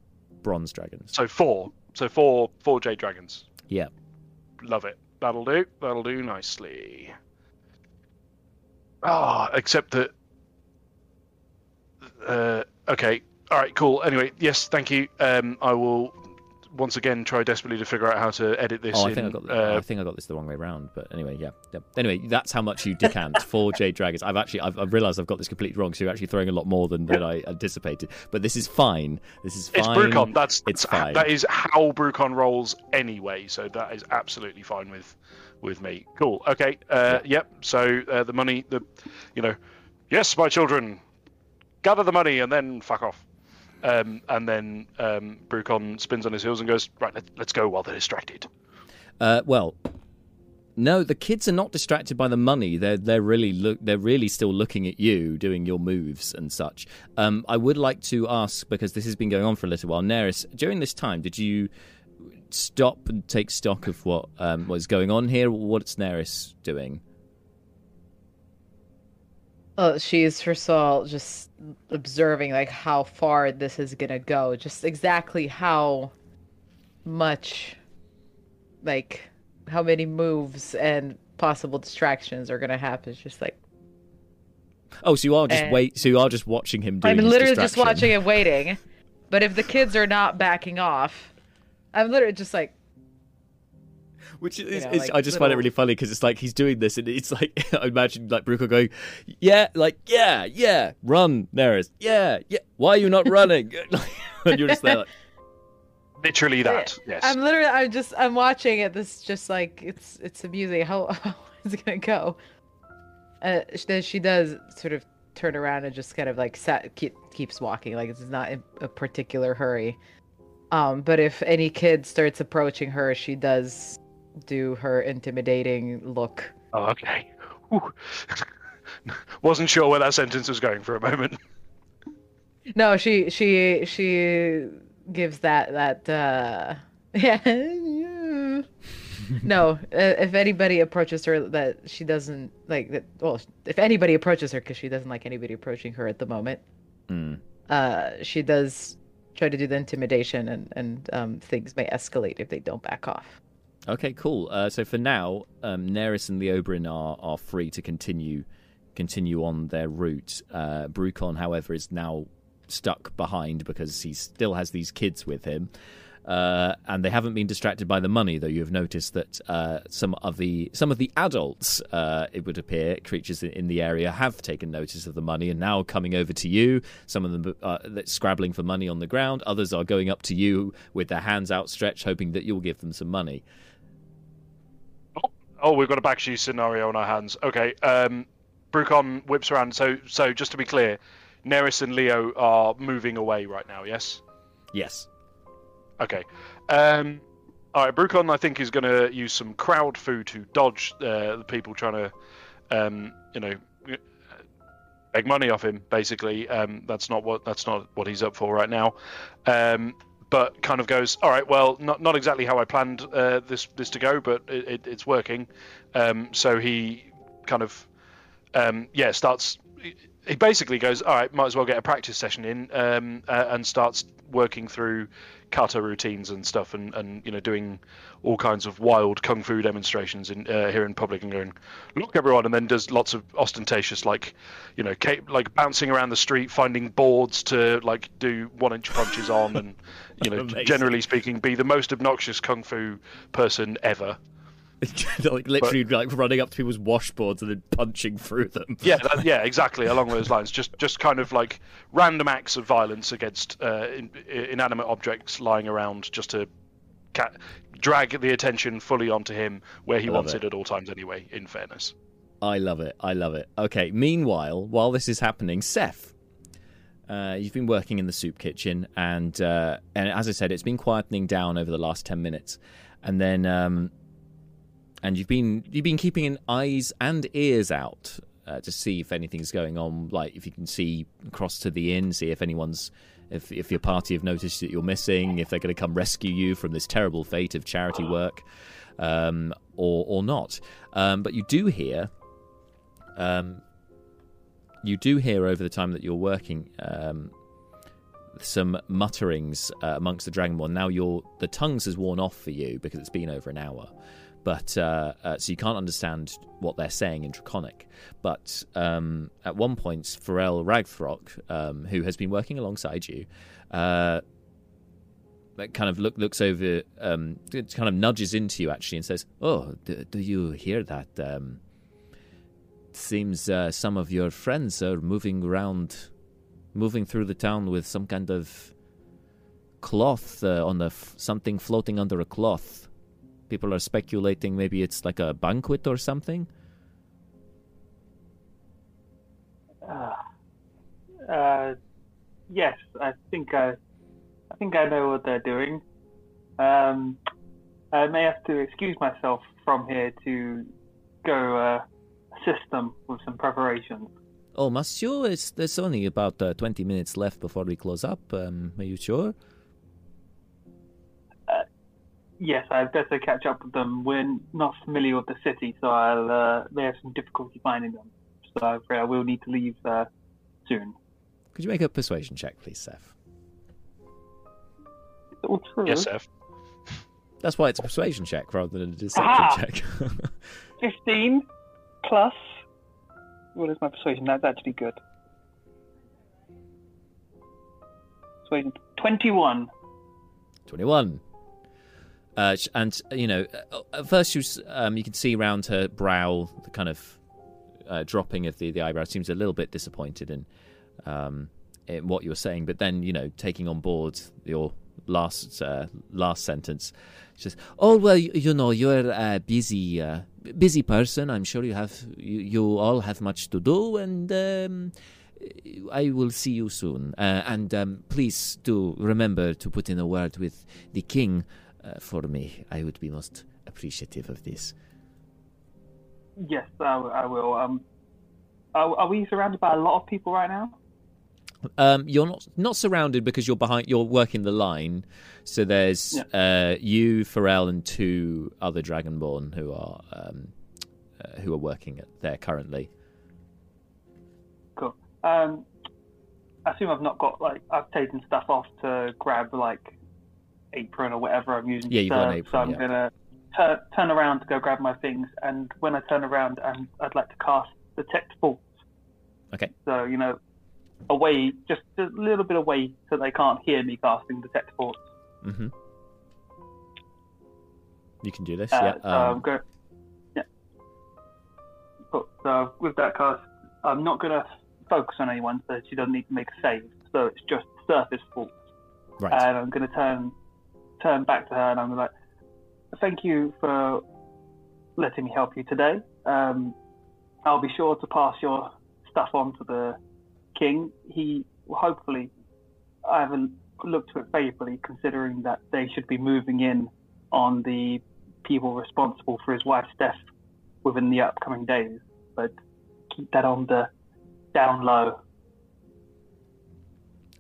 bronze dragons. So four. So four, four jade dragons. Yeah. Love it. That'll do. That'll do nicely. Ah, oh, except that. Uh, okay. All right. Cool. Anyway, yes. Thank you. Um, I will once again try desperately to figure out how to edit this. Oh, I in, think I got. Uh, I think I got this the wrong way around. But anyway, yeah. yeah. Anyway, that's how much you decant for Jade Dragons. I've actually I've, I've, realized I've got this completely wrong. So you're actually throwing a lot more than, than I anticipated. But this is fine. This is fine. It's Brucon. That's it's fine. That is how Brucon rolls anyway. So that is absolutely fine with with me. Cool. Okay. Uh. Yep. So uh, the money, the, you know, yes, my children, gather the money and then fuck off. Um, and then um, Brucon spins on his heels and goes, right, let, us go while they're distracted. Uh, well, no, the kids are not distracted by the money. They're they're really look they're really still looking at you doing your moves and such. Um, I would like to ask because this has been going on for a little while. Neris, during this time, did you stop and take stock of what um, was going on here? What's Neris doing? Oh, she's first of all just observing like how far this is gonna go, just exactly how much, like how many moves and possible distractions are gonna happen. It's just like. Oh, so you are just and... wait. So you are just watching him. I'm literally just watching and waiting. But if the kids are not backing off, I'm literally just like, which is, you know, like I just little... find it really funny because it's like he's doing this and it's like I imagine like Brucon going, yeah, like yeah, yeah, run, Neris, yeah, yeah. Why are you not running? and you're just there like, Literally that. Yes. I'm literally. I'm just. I'm watching it. This just like it's. It's amusing. How, how is it gonna go? Uh, then she does sort of turn around and just kind of like sat, keep, keeps walking. Like it's not in a particular hurry. Um, but if any kid starts approaching her, she does do her intimidating look. Oh, okay. Wasn't sure where that sentence was going for a moment. No, she she she gives that that uh yeah. no, uh, if anybody approaches her that she doesn't like that well, if anybody approaches her cuz she doesn't like anybody approaching her at the moment. Mm. Uh she does try to do the intimidation and and um things may escalate if they don't back off. Okay, cool. Uh, so for now, um, Neris and Leobrin are are free to continue continue on their route. Uh, Brucon, however, is now stuck behind because he still has these kids with him. Uh, and they haven't been distracted by the money, though you have noticed that uh, some of the some of the adults, uh, it would appear, creatures in, in, the area have taken notice of the money and now coming over to you. Some of them are scrabbling for money on the ground. Others are going up to you with their hands outstretched, hoping that you'll give them some money. Oh, oh we've got a backshoe scenario on our hands. Okay, um, Brucon whips around. So, so just to be clear, Neris and Leo are moving away right now. Yes. Yes. Okay. Um, all right. Brucon, I think, is going to use some crowd food to dodge uh, the people trying to, um, you know, beg money off him. Basically, um, that's not what that's not what he's up for right now. Um, but kind of goes, all right. Well, not not exactly how I planned uh, this this to go, but it, it, it's working. Um, so he kind of, um, yeah, starts he basically goes, all right, might as well get a practice session in, um, uh, and starts working through kata routines and stuff, and, and you know doing all kinds of wild kung fu demonstrations in uh, here in public, and going, look everyone, and then does lots of ostentatious like, you know, like bouncing around the street, finding boards to like do one inch punches on, and you know, generally speaking, be the most obnoxious kung fu person ever. like literally but, like running up to people's washboards and then punching through them. yeah, that, yeah, exactly along those lines. Just just kind of like random acts of violence against uh, in, inanimate objects lying around, just to ca- drag the attention fully onto him where he wants it. it at all times. Anyway, in fairness. I love it. I love it. Okay. Meanwhile, while this is happening, Seth, uh, you've been working in the soup kitchen, and uh, and as I said, it's been quietening down over the last ten minutes, and then um, and you've been you've been keeping an eyes and ears out uh, to see if anything's going on. Like if you can see across to the inn, see if anyone's if if your party have noticed that you're missing, if they're going to come rescue you from this terrible fate of charity work, um, or or not. Um, but you do hear. Um, you do hear over the time that you're working um, some mutterings uh, amongst the dragonborn. Now your the tongues has worn off for you because it's been over an hour but uh, uh, so you can't understand what they're saying in Draconic. But um, at one point, Pharrell Ragthrok, um, who has been working alongside you, uh, kind of look, looks over, um, kind of nudges into you actually, and says, "Oh, do, do you hear that? Um, seems uh, some of your friends are moving around, moving through the town with some kind of." cloth uh, on the f- something floating under a cloth People are speculating maybe it's like a banquet or something. Uh, uh, yes, I think I, I think I know what they're doing. Um, I may have to excuse myself from here to go uh, assist them with some preparations. Oh, monsieur, it's, there's only about uh, 20 minutes left before we close up. Um, are you sure? Yes, I'd better catch up with them. We're not familiar with the city, so I'll uh, may have some difficulty finding them. So I'm afraid I will need to leave uh, soon. Could you make a persuasion check, please, Seth? all true. Yes, Seth. That's why it's a persuasion check rather than a deception Aha! check. 15 plus. What is my persuasion? That's actually good. Persuasion 21. 21. Uh, and you know, uh, at first you um, you can see around her brow the kind of uh, dropping of the the eyebrow. Seems a little bit disappointed in, um, in what you were saying, but then you know, taking on board your last uh, last sentence. She says, "Oh well, you, you know, you're a busy uh, busy person. I'm sure you have you, you all have much to do, and um, I will see you soon. Uh, and um, please do remember to put in a word with the king uh, for me. I would be most appreciative of this." Yes, I, I will. Um, are, are we surrounded by a lot of people right now? Um, you're not not surrounded because you're behind. You're working the line, so there's Yeah. uh, you, Pharrell, and two other Dragonborn who are um, uh, who are working at there currently. Cool. Um, I assume I've not got like I've taken stuff off to grab like apron or whatever I'm using. Yeah, you've got an apron, So I'm yeah. gonna tur- turn around to go grab my things, and when I turn around, i I'd like to cast detect thoughts. Okay. So you know, away, just a little bit away, so they can't hear me casting detect thoughts. hmm You can do this. Uh, yeah. so Um, go- yeah. Cool. So with that cast, I'm not gonna focus on anyone, so she doesn't need to make a save. So it's just surface thoughts. right. and I'm going to turn turn back to her, and I'm like, "Thank you for letting me help you today. Um, I'll be sure to pass your stuff on to the king. He hopefully, I haven't looked at it favorably, considering that they should be moving in on the people responsible for his wife's death within the upcoming days. But keep that on the down low.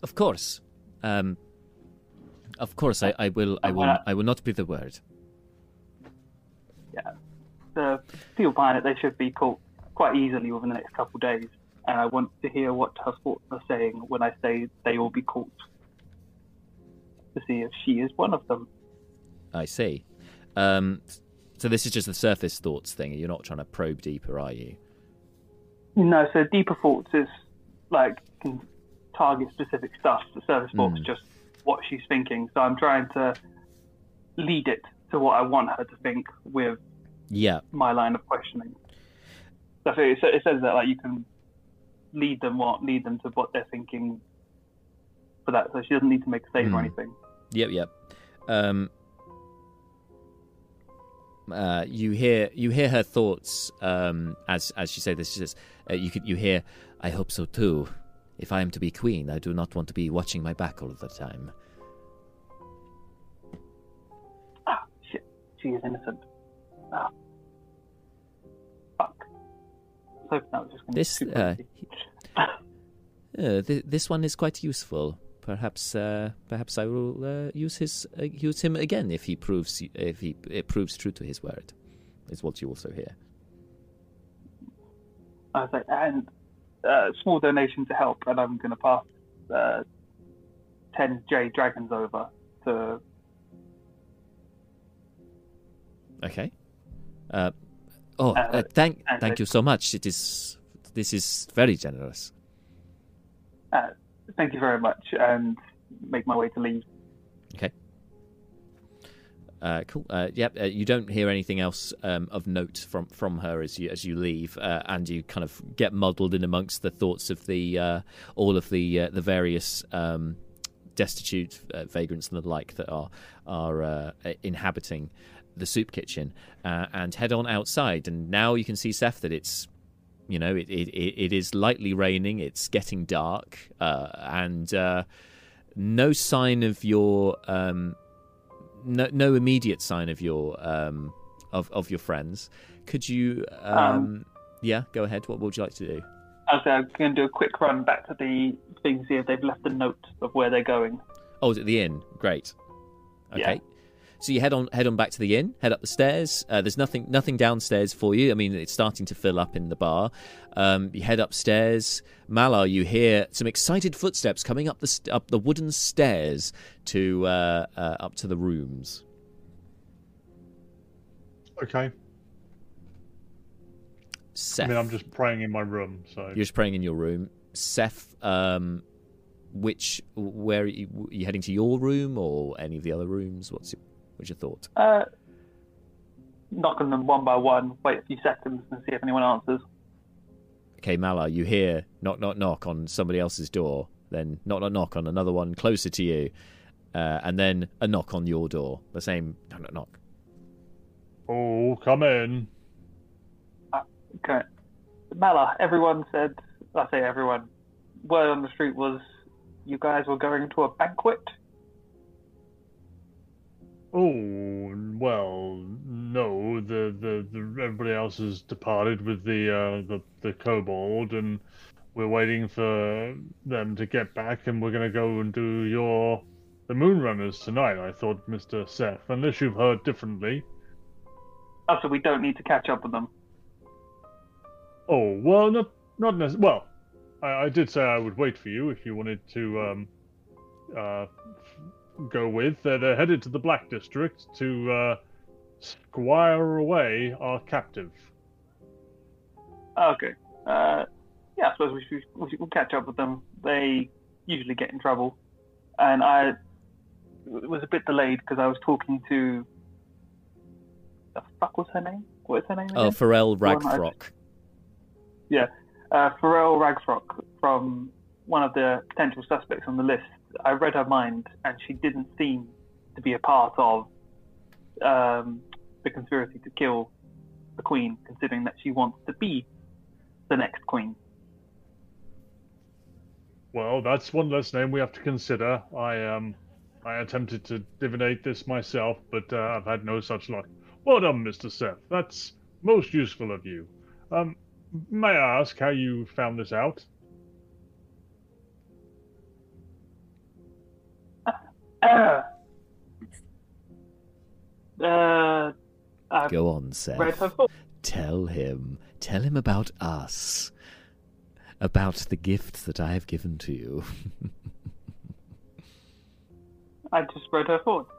of course. Um, of course, I, I will. I will. I- I will not be the word. Yeah, the behind it, they should be caught quite easily within the next couple of days. And I want to hear what her thoughts are saying when I say they will be caught to see if she is one of them. I see. Um, so this is just the surface thoughts thing. You're not trying to probe deeper, are you? No, so deeper thoughts is like can target specific stuff. The surface thoughts Mm. just what she's thinking. So I'm trying to lead it to what I want her to think with Yeah. my line of questioning. So it, it says that like you can lead them what lead them to what they're thinking for that. So she doesn't need to make a save Hmm. or anything. Yep, yep. Um, uh, you hear you hear her thoughts um, as as she says this. She says, uh, "You could you hear? I hope so too. If I am to be queen, I do not want to be watching my back all of the time." She is innocent. Ah. Fuck. I was that was just This uh, uh, th- this one is quite useful. Perhaps uh, perhaps I will uh, use his uh, use him again if he proves if he it proves true to his word. Is what you also hear. Like, and uh, small donation to help, and I'm going to pass uh, 10 J dragons over to. Okay. Uh, oh, Uh, thank thank you so much. It is this is very generous. Uh, thank you very much, and make my way to leave. Okay. Uh, cool. Uh, yep. Uh, you don't hear anything else um, of note from, from her as you as you leave, uh, and you kind of get muddled in amongst the thoughts of the uh, all of the uh, the various um, destitute uh, vagrants and the like that are are uh, inhabiting the soup kitchen, uh, and head on outside. And now you can see Seth that it's you know it it, it it is lightly raining. It's getting dark, uh, and uh, no sign of your um, no no immediate sign of your um of of your friends. Could you um, Um, yeah go ahead? What would you like to do? I was uh, going to do a quick run back to the thing, see if they've left a note of where they're going. Oh, it's at the inn. Great. Okay. Yeah. So you head on head on back to the inn, head up the stairs. Uh, there's nothing nothing downstairs for you. I mean, it's starting to fill up in the bar. Um, you head upstairs. Malar, you hear some excited footsteps coming up the st- up the wooden stairs to uh, uh, up to the rooms. Okay. Seth, I mean, I'm just praying in my room, so you're just praying in your room. Seth, um, which where are you, are you heading to your room or any of the other rooms? What's your, what's your thought? Uh, knock on them one by one, wait a few seconds, and see if anyone answers. Okay, Malar, you hear knock, knock, knock on somebody else's door, then knock, knock, knock on another one closer to you, uh, and then a knock on your door. The same knock, knock, knock. Oh, come in. Okay. Malar, everyone said, I say everyone, word on the street was you guys were going to a banquet? Oh well, no. The, the, the everybody else has departed with the uh, the the kobold, and we're waiting for them to get back, and we're gonna go and do your the Moonrunners tonight. I thought, Mister Seth, unless you've heard differently. Oh, so we don't need to catch up with them. Oh well, not not necessarily. Well, I, I did say I would wait for you if you wanted to um, uh, go with. They're, they're headed to the Black District to uh, squire away our captive. Okay. Uh, yeah, I suppose we should, we should we'll catch up with them. They usually get in trouble, and I was a bit delayed because I was talking to. The fuck was her name? What is her name? Oh. Pharrell The Ragfrock. Yeah, uh, Pharrell Ragsrock from one of the potential suspects on the list. I read her mind, and she didn't seem to be a part of um, the conspiracy to kill the queen, considering that she wants to be the next queen. Well, that's one less name we have to consider. I um, I attempted to divinate this myself, but uh, I've had no such luck. Well done, Mister Seth. That's most useful of you. Um, may I ask how you found this out? Uh, uh, I've Go on, Seth. read her. Tell him. Tell him about us. About the gift that I have given to you. I just read her thoughts.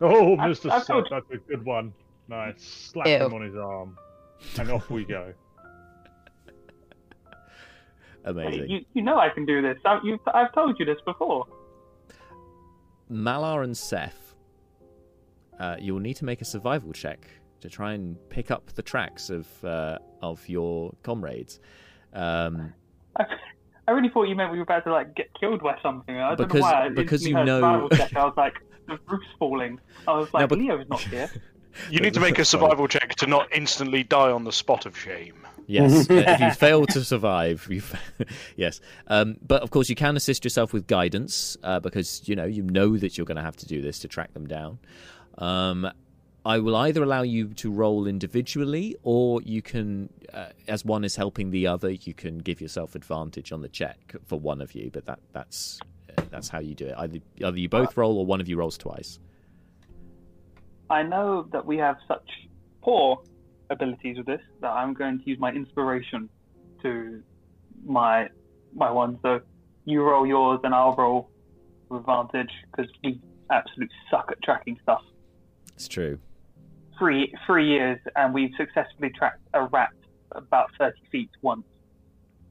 Oh, I- Mister I Seth, told- that's a good one. Nice. Slap Ew. him on his arm, and off we go. Amazing. You, you know I can do this. I, you, I've told you this before. Malar and Seth, uh, you'll need to make a survival check to try and pick up the tracks of uh, of your comrades. Um, I, I really thought you meant we were about to like get killed by something. I don't Because- know why. Because instantly you know- check, I was like, the roof's falling. I was like, but- Leo's not here. You need to make a survival check to not instantly die on the spot of shame. Yes, if you fail to survive, you yes. Um, but of course, you can assist yourself with guidance uh, because you know you know that you're going to have to do this to track them down. Um, I will either allow you to roll individually, or you can, uh, as one is helping the other, you can give yourself advantage on the check for one of you. But that that's uh, that's how you do it. Either either you both roll, or one of you rolls twice. I know that we have such poor abilities with this that I'm going to use my inspiration to my my one. So you roll yours and I'll roll with advantage because we absolutely suck at tracking stuff. It's true. Three three years and we've successfully tracked a rat about thirty feet once.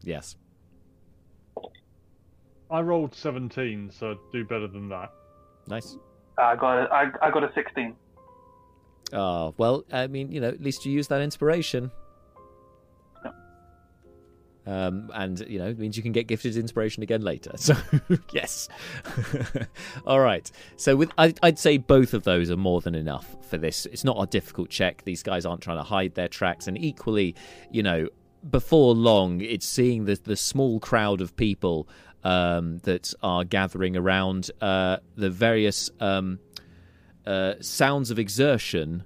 Yes. I rolled seventeen, so do better than that. Nice. I got a, I, I got a sixteen. Oh, well, I mean, you know, at least you use that inspiration. Um, and, you know, it means you can get gifted inspiration again later. So, yes. All right. So, with I, I'd say both of those are more than enough for this. It's not a difficult check. These guys aren't trying to hide their tracks. And equally, you know, before long, it's seeing the, the small crowd of people um, that are gathering around uh, the various um, uh, sounds of exertion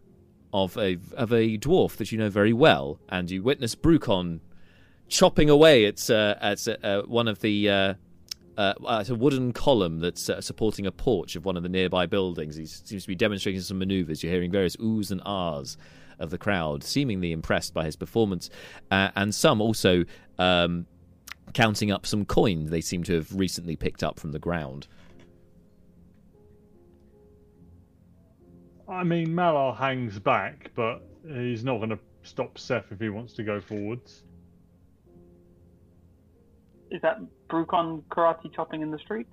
of a of a dwarf that you know very well, and you witness Brucon chopping away at uh, at uh, one of the. Uh, uh, at a wooden column that's uh, supporting a porch of one of the nearby buildings. He seems to be demonstrating some maneuvers. You're hearing various oohs and ahs of the crowd, seemingly impressed by his performance, uh, and some also um, counting up some coin they seem to have recently picked up from the ground. I mean, Malar hangs back, but he's not going to stop Seth if he wants to go forwards. Is that Brucon karate chopping in the street?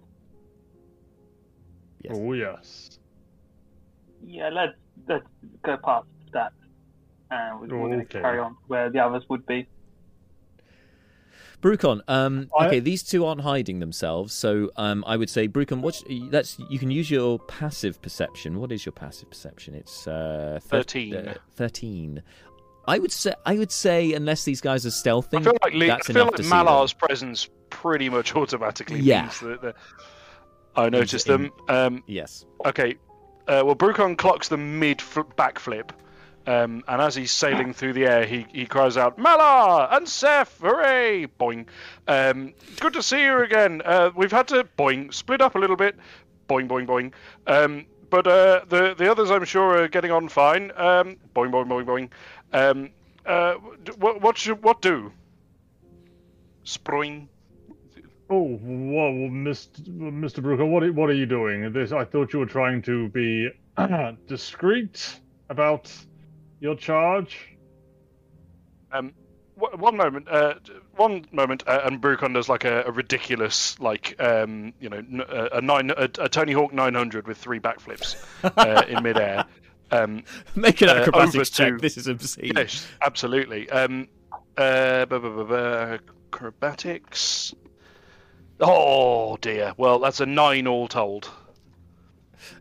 Yes. Oh yes. Yeah, let's let's go past that, and we're, we're going to Okay. carry on where the others would be. Brucon, um, okay, these two aren't hiding themselves, so um, I would say, Brucon, what's, that's you can use your passive perception. What is your passive perception? It's uh, thir- 13. uh, Thirteen. I would say, I would say, unless these guys are stealthing, I feel like, Le- I that's feel enough like to them. Malar's presence pretty much automatically Yeah. means that that I noticed in- them. Um, Yes. okay, uh, well, Brucon clocks the mid fl- backflip, um, and as he's sailing through the air, he, he cries out, Malar and Seth, hooray! Boing. Um, good to see you again. Uh, we've had to, boing, split up a little bit. Boing, boing, boing. Um, but uh, the the others, I'm sure, are getting on fine. Um, boing, boing, boing, boing. Um, uh, what what should what do? Sproing. Oh, well, Mr. Mr. Brooker, what what are you doing? This I thought you were trying to be discreet about your charge. Um, w- one moment, uh, one moment, uh, and Brucon does like a, a ridiculous, like um, you know, n- a, a nine, a, a Tony Hawk 900 with three backflips uh, in midair. Um, Make an uh, acrobatics check. to- This is obscene. Yes, absolutely. Um, uh, bu- bu- bu- acrobatics. Oh dear. Well, that's a nine all told.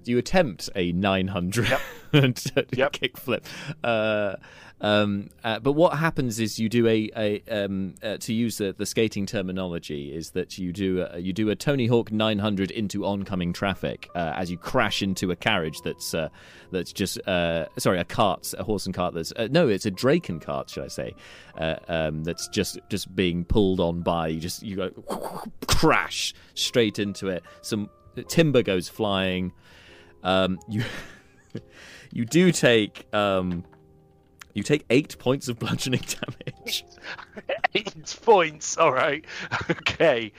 Do you attempt a 900 Yep. kickflip? Uh, um, uh, but what happens is you do a, a um, uh, to use the, the skating terminology is that you do a, you do a Tony Hawk 900 into oncoming traffic uh, as you crash into a carriage that's uh, that's just uh, sorry a cart a horse and cart that's uh, no it's a Draken cart should I say uh, um, that's just just being pulled on by you just you go crash straight into it. Some timber goes flying. Um, you you do take um, you take eight points of bludgeoning damage. Eight points. All right. Okay.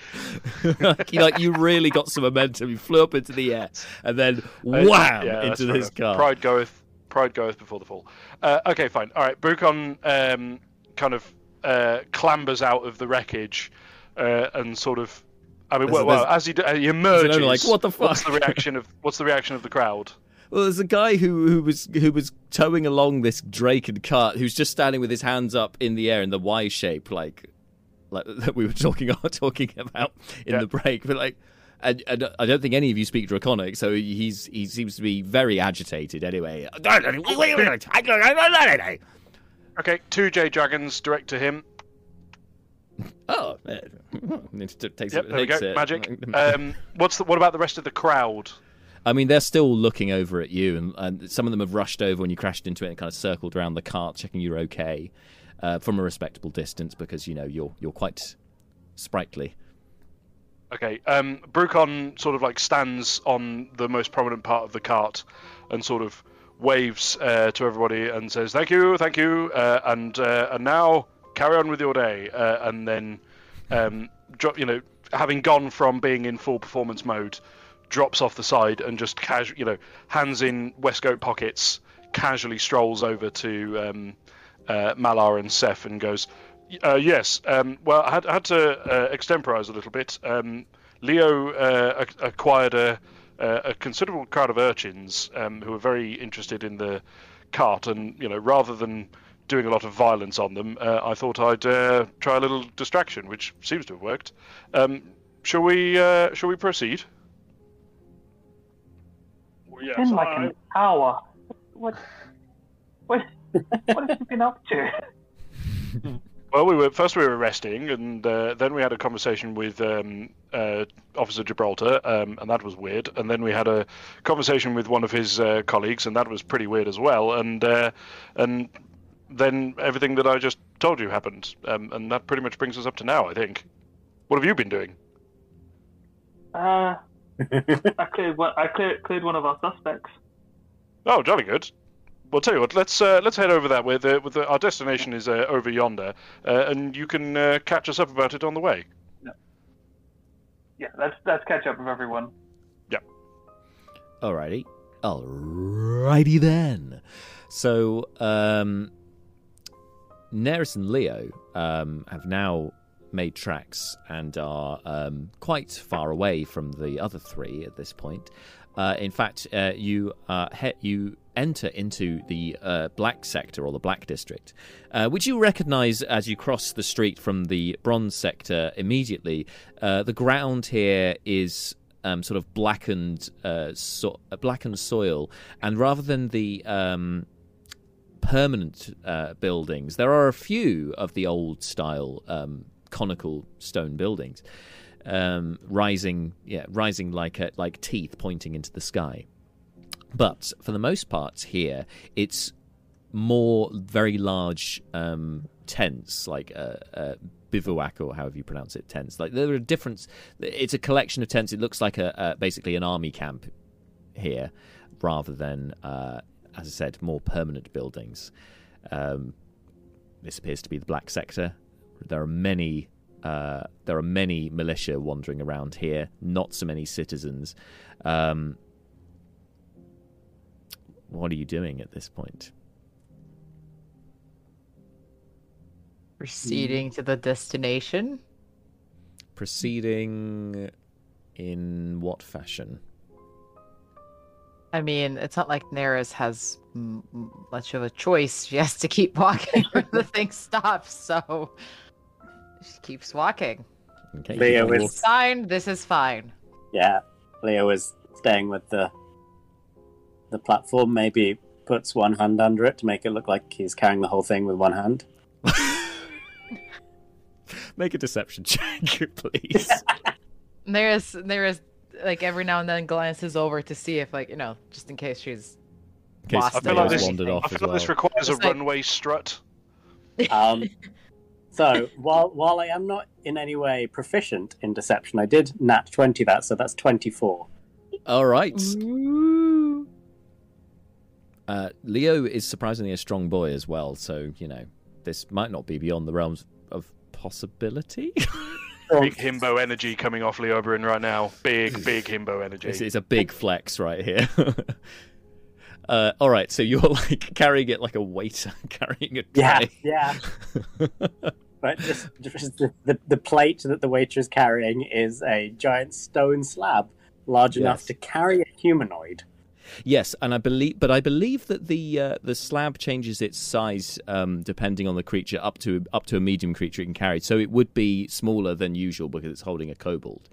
you, like you really got some momentum. You flew up into the air and then Uh, wham yeah, into this enough. car. Pride goeth. Pride goeth before the fall. Uh, okay, fine. All right. Brucon um, kind of uh, clambers out of the wreckage uh, and sort of. I mean, There's- well, well there's- as he, he emerges, like, "What the fuck? What's the reaction of What's the reaction of the crowd? Well, there's a guy who, who was who was towing along this Draken cart who's just standing with his hands up in the air in the Y shape, like like that we were talking talking about in Yeah. the break. But like, and, and I don't think any of you speak Draconic, so he's he seems to be very agitated. Anyway, Okay, two J dragons direct to him. oh, it takes Yep, it there we go. it. Magic. Um, what's the, what about the rest of the crowd? I mean, they're still looking over at you, and, and some of them have rushed over when you crashed into it and kind of circled around the cart, checking you're okay uh, from a respectable distance because you know you're you're quite sprightly. Okay, um, Brucon sort of like stands on the most prominent part of the cart and sort of waves uh, to everybody and says, "Thank you, thank you," uh, and uh, and now carry on with your day. Uh, and then, um, drop, you know, having gone from being in full performance mode, drops off the side and just casual, you know, hands in waistcoat pockets, casually strolls over to um, uh, Malar and Seth and goes, uh, "Yes, um, well, I had, I had to uh, extemporize a little bit. Um, Leo uh, ac- acquired a, a a considerable crowd of urchins um, who were very interested in the cart, and you know, rather than doing a lot of violence on them, uh, I thought I'd uh, try a little distraction, which seems to have worked. Um, shall we? Uh, shall we proceed?" It's been like I- an hour. What? What? what have you been up to? Well, we were first we were resting, and uh, then we had a conversation with um, uh, Officer Gibraltar, um, and that was weird. And then we had a conversation with one of his uh, colleagues, and that was pretty weird as well. And uh, and then everything that I just told you happened, um, and that pretty much brings us up to now. I think. What have you been doing? Uh, I cleared one. I cleared cleared one of our suspects. Oh, jolly good. Well, tell you what, let's uh, let's head over that way. The, with the, our destination is uh, over yonder, uh, and you can uh, catch us up about it on the way. Yeah, let's let's catch up with everyone. Yeah. Alrighty. Alrighty then. So, um, Neris and Leo um, have now made tracks and are um, quite far away from the other three at this point. Uh, in fact, uh, you uh, he- you enter into the uh, black sector or the black district, uh, which you recognise as you cross the street from the bronze sector. Immediately, uh, the ground here is um, sort of blackened, so- blackened soil, and rather than the um, permanent buildings, there are a few of the old style um, conical stone buildings um, rising, yeah, rising like a, like teeth pointing into the sky. But for the most part, here it's more very large um, tents, like a, bivouac or however you pronounce it, tents. Like there are different. It's a collection of tents. It looks like a, a basically an army camp here, rather than, uh, as I said, more permanent buildings. Um, this appears to be the black sector. There are many uh, there are many militia wandering around here, not so many citizens. Um, what are you doing at this point? Proceeding to the destination. Proceeding in what fashion? I mean, it's not like Neris has m- much of a choice. She has to keep walking when the thing stops, so she keeps walking. Okay. Leo This is is fine. This is fine. yeah. Leo is staying with the the platform. Maybe puts one hand under it to make it look like he's carrying the whole thing with one hand. Make a deception check, please. There's there's like every now and then glances over to see if like you know just in case she's In case lost I feel like this. wandered anything. off I feel as like this well. requires a like- runway strut. Um, so while while I am not in any way proficient in deception, I did nat twenty that, so that's twenty four. All right. Uh, Leo is surprisingly a strong boy as well, so you know this might not be beyond the realms of possibility. Big himbo energy coming off Leo Oberyn right now. Big, big himbo energy. It's, it's a big flex right here. uh, all right, so you're like carrying it like a waiter carrying a tray. yeah. yeah. But just, just the, the the plate that the waiter is carrying is a giant stone slab, large enough to carry a humanoid. Yes, and I believe, but I believe that the uh, the slab changes its size um, depending on the creature up to up to a medium creature it can carry. So it would be smaller than usual because it's holding a kobold.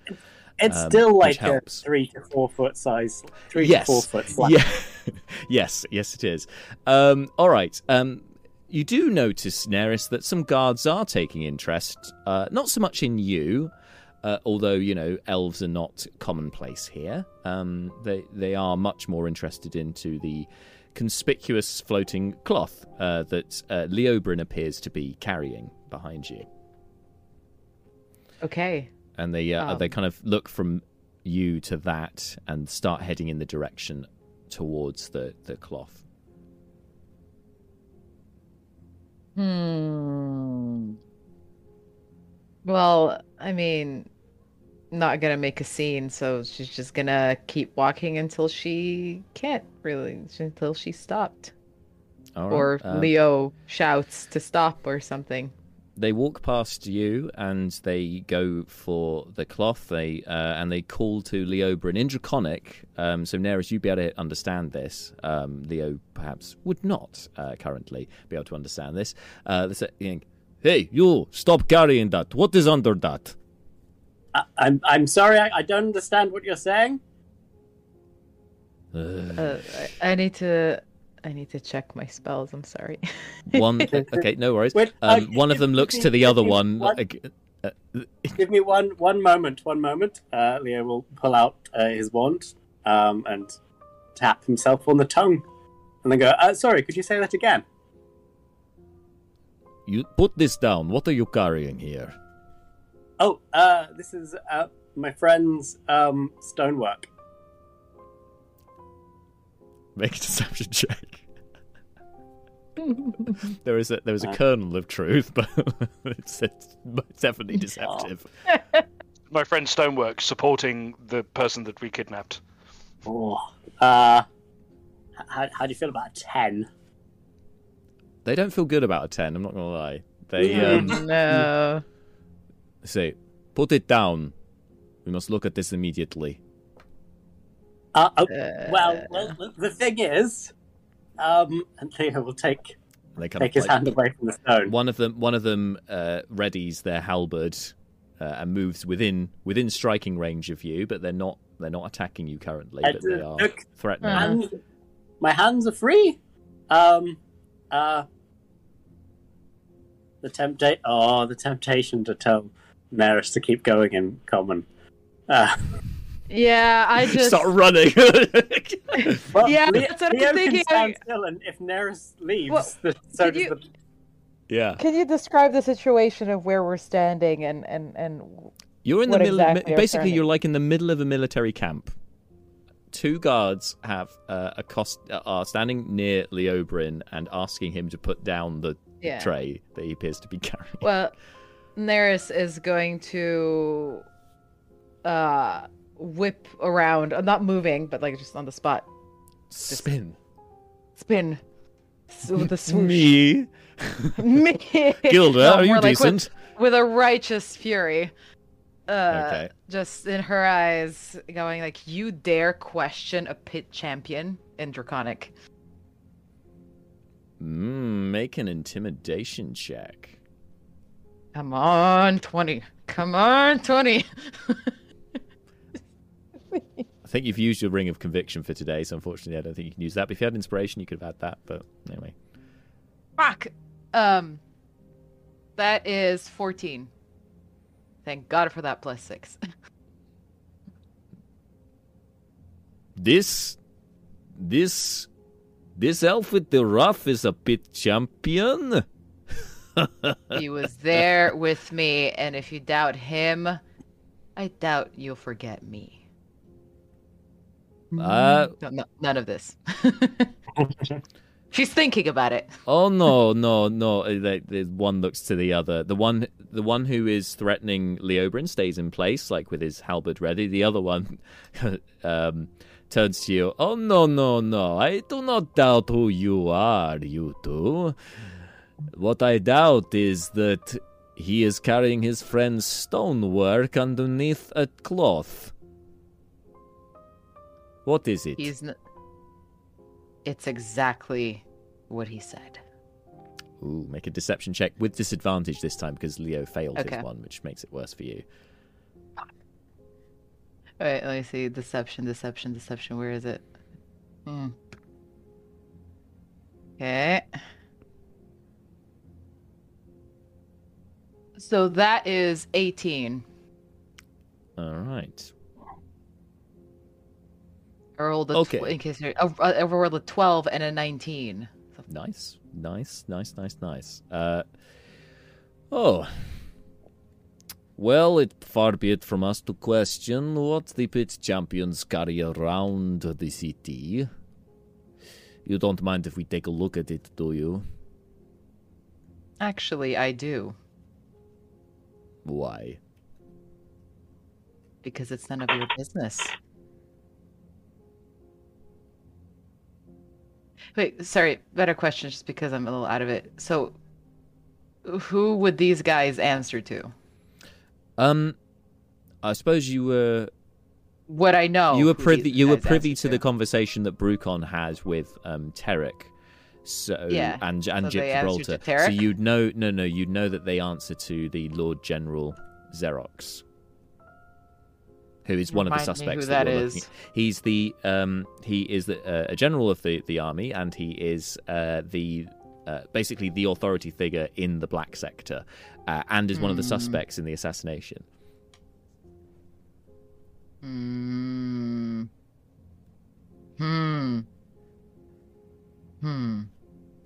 It's Um, still which like a helps. three to four foot size, three yes. to four foot slab. Yeah. yes, yes, it is. Um, all right. Um, you do notice, Neris, that some guards are taking interest, uh, not so much in you, uh, although you know elves are not commonplace here. Um, they they are much more interested into the conspicuous floating cloth uh, that uh, Leobrin appears to be carrying behind you, Okay. And they uh, Um. they kind of look from you to that and start heading in the direction towards the the cloth. Hmm. Well, I mean, not gonna make a scene, so she's just gonna keep walking until she can't really, until she stopped, All right. or uh, Leo shouts to stop or something. They walk past you and they go for the cloth. They uh, and they call to Leobrin in Draconic. Um, so Neris, you'd be able to understand this. Um, Leo perhaps would not uh, currently be able to understand this. Uh, they say, "Hey, you! Stop carrying that. What is under that?" I, I'm I'm sorry, I, I don't understand what you're saying. Uh, Uh, I, I need to, I need to check my spells. I'm sorry. one. Okay, no worries. Wait, uh, Um, one of them looks to the other one. What? like, uh, Give me one one moment, one moment. Uh, Leo will pull out uh, his wand um, and tap himself on the tongue, and then go. Uh, sorry, could you say that again? You put this down. What are you carrying here? Oh, uh, this is uh, my friend's um, stonework. Make a deception check. There is a there is a Uh. kernel of truth, but it's, it's definitely deceptive. My friend Stonework supporting the person that we kidnapped. Oh, uh, how, how do you feel about a ten? They don't feel good about a ten. I'm not gonna lie. They um, no. Say, put it down. We must look at this immediately. Uh, oh, well, well, the thing is, um, and Theo will take They kind take of his like- hand away from the stone. One of them, one of them, uh, readies their halberd uh, and moves within within striking range of you, but they're not they're not attacking you currently, Uh, but they are look, threatening. Hands, my hands are free. Um, uh, the temptation. Oh, the temptation to tell Neris to keep going in common. Uh, Yeah, I just Start running. well, Yeah, Leo, that's what I'm thinking. can stand still, and if Neris leaves, Well, the, so does you- the. yeah, Can you describe the situation of where we're standing and and and you're in the middle. exactly are basically, you're like in the middle of a military camp. Two guards have uh, a cost are standing near Leobrin and asking him to put down the Yeah. tray that he appears to be carrying. Well, Neris is going to uh whip around, uh, not moving, but like just on the spot. Spin. Spin. S- with a swoosh. Me. Me. Gilda, No, are you like with- decent? With, a righteous fury. Uh, Okay. Just in her eyes, going like, "You dare question a pit champion in Draconic?" Mm, make an intimidation check. Come on, twenty. Come on, twenty. I think you've used your ring of conviction for today, so unfortunately, I don't think you can use that. But if you had inspiration, you could have had that. But anyway, Fuck. Um, that is fourteen. Thank God for that plus six. this, this, this elf with the ruff is a pit champion. he was there with me, and if you doubt him, I doubt you'll forget me. Uh, No, no, none of this. She's thinking about it. oh no, no, no! uh, The, the one looks to the other. The one, the one who is threatening Leobrin stays in place, like with his halberd ready. The other one um, turns to you. Oh no, no, no! I do not doubt who you are. You two. What I doubt is that he is carrying his friend's stonework underneath a cloth. What is it? He's. N- it's exactly what he said. Ooh, make a deception check with disadvantage this time because Leo failed Okay. his one, which makes it worse for you. All right, let me see. Deception, deception, deception. Where is it? Hmm. Okay. So that is 18. All right. I rolled a Okay. tw- in case you're, I I rolled a 12 and a 19. Nice, nice, nice, nice, nice. Uh, oh. Well, it far be it from us to question what the pit champions carry around the city. You don't mind if we take a look at it, do you? Actually, I do, Why? because it's none of your business. Wait, sorry, better question just because I'm a little out of it. So, who would these guys answer to? Um, I suppose you were what I know? you were privy you were privy answer to the conversation that Brucon has with um Tarek. So Yeah, and and Gyp Gibraltar. So you'd know no no you'd know that they answer to the Lord General Xerox. Who is one of the Remind me suspects who that, that you're is. looking at. He's the um he is the, uh, a general of the, the army and he is uh the uh, basically the authority figure in the black sector uh, and is one of the Hmm. suspects in the assassination. Hmm. Hmm. Hmm.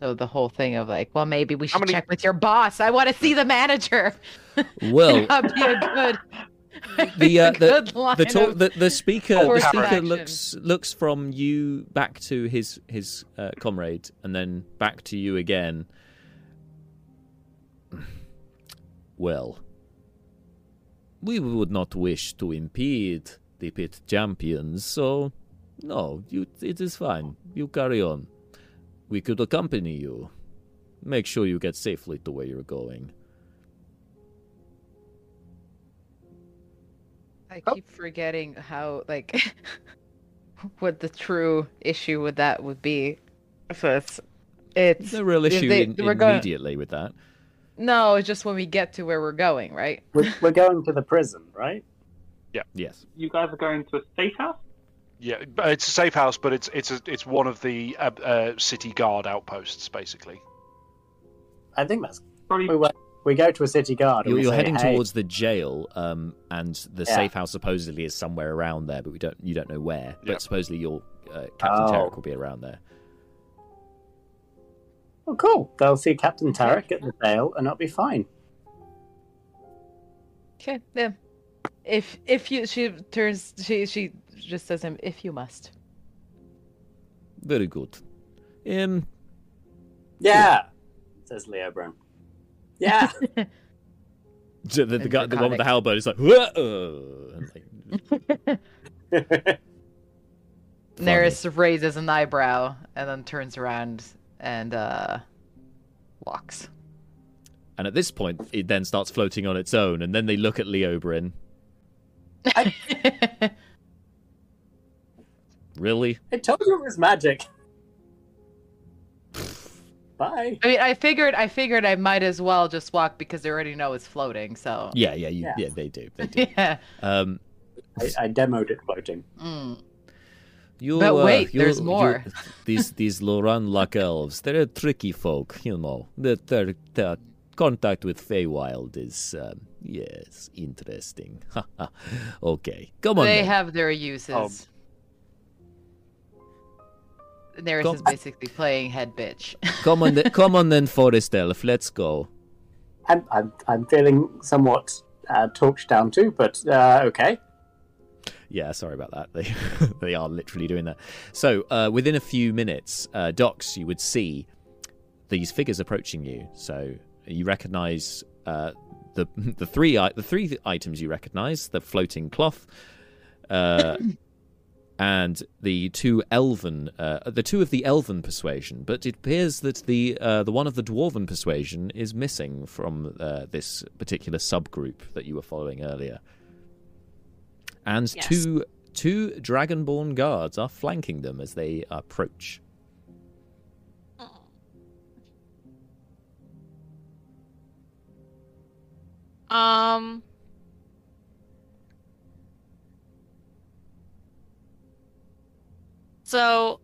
So the whole thing of like, well, maybe we should check with your boss. I want to see the manager. Well, That'd be a good. the uh, the the, talk, the the speaker the speaker action. looks looks from you back to his his uh, comrade and then back to you again. Well, we would not wish to impede the pit champions, so no, you it is fine. You carry on. We could accompany you. Make sure you get safely to where you're going. I keep forgetting how like what the true issue with that would be. So it's it's The real issue they- in, we're going- immediately with that. No, it's just when we get to where we're going, right? We're, we're going to the prison, right? Yeah. Yes. You guys are going to a safe house? Yeah, it's a safe house, but it's it's a, it's one of the uh, uh, city guard outposts, basically. I think that's Probably we, went- we go to a city guard. You're, you're say, heading "Hey, towards the jail, um, and the Yeah. safe house supposedly is somewhere around there, but we don't you don't know where. But supposedly your uh, Captain Oh. Tarek will be around there. Oh, cool. They'll see Captain Tarek at the jail, and it'll be fine. Okay, yeah. If if you she turns she she just says him if you must. Very good. Um, Yeah, says Leobrin. Yeah. the, the, the, guy, the one with the halberd is like, "Whoa!" and like, Neris raises an eyebrow and then turns around and uh walks. and at this point, it then starts floating on its own, and then they look at Leobrin. Really? I told you it was magic. Bye. I mean, I figured I figured I might as well just walk because they already know it's floating. So Yeah, yeah, you, Yeah. yeah. They do. They do. yeah. Um, I, I demoed it floating. Mm. You, But uh, wait, you- there's you- more. these these Loran Luck elves, they're tricky folk, you know. Their, their, their contact with Feywild is, um, yes, interesting. okay, come on. They then. have their uses. Um, Neris is basically playing head bitch. come on, then, come on, then, Forest Elf. Let's go. I'm I'm, I'm feeling somewhat uh, talked down to, but uh, okay. Yeah, sorry about that. They they are literally doing that. So uh, within a few minutes, uh, Docs, you would see these figures approaching you. So you recognise uh, the the three the three items you recognise: the floating cloth, uh, and the two elven, uh, the two of the elven persuasion. But it appears that the uh, the one of the dwarven persuasion is missing from uh, this particular subgroup that you were following earlier and Yes. two two dragonborn guards are flanking them as they approach. Um. So,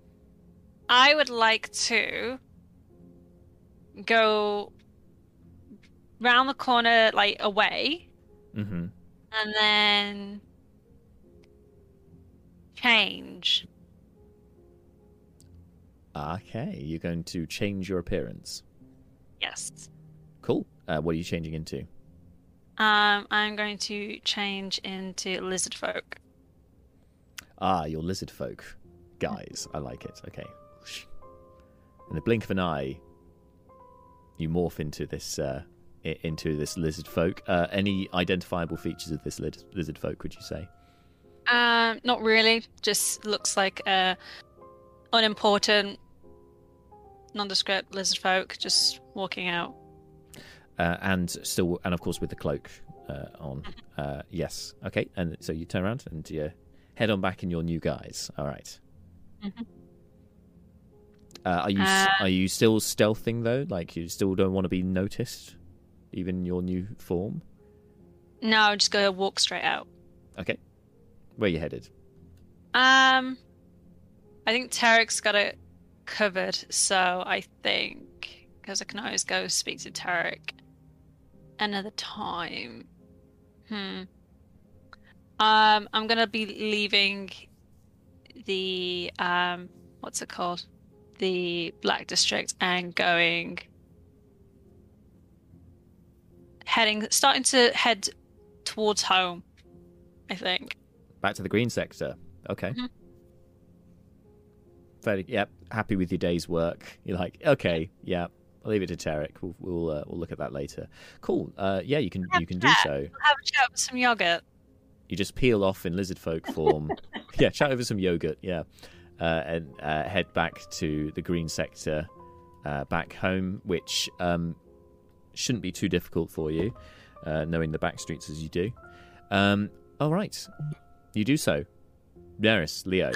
I would like to go round the corner, like away, Mm-hmm. and then change. Okay, you're going to change your appearance. Yes. Cool. Uh, what are you changing into? Um, I'm going to change into lizard folk. Ah, you're lizard folk. Guys, I like it. Okay. In the blink of an eye, you morph into this uh, into this lizard folk. Uh, any identifiable features of this lizard folk? Would you say? Um, not really. Just looks like a unimportant, nondescript lizard folk just walking out. uh, and still, and of course with the cloak uh, on. Uh, yes, okay. And so you turn around and you head on back in your new guise. All right. Mhm. Uh, are you Uh, are you still stealthing though? Like you still don't want to be noticed, even in your new form? No, I'm just gonna walk straight out. Okay. Where you headed? Um, I think Tarek's got it covered, so I think because I can always go speak to Tarek another time. Hmm. Um, I'm gonna be leaving the um, what's it called? The Black District and going heading starting to head towards home. I think. Back to the green sector. Okay. Mhm. Fairly. Yep. Happy with your day's work. You're like, okay, yeah. I'll leave it to Tarek. We'll we'll, uh, we'll look at that later. Cool. Uh, yeah, you can you can do so. Have a chat with some yogurt. You just peel off in lizard folk form. yeah, chat over some yogurt. Yeah, uh, and uh, head back to the green sector, uh, back home, which um, shouldn't be too difficult for you, uh, knowing the back streets as you do. Um, All right, you do so. Neris, Leo.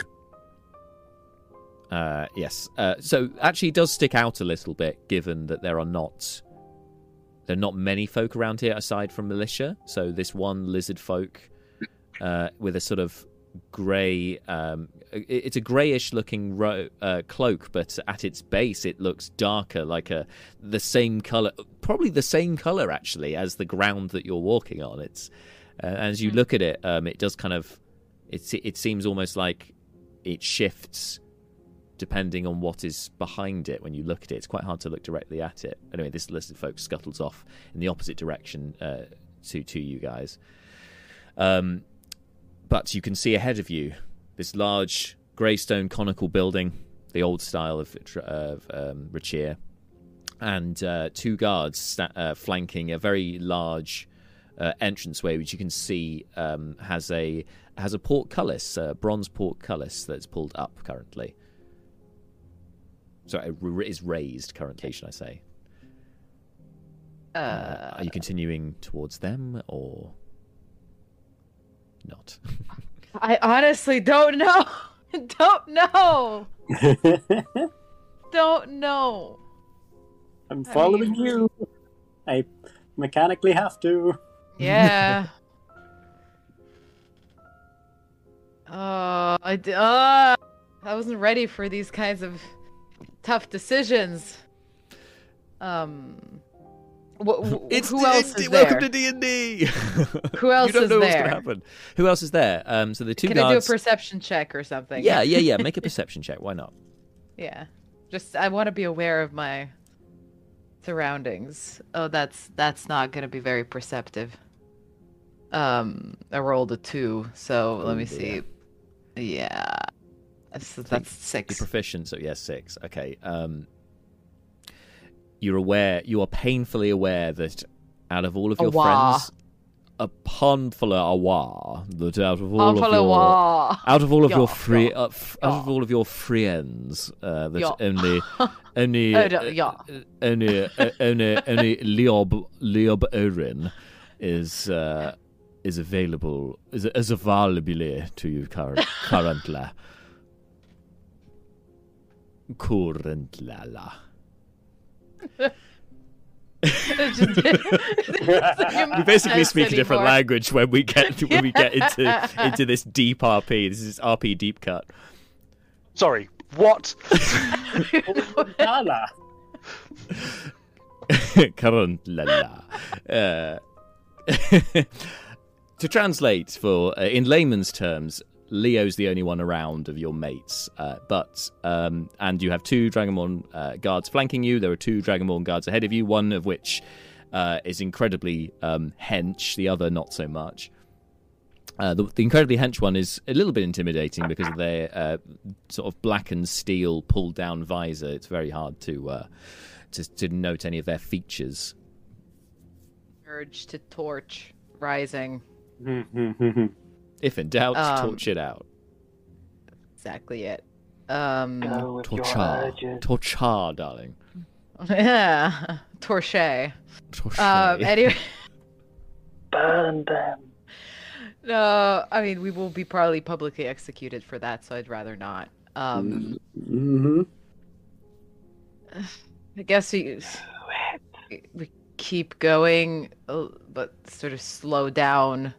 Uh, yes. Uh, so actually, it does stick out a little bit, given that there are not there are not many folk around here aside from militia. So this one lizard folk uh, with a sort of grey, um, it's a greyish looking ro- uh, cloak, but at its base it looks darker, like a the same color, probably the same color actually as the ground that you're walking on. It's uh, as you look at it, um, it does kind of it it seems almost like it shifts depending on what is behind it when you look at it. It's quite hard to look directly at it. Anyway, this lizard folk scuttles off in the opposite direction uh, to to you guys. Um, but you can see ahead of you this large grey stone conical building, the old style of, of um, Rachir, and uh, two guards sta- uh, flanking a very large uh, entranceway, which you can see um, has a has a portcullis, a bronze portcullis that's pulled up currently. So it is raised currently, should I say? Uh, Are you continuing towards them or not? I honestly don't know. don't know. don't know. I'm I following mean- you. I mechanically have to. Yeah. Oh, I d- uh, I wasn't ready for these kinds of tough decisions. Um, wh- wh- who else is welcome there? to D and D. Who else you don't is know what's there? gonna happen. Who else is there? Um, so the two Can I do a perception check or something? yeah, yeah, yeah. Make a perception check. Why not? Yeah. Just I want to be aware of my surroundings. Oh, that's that's not going to be very perceptive. Um, I rolled a 2, so let Oh, me dear. see. Yeah. That's, So that's You're 6. proficient, so yes, six. Okay. Um, you're aware. You are painfully aware that out of all of your Awa. friends, a painfully aware that out of all of your awa. out of all of Yeah, your free yeah, uh, f- out of all of your friends, uh, that Yeah. only only Oh, no, uh, yeah. uh, only uh, only only Leob Leob Orin is uh, is available is is available to you current, currently. Currently. We basically speak a different language when we get when we get into into this deep RP. This is RP deep cut. Sorry, what? Nala. Currently. Uh, to translate for uh, in layman's terms, Leo's the only one around of your mates, uh, but um, and you have two Dragonborn uh, guards flanking you. There are two Dragonborn guards ahead of you. One of which uh, is incredibly um, hench, the other not so much. Uh, the, the incredibly hench one is a little bit intimidating because of their uh, sort of blackened steel, pulled down visor. It's very hard to uh, to, to note any of their features. Urge to torch rising. If in doubt, Um, torch it out. Exactly it. Um Go with Torchar. Torchar, darling. yeah, torche. Torche. Um anyway, Burn them. no, I mean we will be probably publicly executed for that, so I'd rather not. Um hmm I guess we we keep going, uh, but sort of slow down,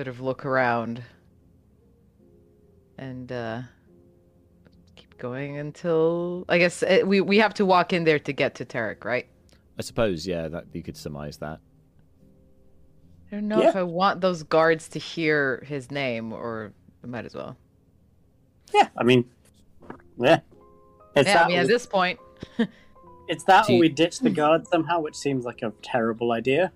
sort of look around, and uh, keep going until I guess uh we we have to walk in there to get to Tarek, right? I suppose, yeah, that you could surmise that. I don't know Yeah. if I want those guards to hear his name, or I might as well. Yeah, I mean, yeah. It's yeah, that I mean or at this point, It's that Do or we ditch the guard somehow, which seems like a terrible idea.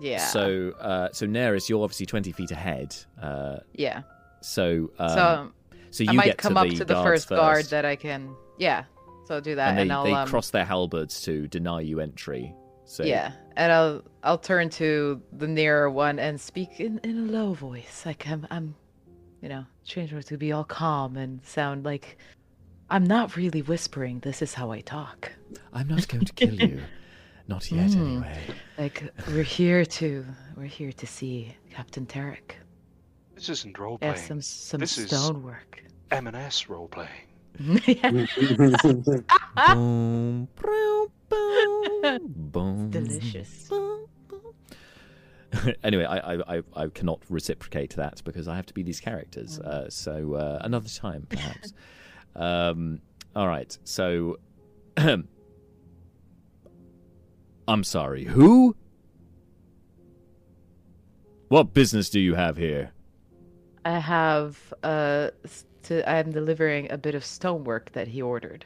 Yeah. So, uh, so Neris, you're obviously twenty feet ahead. Uh, yeah. so, um, so so you I might come to up the to the guards first, guard first, that I can. Yeah. So I'll do that, and and, they, I'll they um, cross their halberds to deny you entry. So, Yeah, and I'll I'll turn to the nearer one and speak in, in a low voice, like I'm I'm, you know, change it to be all calm and sound like I'm not really whispering. This is how I talk. I'm not going to kill you, not yet, Mm. anyway. Like we're here to we're here to see Captain Tarek. This isn't role playing. Yeah, some some This is- stonework. M&S role playing. Boom, boom, boom, boom. Delicious. anyway, I, I, I, I cannot reciprocate that because I have to be these characters. Uh, so uh, another time, perhaps. um, all right. So, I'm sorry. Who? What business do you have here? I have uh s- to I am delivering a bit of stonework that he ordered.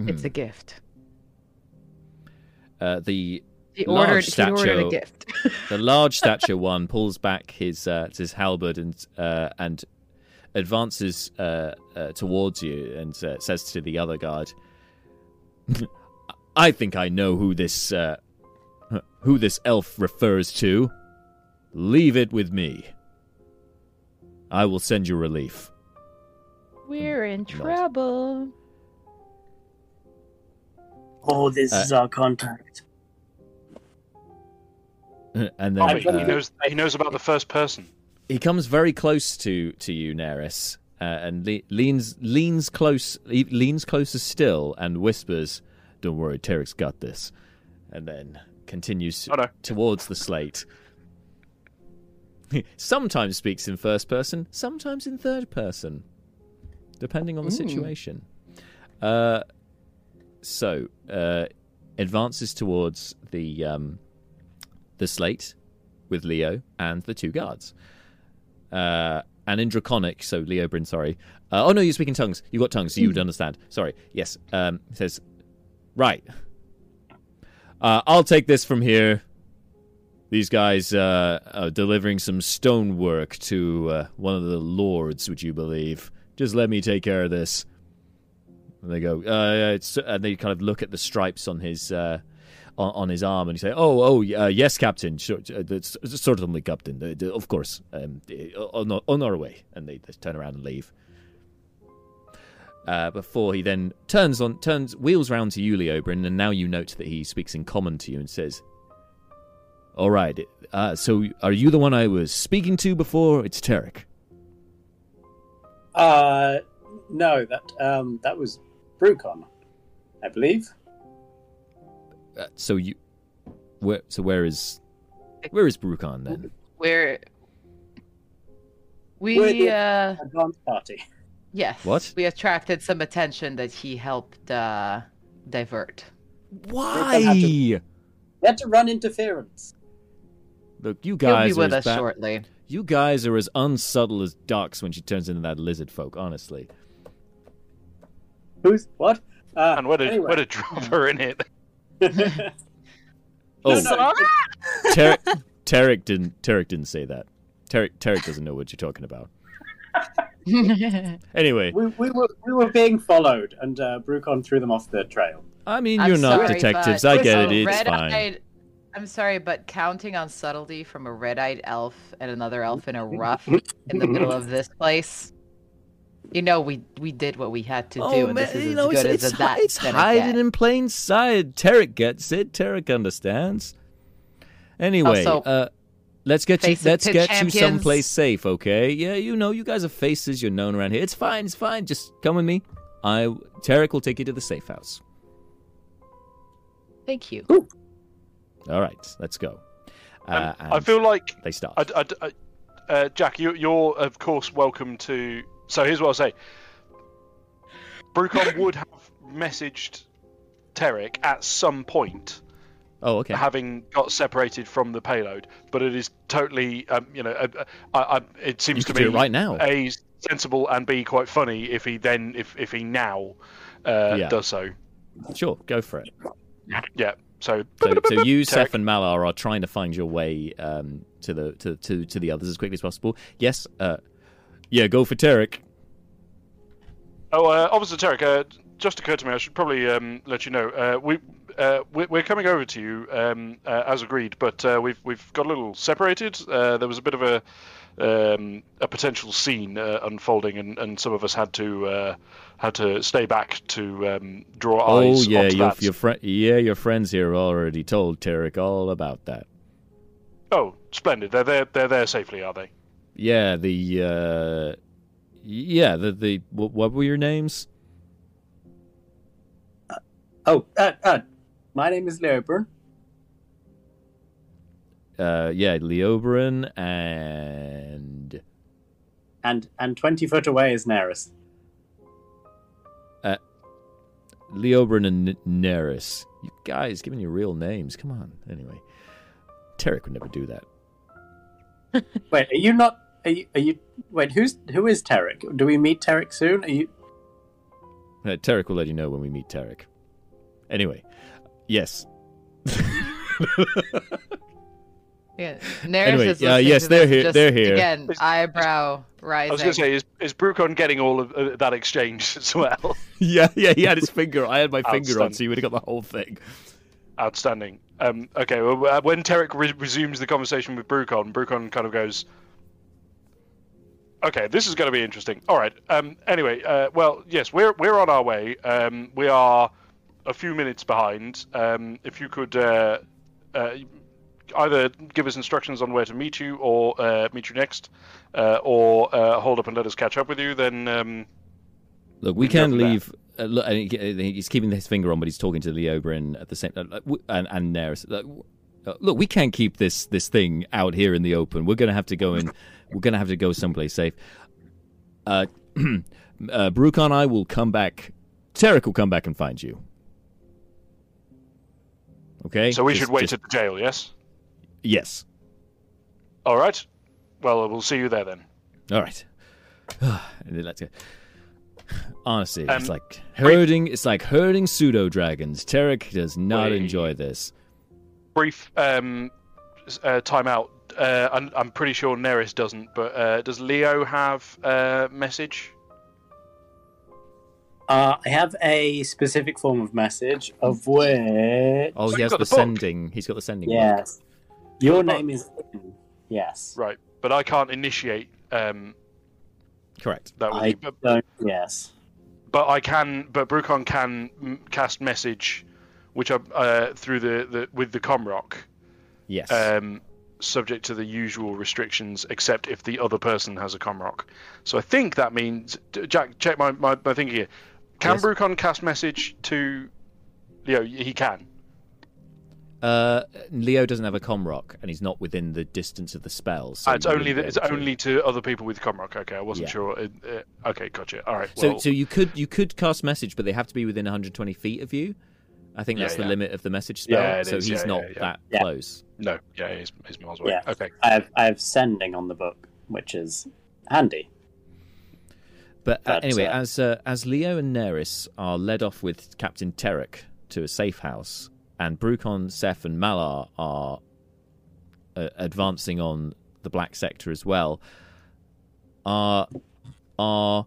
It's Hmm. a gift. Uh, the He large ordered he stature, a gift. the large stature one pulls back his uh, his halberd and uh, and advances uh, uh, towards you and uh, says to the other guard, "I think I know who this uh, who this elf refers to. Leave it with me. I will send you relief." We're in trouble. Oh, this Uh, is our contact. And Oh, then wait, he uh, knows. He knows about the first person. he comes very close to to you, Neris, uh, and le- leans leans close le- leans closer still and whispers, "Don't worry, Tarek's got this," and then continues Oh, no. towards the slate. sometimes speaks in first person, sometimes in third person, depending on the Mm. situation. Uh, so uh, advances towards the um, the slate with Leo and the two guards. Uh, and in Draconic, so Leobrin, sorry. Uh, oh no, you speak in tongues. You've got tongues, so you would understand. Sorry. Yes. Um, says, right. Uh, I'll take this from here. These guys uh, are delivering some stonework to uh, one of the lords, would you believe? Just let me take care of this. And they go, uh, and they kind of look at the stripes on his uh, on, on his arm, and he say, "Oh, oh, uh, yes, Captain. Certainly, Captain. Of course. Um, on, our- on our way." And they just turn around and leave. Uh, before he then turns on, turns, wheels round to you, Leobrin, and now you note that he speaks in common to you and says, "All right. Uh, so, are you the one I was speaking to before? It's Tarek." Uh, no, that um, that was Brucon, I believe. Uh, so you, where? So where is, where is Brucon then? We're we We're the uh advance party. Yes. What? We attracted some attention that he helped uh divert. Why? They had to run interference. Look, you guys He'll guys be with are us as ba- shortly. You guys are as unsubtle as ducks when she turns into that lizard folk. Honestly, Who's what? Uh, And what a anyway. what a dropper in it. oh, No, no, Tarek, Tarek didn't. Tarek didn't say that. Tarek, Tarek doesn't know what you're talking about. Anyway, we, we were we were being followed, and uh, Brucon threw them off the trail. I mean, I'm you're not sorry, detectives. I get it. It's fine. I'm sorry, but counting on subtlety from a red-eyed elf and another elf in a ruff in the middle of this place, you know, we we did what we had to do, Oh and man, this is you as know, good it's, as it's, a hi- it's hiding get. in plain sight. Tarek gets it. Tarek understands. Anyway, Also, uh, let's get you. face it Let's to get you someplace safe, okay? Yeah, you know, you guys are faces. You're known around here. It's fine. It's fine. Just come with me. I Tarek will take you to the safe house. Thank you. All right, let's go. Uh, Um, I feel like they start. I, I- I- uh, Jack, you, you're of course welcome to. So here's what I'll say. Brucon would have messaged Tarek at some point, oh, okay. having got separated from the payload, but it is totally, um, you know, I, I, it seems to me right now. a sensible and b quite funny if he then if if he now uh, Yeah. does so. Sure, go for it. Yeah. So So, so you, Tarek. Seth, and Malar are trying to find your way um, to the to, to to the others as quickly as possible. Yes, uh, yeah, go for Tarek. Oh, uh, Officer Tarek, uh, just occurred to me. I should probably um, let you know. Uh, we uh, we- we're coming over to you um, uh, as agreed, but uh, we've we've got a little separated. Uh, there was a bit of a um, a potential scene uh, unfolding, and, and some of us had to uh, had to stay back to um, draw Oh eyes yeah, onto your your friend, yeah, your friends here already told Tarek all about that. Oh, splendid. They're there. They're there safely, are they? Yeah, the uh, yeah, the the what were your names? Oh, uh, uh, my name is Leobrin. Uh, yeah, Leoberon and And and twenty foot away is Neris. uh, Leoberon and N- Neris. You guys giving your real names. Come on. Anyway, Tarek would never do that. Wait, are you not? Are you? Are you? Wait, who's who is Tarek? Do we meet Tarek soon? Are you? Uh, Tarek will let you know when we meet Tarek. Anyway, yes. Yeah, Neris Anyway, is uh, yes, to they're this here- just, they're here. Again, eyebrow rising. I was going to say, is is Brucon getting all of uh, that exchange as well? yeah, yeah, he had his finger. I had my finger on, so you would have got the whole thing. Outstanding. Um, okay, well, uh, when Tarek re- resumes the conversation with Brucon, Brucon kind of goes, "Okay, this is going to be interesting." All right. Um, anyway, uh, well, yes, we're we're on our way. Um, we are a few minutes behind. Um, if you could uh, uh, either give us instructions on where to meet you, or uh, meet you next, uh, or uh, hold up and let us catch up with you, then um, Look, we can go can from there. leave. Uh, look, he's keeping his finger on, but he's talking to Leo Oberyn at the same and and Neris. Uh, look, we can't keep this this thing out here in the open. We're gonna have to go in. we're gonna have to go someplace safe. Uh, uh, and I will come back. Tarek will come back and find you. Okay. so we Just- should wait just- at the jail. Yes. Yes. All right. Well, we'll see you there then. All right. let's go. Honestly, Um, it's like herding. It's like herding pseudo dragons. Tarek does not enjoy this. brief um, uh, timeout. Uh, I'm, I'm pretty sure Neris doesn't, but uh, does Leo have a message? Uh, I have a specific form of message of which. Oh, So he has the, the sending. He's got the sending. book. Yes. Your book. name is. Yes. Right, but I can't initiate um, Correct. that with I you. But, don't. Yes. but I can. But Brucon can m- cast message, which I uh, through the, the with the Comrock, Yes. um, subject to the usual restrictions, except if the other person has a Comrock. So I think that means Jack. Check my my, my thinking here. Can Yes. Brucon cast message to Leo? He can. uh, Leo doesn't have a comrock, and he's not within the distance of the spell. So Ah, it's only the, it's to- only to other people with Comrock. Okay, I wasn't Yeah. sure. Uh, okay, gotcha. All right. So, Well, so you could you could cast message, but they have to be within 120 feet of you. I think Yeah, that's the yeah. limit of the message spell. Yeah, it so is. he's Yeah, not yeah, yeah. that Yeah. close. no, yeah, he's, he's miles away. Yeah. Okay. I have. I have sending on the book, which is handy. But, uh, anyway, as uh, as Leo and Neris are led off with Captain Tarek to a safe house, and Brucon, Seth, and Malar are uh, advancing on the Black Sector as well, our our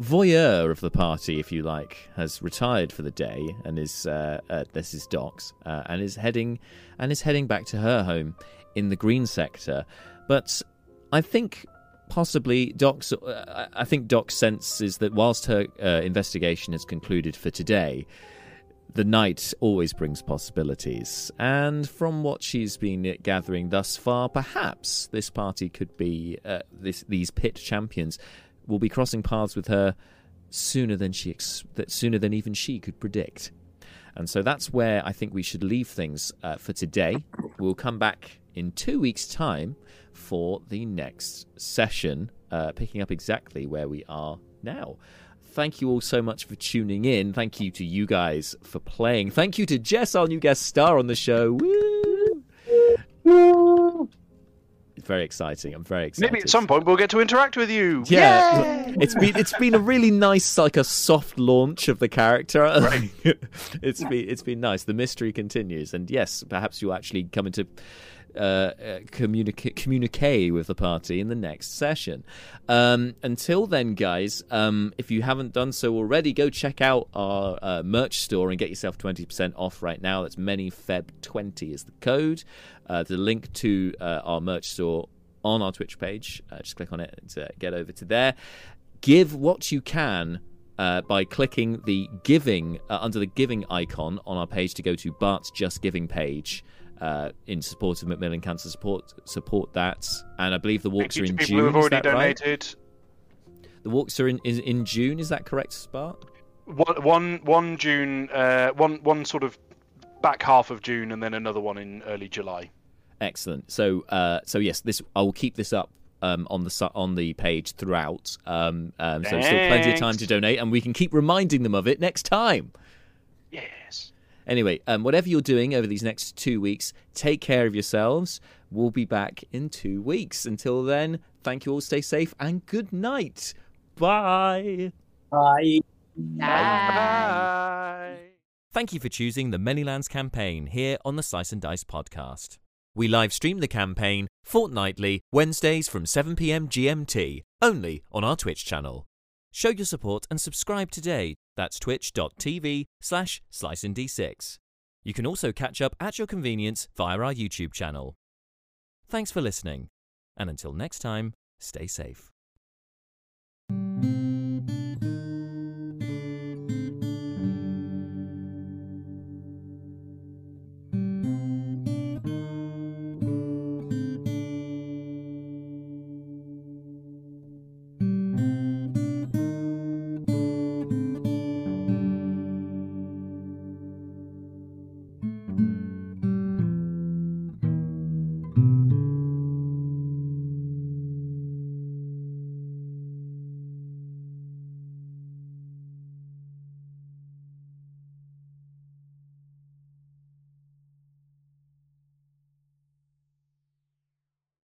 voyeur of the party, if you like, has retired for the day and is uh, uh, this is Docs uh, and is heading and is heading back to her home in the Green Sector, but I think possibly Doc's. Uh, I think Doc's sense is that whilst her uh, investigation has concluded for today, the night always brings possibilities. And from what she's been gathering thus far, perhaps this party could be uh, this these pit champions will be crossing paths with her sooner than she ex- that sooner than even she could predict. And so that's where I think we should leave things uh, for today. We'll come back in two weeks' time for the next session, uh, picking up exactly where we are now. Thank you all so much for tuning in. Thank you to you guys for playing. Thank you to Jess, our new guest star on the show. Woo! It's very exciting. I'm very excited. Maybe at some point we'll get to interact with you. Yeah, it's been it's been a really nice like a soft launch of the character. it's been it's been nice. The mystery continues, and yes, perhaps you'll actually come into uh, uh, communicate communicate with the party in the next session. Um, until then, guys, um, if you haven't done so already, go check out our uh, merch store and get yourself twenty percent off right now. That's many Feb twenty is the code. Uh, the link to uh, our merch store on our Twitch page. Just click on it to get over to there. Give what you can uh, by clicking the giving uh, under the giving icon on our page to go to Bart's Just Giving page. Uh, in support of Macmillan Cancer support support that. And I believe the walks are in June. who have already that right? The walks are in is in June. Is that correct, Spark? One, one, one June, uh, one, one sort of back half of June, and then another one in early July. Excellent. So, uh, so yes, this I will keep this up um, on the on the page throughout. Um, um, so still plenty of time to donate, and we can keep reminding them of it next time. Yes. Anyway, um, whatever you're doing over these next two weeks, take care of yourselves. We'll be back in two weeks. Until then, thank you all. Stay safe and good night. Bye. Bye. Bye. Thank you for choosing the Many Lands campaign here on the Slice and Dice podcast. We live stream the campaign fortnightly, Wednesdays from 7pm GMT, only on our Twitch channel. Show your support and subscribe today. That's twitch.tv slash sliceand6. You can also catch up at your convenience via our YouTube channel. Thanks for listening, and until next time, stay safe.